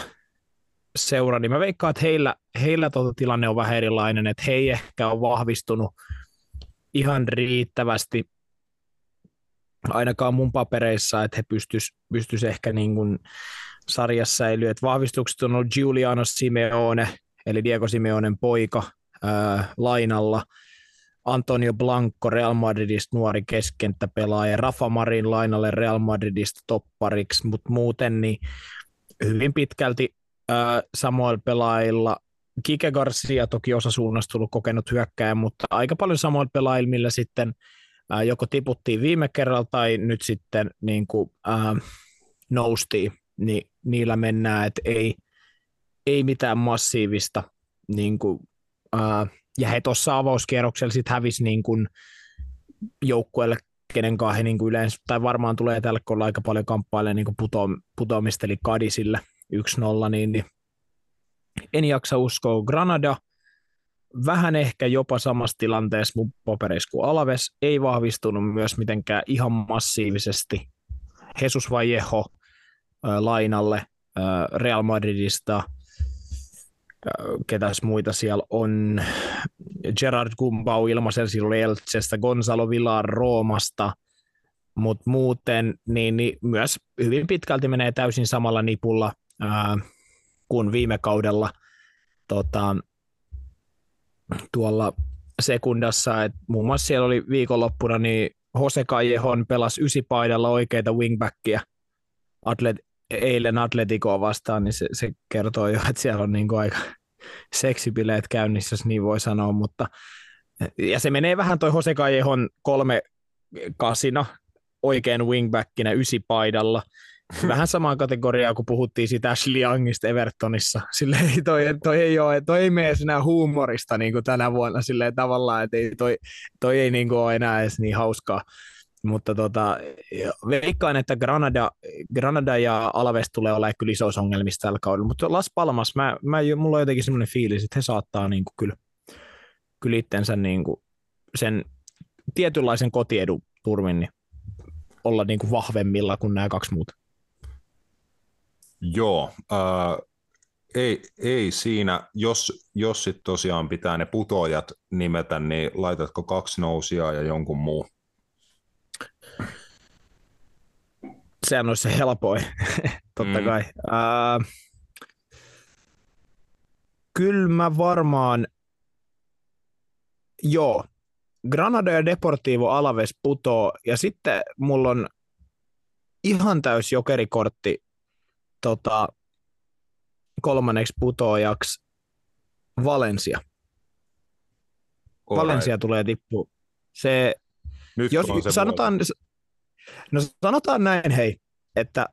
seura, niin mä veikkaan, että heillä, heillä tota tilanne on vähän erilainen, että he ei ehkä ole vahvistunut ihan riittävästi ainakaan mun papereissa, että he pystyis, pystyis ehkä niin kuin sarjassa säilyä. Että vahvistukset on ollut Giuliano Simeone, eli Diego Simeonen poika ää, lainalla, Antonio Blanco Real Madridista nuori keskenttäpelaaja, Rafa Marin lainalle Real Madridista toppariksi, mutta muuten niin hyvin pitkälti äh, samoilla pelaajilla. Kike Garcia toki osa suunnasta tullut kokenut hyökkäjä, mutta aika paljon samoilla pelaajilla, sitten äh, joko tiputtiin viime kerralla tai nyt sitten niin kuin, äh, noustiin, niin niillä mennään, että ei, ei mitään massiivista. Niin kuin, äh, ja he tuossa avauskierroksella sitten hävisi niin kuin joukkueelle, kenen kanssa he niin kuin yleensä, tai varmaan tulee tällä aika paljon kamppailemaan niin puto, putoamista, eli Kadisille – 1-0, niin, niin en jaksa uskoa. Granada. Vähän ehkä jopa samassa tilanteessa mun papereissa kuin Alaves, ei vahvistunut myös mitenkään ihan massiivisesti. Jesus Vallejo äh, lainalle äh, Real Madridista, äh, ketäs muita siellä on, Gerard Gumbau ilmaisen silloin Eltsestä, Gonzalo Villar Roomasta, mutta muuten niin, niin myös hyvin pitkälti menee täysin samalla nipulla – ää, kuin viime kaudella tota, tuolla sekundassa. Et muun muassa siellä oli viikonloppuna, niin Jose Callejon pelasi ysipaidalla oikeita wingbackia atlet, eilen Atleticoa vastaan, niin se, se kertoo jo, että siellä on niin kuin aika seksibileet käynnissä, jos niin voi sanoa, mutta ja se menee vähän toi Jose Callejon kolme kasina oikein wingbackinä ysipaidalla, vähän samaan kategoriaan, kun puhuttiin siitä Ashley Youngista Evertonissa. Sille ei toi, toi, ei ole, toi ei mene enää huumorista niin kuin tänä vuonna silleen tavallaan, että ei, toi, toi ei niin kuin ole enää edes niin hauskaa. Mutta tota, veikkaan, että Granada, Granada ja Alves tulee olla kyllä isoissa ongelmissa tällä kaudella. Mutta Las Palmas, mä, mä, mulla on jotenkin semmoinen fiilis, että he saattaa niin kuin kyllä, kyllä itsensä niin kuin sen tietynlaisen kotiedun turvin niin olla niin kuin vahvemmilla kuin nämä kaksi muuta. Joo, äh, ei, ei siinä, jos, jos sit tosiaan pitää ne putoajat nimetä, niin laitatko kaksi nousia ja jonkun muu? Sehän olisi se helpoin, totta mm. kai. Äh, kyllä mä varmaan, joo, Granada ja Deportivo Alaves putoo, ja sitten mulla on ihan täys jokerikortti tota, kolmanneksi putoajaksi Valencia. All Valencia tulee tippu. Se, Nyt jos se sanotaan, no sanotaan näin hei, että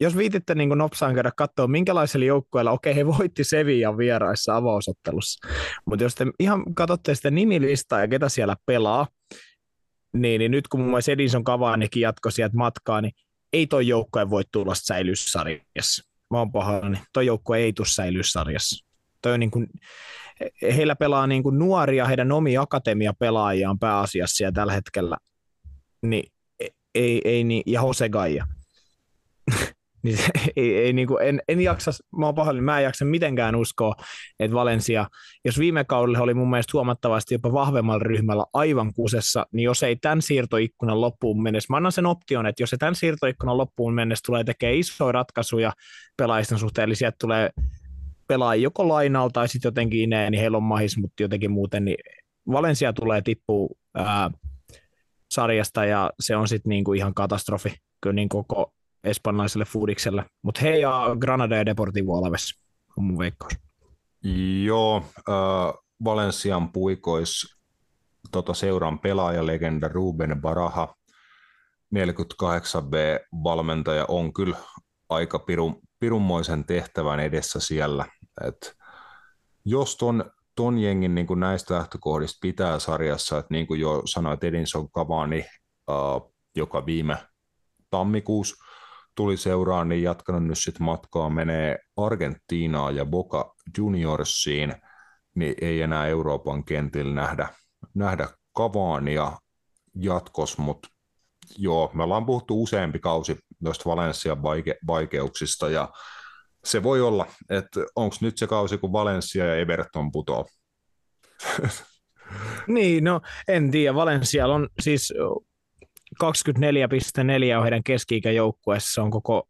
jos viititte niin nopsaan käydä katsoa, minkälaisella joukkueella, okei, he voitti Sevillan vieraissa avausottelussa, mutta jos te ihan katsotte sitä nimilistaa ja ketä siellä pelaa, niin, niin nyt kun mun mielestä Edison Cavanikin jatkoi sieltä matkaa, niin ei toi joukkue voi tulla säilyä sarjassa. Mä oon pahani. Toi joukkue ei tule säilyä sarjassa. Toi on niin kuin, heillä pelaa niin kuin nuoria, heidän omia akatemiapelaajiaan pääasiassa siellä tällä hetkellä. Niin, ei, ei, niin, ja Jose Gaia. Niin se, ei, ei, niin kuin, en, en jaksa, mä oon pahoillani, mä en jaksa mitenkään uskoa, että Valencia, jos viime kaudella oli mun mielestä huomattavasti jopa vahvemmalla ryhmällä aivan kusessa, niin jos ei tämän siirtoikkunan loppuun mennessä, mä annan sen option, että jos se tämän siirtoikkunan loppuun mennessä tulee tekemään isoja ratkaisuja pelaajisten suhteen, eli sieltä tulee pelaajia joko lainalta tai sitten jotenkin ineen, niin heillä on mahis, mutta jotenkin muuten, niin Valencia tulee tippuu ää, sarjasta ja se on sitten niinku ihan katastrofi kyllä niin koko espanjalaiselle fudikselle. Mutta hei ja Granada ja Deportivo Alaves on mun veikkaus. Joo, äh, Valensian puikois tota seuran pelaajalegenda Ruben Baraha, 48B-valmentaja, on kyllä aika pirun, pirunmoisen tehtävän edessä siellä. Et jos ton, ton jengin niin kuin näistä lähtökohdista pitää sarjassa, että niin kuin jo sanoit Edinson Cavani, uh, joka viime tammikuussa tuli seuraan, niin jatkanut nyt sitten matkaa, menee Argentiinaan ja Boca Juniorsiin, niin ei enää Euroopan kentillä nähdä, nähdä Cavania jatkos, mutta joo, me ollaan puhuttu useampi kausi noista Valenssian vaike- vaikeuksista ja se voi olla, että onko nyt se kausi, kun Valencia ja Everton putoaa. niin, no en tiedä. Valencia on siis 24,4 on heidän keski-ikäjoukkueessa, se on koko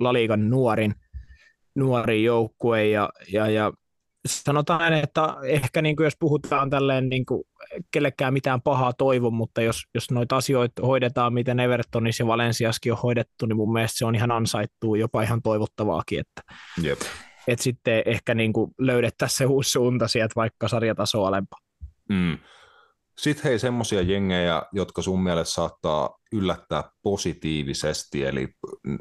Laliikan nuorin, nuori joukkue ja, ja, ja sanotaan, että ehkä niin kuin jos puhutaan tälleen niin kuin kellekään mitään pahaa toivo, mutta jos, jos noita asioita hoidetaan, miten Evertonissa ja Valensiaskin on hoidettu, niin mun mielestä se on ihan ansaittu, jopa ihan toivottavaakin, että, Jep. että sitten ehkä niin kuin löydettäisiin se uusi suunta sieltä vaikka sarjataso alempaa. Mm. Sitten hei, semmoisia jengejä, jotka sun mielestä saattaa yllättää positiivisesti, eli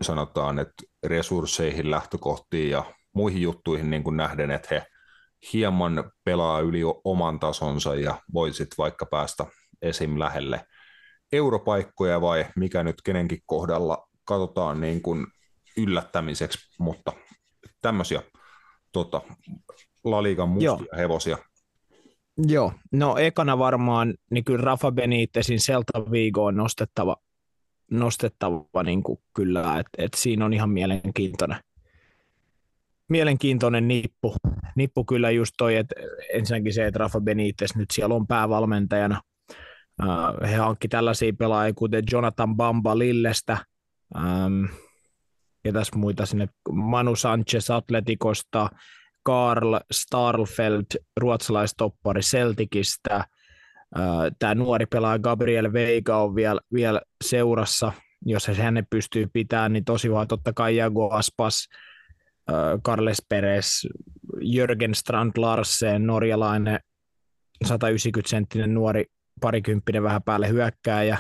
sanotaan, että resursseihin, lähtökohtiin ja muihin juttuihin niin kuin nähden, että he hieman pelaa yli oman tasonsa ja voisit vaikka päästä esim. lähelle europaikkoja vai mikä nyt kenenkin kohdalla katsotaan niin kuin yllättämiseksi, mutta tämmöisiä tota, Laliikan mustia Joo. hevosia. Joo, no ekana varmaan niin kyllä Rafa Benitezin Celta Vigo on nostettava, nostettava niin kuin kyllä, että et siinä on ihan mielenkiintoinen, mielenkiintoinen nippu, nippu kyllä just toi, että ensinnäkin se, että Rafa Benitez nyt siellä on päävalmentajana. He hankki tällaisia pelaajia kuten Jonathan Bamba Lillestä, tässä muita sinne? Manu Sanchez Atletikosta, Karl Starfeld, ruotsalaistoppari Celticistä. Tämä nuori pelaaja Gabriel Veiga on vielä, vielä seurassa, jos hän pystyy pitämään, niin tosi vaan totta kai Jago Aspas, Carles Perez, Jörgen Strand Larsen, norjalainen 190-senttinen nuori parikymppinen vähän päälle hyökkääjä.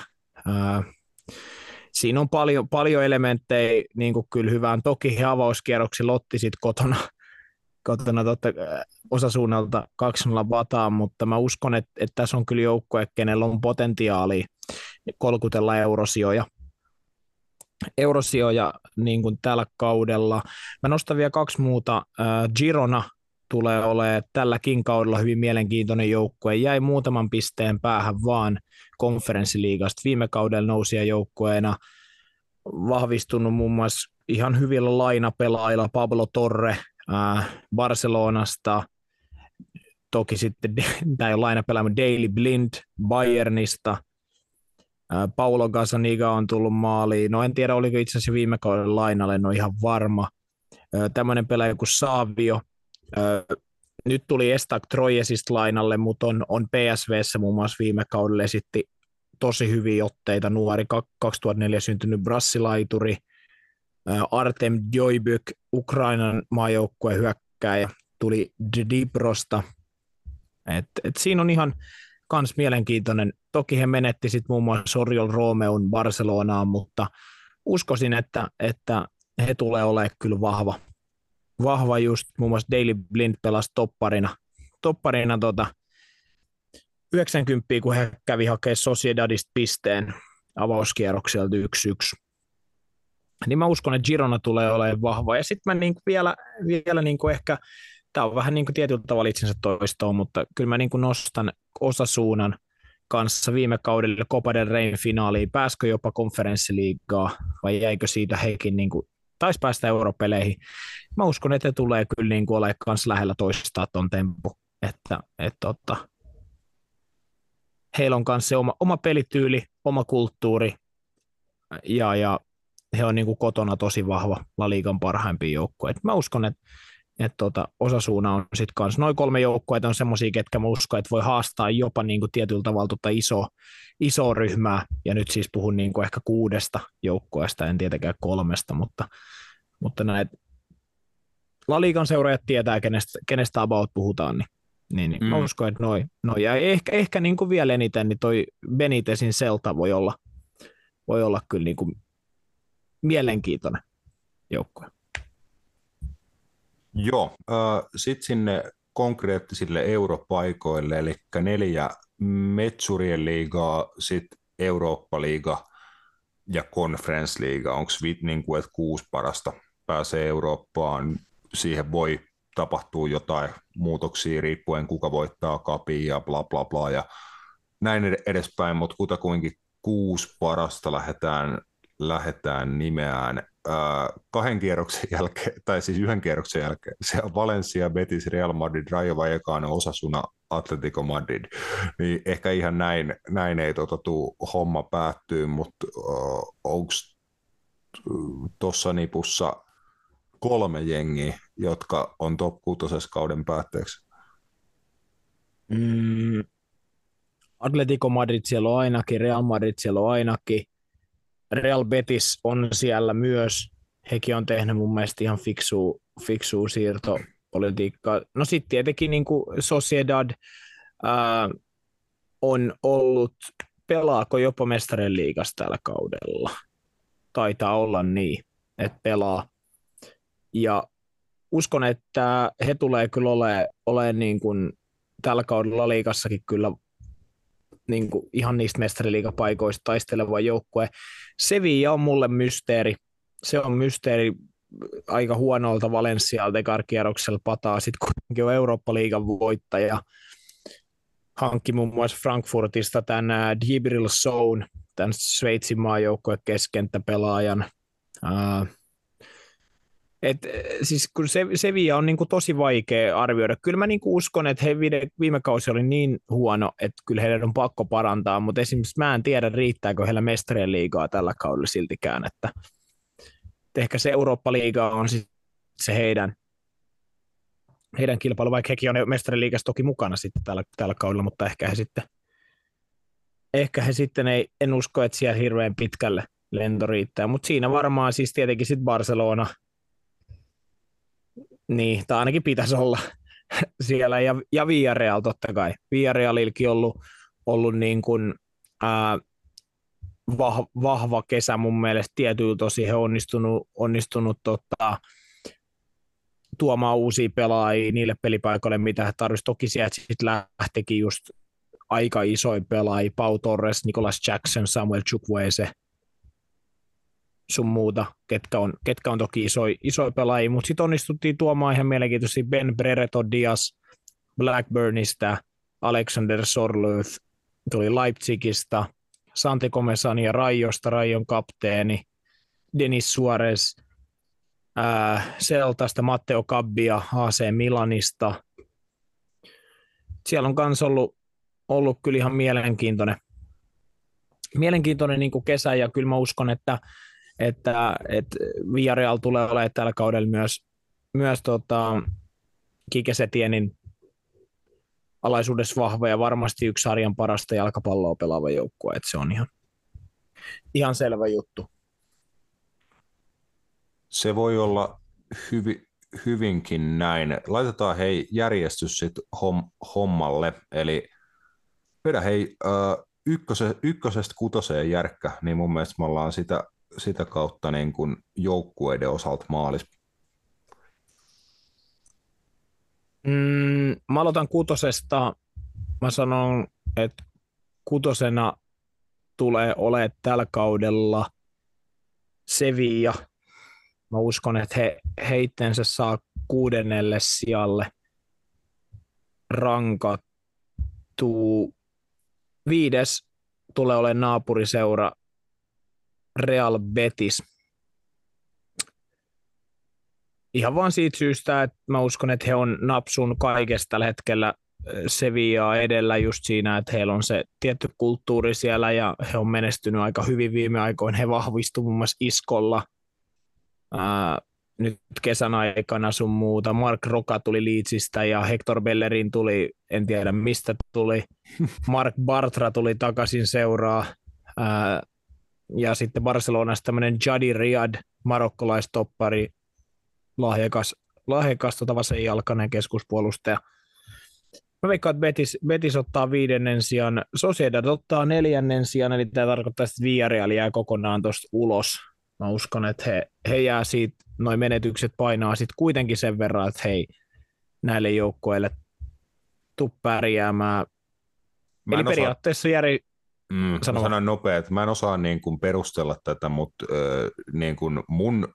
Siinä on paljon, paljon elementtejä niin kuin kyllä hyvään. Toki he avauskierroksi Lotti sit kotona, kotona totta, osasuunnalta 2-0 vataan, mutta mä uskon, että, että tässä on kyllä joukkue, kenellä on potentiaalia kolkutella eurosijoja eurosijoja niin kuin tällä kaudella. Mä nostan vielä kaksi muuta. Girona tulee olemaan tälläkin kaudella hyvin mielenkiintoinen joukkue. Jäi muutaman pisteen päähän vaan konferenssiliigasta. Viime kaudella nousi joukkueena vahvistunut muun muassa ihan hyvillä lainapelaajilla Pablo Torre Barcelonasta, toki sitten, tämä ei ole lainapelaaja, Daily Blind Bayernista – Paulo Gasaniga on tullut maaliin. No en tiedä, oliko itse asiassa viime kauden lainalle, ole ihan varma. Tämmöinen pelaaja kuin Savio. Nyt tuli Estak Trojesista lainalle, mutta on, on PSVssä muun muassa viime kaudella esitti tosi hyviä otteita. Nuori 2004 syntynyt brassilaituri. Artem Joibyk, Ukrainan maajoukkueen hyökkääjä, tuli Dniprosta. Et, et siinä on ihan, kans mielenkiintoinen. Toki he menetti sitten muun muassa Sorjol Romeon Barcelonaan, mutta uskoisin, että, että he tulee olemaan kyllä vahva. Vahva just, muun muassa Daily Blind pelasi topparina, topparina tota 90, kun he kävi hakemaan Sociedadista pisteen avauskierrokselta 1-1. Niin mä uskon, että Girona tulee olemaan vahva. Ja sitten mä niinku vielä, vielä niinku ehkä tämä on vähän niin kuin tietyllä tavalla itsensä toistoa, mutta kyllä mä niin kuin nostan osasuunnan kanssa viime kaudella Copa del Reyn finaaliin. Pääskö jopa konferenssiliigaa vai jäikö siitä hekin niin kuin, taisi päästä europeleihin. Mä uskon, että tulee kyllä niin kuin olemaan kanssa lähellä toistaa ton tempu. Että, että, että heillä on kanssa se oma, oma pelityyli, oma kulttuuri ja, ja he on niin kuin kotona tosi vahva La Liigan parhaimpia joukkoja. Mä uskon, että että tota, osasuuna on sitten kanssa. Noin kolme joukkueita on semmoisia, ketkä mä uskon, että voi haastaa jopa niin kuin tietyllä tavalla tota iso, iso ryhmää, ja nyt siis puhun niin kuin ehkä kuudesta joukkueesta, en tietenkään kolmesta, mutta, mutta näitä La Ligan seuraajat tietää, kenestä, kenestä about puhutaan, niin, niin, niin mm. mä uskon, että noin. Noi. Ja ehkä, ehkä niin kuin vielä eniten, niin toi Benitezin Selta voi olla, voi olla kyllä niin kuin mielenkiintoinen joukkue. Joo, äh, sitten sinne konkreettisille europaikoille, eli neljä Metsurien liigaa, sitten Eurooppa-liiga ja Conference-liiga. Onko niin että kuusi parasta pääsee Eurooppaan? Siihen voi tapahtua jotain muutoksia riippuen kuka voittaa kapi ja bla bla bla ja näin edespäin, mutta kutakuinkin kuusi parasta lähdetään, lähdetään nimeään kahden kierroksen jälkeen, tai siis yhden kierroksen jälkeen, se on Valencia, Betis, Real Madrid, Rayo Vallecano, Osasuna, Atletico Madrid, niin ehkä ihan näin, näin ei tota, tuu homma päättyy, mutta uh, onko tuossa nipussa kolme jengiä, jotka on top 6 kauden päätteeksi? Mm, Atletico Madrid siellä on ainakin, Real Madrid siellä on ainakin, Real Betis on siellä myös. Hekin on tehnyt mun mielestä ihan fiksu, fiksu siirtopolitiikkaa. No sitten tietenkin niin kuin Sociedad ää, on ollut, pelaako jopa mestarien liigassa tällä kaudella? Taitaa olla niin, että pelaa. Ja uskon, että he tulee kyllä olemaan ole niin kuin tällä kaudella liikassakin kyllä niin kuin ihan niistä mestariliigapaikoista taisteleva joukkue. Sevilla on mulle mysteeri. Se on mysteeri aika huonolta Valenssialta ekarkierroksella pataa, sitten kuitenkin on Eurooppa-liigan voittaja. Hankki muun muassa Frankfurtista tämän Dibril Soun, tämän Sveitsin maajoukkueen keskenttäpelaajan. Uh, et, eh, siis kun se, Sevilla on niin kuin tosi vaikea arvioida. Kyllä mä niin kuin uskon, että he viime, viime kausi oli niin huono, että kyllä heidän on pakko parantaa, mutta esimerkiksi mä en tiedä, riittääkö heillä mestarien liigaa tällä kaudella siltikään, että, että ehkä se Eurooppa-liiga on se heidän, heidän kilpailu, vaikka hekin on mestarien liigassa toki mukana sitten tällä, tällä kaudella, mutta ehkä he sitten, ehkä he sitten ei, en usko, että siellä hirveän pitkälle lento riittää, mutta siinä varmaan siis tietenkin sitten Barcelona – niin, tai ainakin pitäisi olla siellä, ja, ja Villarreal totta kai. Villarrealillekin ollut, ollut niin kuin, ää, vah, vahva kesä mun mielestä tietyllä tosi he onnistunut, onnistunut tota, tuomaan uusia pelaajia niille pelipaikoille, mitä he tarvitsisivat. Toki sieltä sitten lähtikin just aika isoja pelaajia, Pau Torres, Nicholas Jackson, Samuel Chukwueze – sun muuta, ketkä on, ketkä on toki isoja iso pelaajia, mutta sitten onnistuttiin tuomaan ihan mielenkiintoisesti Ben Brereto Diaz Blackburnista, Alexander Sorluth tuli Leipzigistä, Sante Comesani ja Raiosta, Raion kapteeni, Denis Suarez ää, Seltasta, Matteo Kabbia AC Milanista. Siellä on myös ollut, ollut kyllä ihan mielenkiintoinen, mielenkiintoinen niin kuin kesä ja kyllä mä uskon, että että, että Villarreal tulee olemaan tällä kaudella myös, myös tota, Kikesetienin alaisuudessa vahva ja varmasti yksi sarjan parasta jalkapalloa pelaava joukkue, että se on ihan, ihan selvä juttu. Se voi olla hyvi, hyvinkin näin. Laitetaan hei järjestys sit hom, hommalle, eli vedä hei ykköse, ykkösestä kutoseen järkkä, niin mun mielestä me ollaan sitä sitä kautta niin kuin joukkueiden osalta maalis? Mm, mä aloitan kutosesta. Mä sanon, että kutosena tulee olemaan tällä kaudella Sevilla. Mä uskon, että he, he itsensä saa kuudennelle sijalle rankattuu. Viides tulee olemaan naapuriseura Real Betis. Ihan vaan siitä syystä, että mä uskon, että he on napsun kaikesta tällä hetkellä Sevillaa edellä just siinä, että heillä on se tietty kulttuuri siellä ja he on menestynyt aika hyvin viime aikoina. He vahvistuivat muun muassa Iskolla ää, nyt kesän aikana sun muuta. Mark Roka tuli Leedsistä ja Hector Bellerin tuli, en tiedä mistä tuli. Mark Bartra tuli takaisin seuraa. Ää, ja sitten Barcelonassa tämmöinen Jadi Riad, marokkolaistoppari, lahjakas, lahjakas tota vasenjalkainen keskuspuolustaja. Mä veikkaan, että Betis, Betis ottaa viidennen sijan, Sociedad ottaa neljännen sijan, eli tämä tarkoittaa, että Villarreal jää kokonaan tuosta ulos. Mä uskon, että he, he jää siitä, noin menetykset painaa sitten kuitenkin sen verran, että hei, näille joukkoille tuu pärjäämään. Mä Eli osaa- periaatteessa Jari, Mm, Sano sanon nopea, että mä en osaa niin kuin perustella tätä, mutta ö, niin kuin mun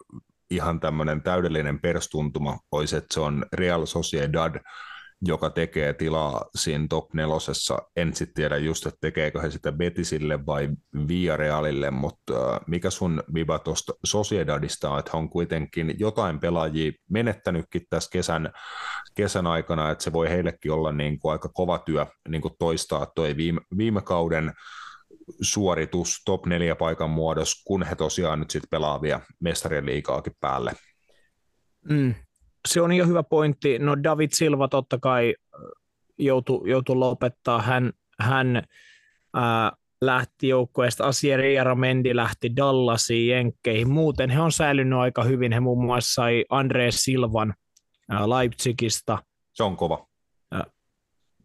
ihan tämmöinen täydellinen perstuntuma olisi, että se on Real Sociedad, joka tekee tilaa siinä top nelosessa. En sitten tiedä just, että tekeekö he sitä Betisille vai Villarealille, mutta mikä sun viba tuosta Sociedadista on, että on kuitenkin jotain pelaajia menettänytkin tässä kesän, kesän aikana, että se voi heillekin olla niin kuin aika kova työ niin kuin toistaa toi viime, viime kauden suoritus top 4 paikan muodossa, kun he tosiaan nyt sitten pelaa vielä mestarien liigaakin päälle. mm, se on ihan hyvä pointti. No David Silva totta kai joutui, joutui lopettaa. Hän, hän ää, lähti joukkueesta, Asieri Jaramendi lähti Dallasiin, Jenkkeihin. Muuten he on säilynyt aika hyvin. He muun muassa sai Andre Silvan ää, Leipzigistä. Se on kova.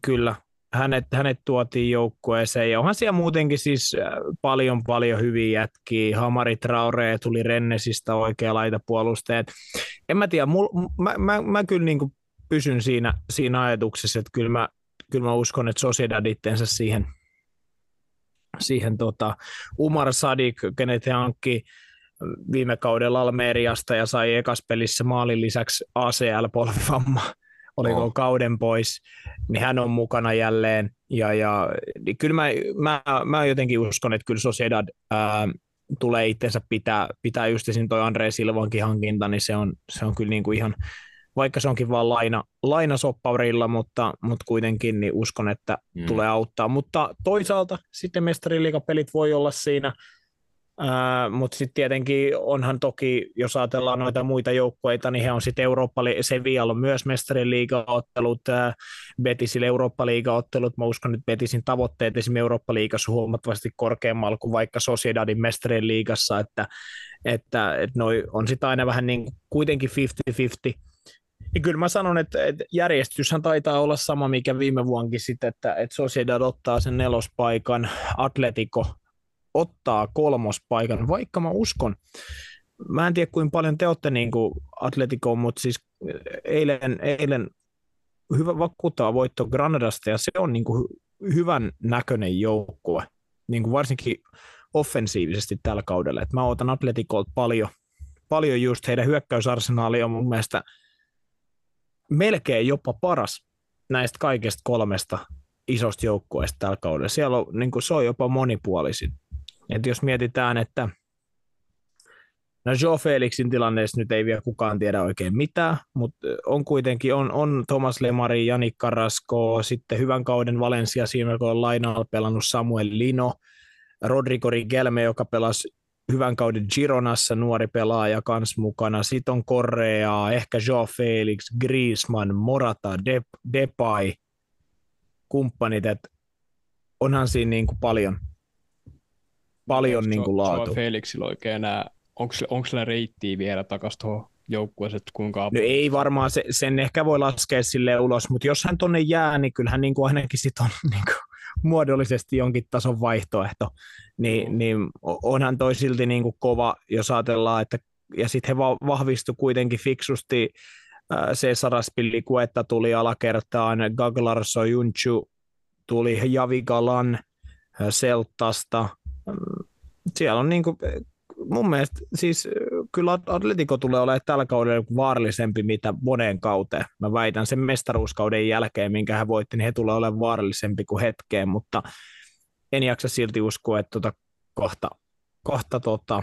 Kyllä, hänet, hänet tuotiin joukkueeseen ja onhan siellä muutenkin siis äh, paljon paljon hyviä jätkiä. Hamari Traore tuli Rennesistä oikea laitapuolustaja. En mä tiedä, mul, mä, mä, mä kyllä niin pysyn siinä, siinä ajatuksessa, että kyllä mä, kyllä mä uskon, että Sociedad itsensä siihen, siihen tota, Umar Sadik, kenet hankki viime kaudella Almeriasta ja sai ekas pelissä maalin lisäksi ACL-polvivamma, oliko Oh. kauden pois, niin hän on mukana jälleen. Ja, ja niin kyllä mä, mä, mä, jotenkin uskon, että kyllä Sociedad ää, tulee itsensä pitää, pitää just esim. toi Andre Silvankin hankinta, niin se on, se on kyllä niin kuin ihan, vaikka se onkin vaan laina, lainasopparilla, mutta, mutta kuitenkin niin uskon, että Mm. tulee auttaa. Mutta toisaalta sitten mestariliigapelit voi olla siinä, Mutta sitten tietenkin onhan toki, jos ajatellaan noita muita joukkueita, niin he on sitten Eurooppa, Sevilla on myös mestarin liigaottelut, ää, Betisillä Eurooppa-liigaottelut. Mä uskon, että Betisin tavoitteet esimerkiksi Eurooppa-liigassa on huomattavasti korkeammalla kuin vaikka Sociedadin mestarin liigassa, että, että, että noi on sitten aina vähän niin kuitenkin 50-50. Ja kyllä mä sanon, että, että järjestyshän taitaa olla sama, mikä viime vuonkin sitten, että, että Sociedad ottaa sen nelospaikan, Atletico ottaa kolmospaikan, vaikka mä uskon, mä en tiedä kuinka paljon te olette niin Atletico, mutta siis eilen, eilen hyvä vakuuttava voitto Granadasta ja se on niin kuin hy- hyvän näköinen joukkue, niin kuin varsinkin offensiivisesti tällä kaudella. Et mä otan Atleticolta paljon, paljon just heidän hyökkäysarsenaali on mun mielestä melkein jopa paras näistä kaikista kolmesta isosta joukkueesta tällä kaudella. Siellä on, niin kuin, se on jopa monipuolisin. Et jos mietitään, että no Joe Felixin tilanteessa nyt ei vielä kukaan tiedä oikein mitään, mutta on kuitenkin, on, on Thomas Lemari, Jani Carrasco, sitten hyvän kauden Valencia siinä, kun on lainalla pelannut Samuel Lino, Rodrigo Rigelme, joka pelasi hyvän kauden Gironassa, nuori pelaaja kans mukana. Sitten on Correa, ehkä Joe Felix, Griezmann, Morata, Dep- Depay, kumppanit, että onhan siinä niin kuin paljon, paljon niin kuin laatu. Joao Felixillä oikein enää, onko, onko sillä reittiä vielä takaisin tuohon joukkueeseen, kuinka No ei varmaan, se, sen ehkä voi laskea sille ulos, mutta jos hän tonne jää, niin kyllähän niin kuin ainakin sit on niin kuin muodollisesti jonkin tason vaihtoehto, niin, niin onhan toi silti niin kuin kova, jos ajatellaan, että ja sitten he va- vahvistu kuitenkin fiksusti, äh, Cesar Spillikuetta tuli alakertaan, Gaglarso Junchu tuli Javi Galan äh, Seltasta, Mm, siellä on niin kuin, mun mielestä siis kyllä Atletico tulee olemaan tällä kaudella vaarallisempi mitä moneen kauteen. Mä väitän sen mestaruuskauden jälkeen, minkä hän voitti, niin he tulee olemaan vaarallisempi kuin hetkeen, mutta en jaksa silti uskoa, että tota kohta, kohta tota,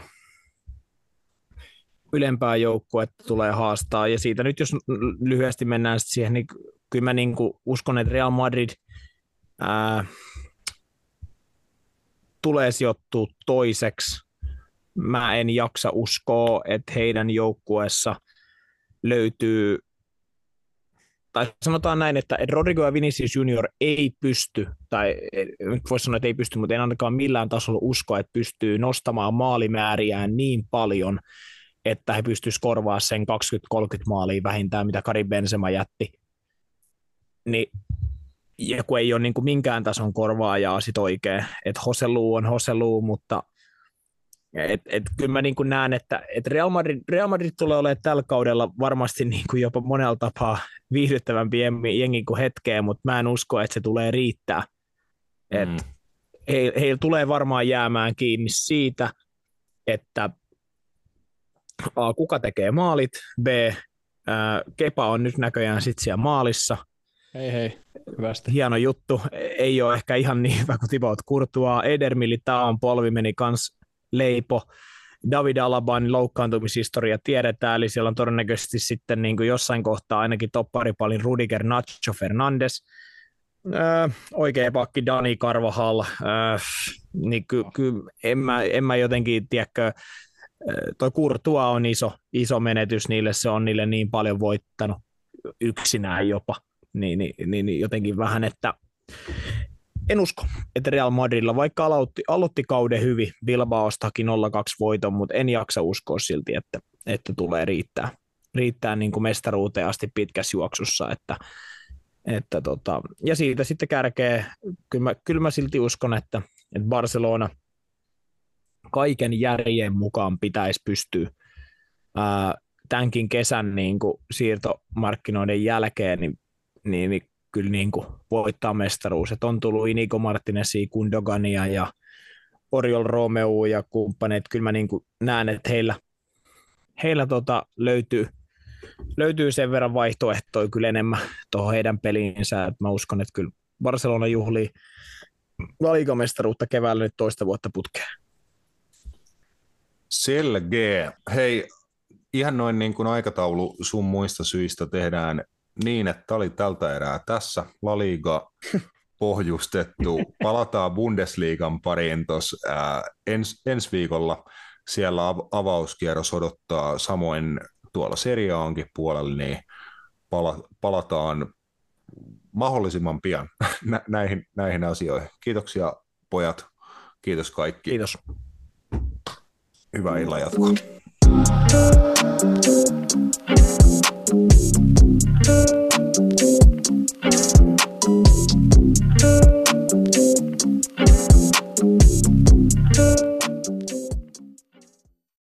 ylempää joukkuetta tulee haastaa. Ja siitä nyt, jos lyhyesti mennään siihen, niin kyllä mä niin uskon, että Real Madrid ää, tulee sijoittua toiseksi. Mä en jaksa uskoa, että heidän joukkueessa löytyy, tai sanotaan näin, että Rodrigo ja Vinicius Junior ei pysty, tai nyt voisi sanoa, että ei pysty, mutta en ainakaan millään tasolla uskoa, että pystyy nostamaan maalimääriään niin paljon, että he pystyisivät korvaamaan sen 20-30 maalia vähintään, mitä Karim Benzema jätti. Niin, ja kun ei ole niin kuin minkään tason korvaajaa sit oikein, että Hoselu on Hoselu, mutta et, et, kyllä mä niin kuin näen, että et Real, Madrid, Real Madrid tulee olemaan tällä kaudella varmasti niin kuin jopa monella tapaa viihdyttävämpi jengi kuin hetkeen, mutta mä en usko, että se tulee riittää. Et mm. he, heillä tulee varmaan jäämään kiinni siitä, että A, kuka tekee maalit, B, ää, Kepa on nyt näköjään sitten siellä maalissa. Hei hei, hyvästä. Hieno juttu, ei ole ehkä ihan niin hyvä kuin Thibaut Courtois. Eder Militaon polvi meni kans leipo. David Alaban loukkaantumishistoria tiedetään, eli siellä on todennäköisesti sitten niin kuin jossain kohtaa ainakin topparipalin Rudiger Nacho Fernandes, öö, oikea pakki Dani Carvajal, öö, niin ky, ky, en, mä, en mä jotenkin, tiedäkö, toi Kurtua on iso, iso menetys niille, se on niille niin paljon voittanut yksinään jopa, niin, niin, niin, niin jotenkin vähän, että en usko, että Real Madridilla, vaikka aloitti, aloitti kauden hyvin, Bilbaostakin 0-2 voiton, mutta en jaksa uskoa silti, että, että tulee riittää, riittää niin kuin mestaruuteen asti pitkässä juoksussa, että, että tota, ja siitä sitten kärkee, kyllä mä, kyllä mä silti uskon, että, että Barcelona kaiken järjen mukaan pitäisi pystyä ää, tämänkin kesän niin kuin siirtomarkkinoiden jälkeen, niin, niin, niin kyllä niin kuin voittaa mestaruus. Et on tullut Inigo Martinezia, Kundogania ja Oriol Romeo ja kumppaneet. Kyllä mä niin kuin näen, että heillä, heillä tota löytyy, löytyy sen verran vaihtoehtoja kyllä enemmän tuohon heidän peliinsä. Et mä uskon, että kyllä Barcelona juhlii valikamestaruutta keväällä nyt toista vuotta putkeen. Selkeä. Hei, ihan noin niin kuin aikataulu sun muista syistä tehdään niin, että oli tältä erää tässä. La Liga pohjustettu. Palataan Bundesliigan pariin tuossa ens, ensi viikolla. Siellä avauskierros odottaa samoin tuolla seriaankin puolella, niin pala, palataan mahdollisimman pian näihin, näihin asioihin. Kiitoksia pojat. Kiitos kaikki. Kiitos. Hyvää illan jatkoa. Thank you.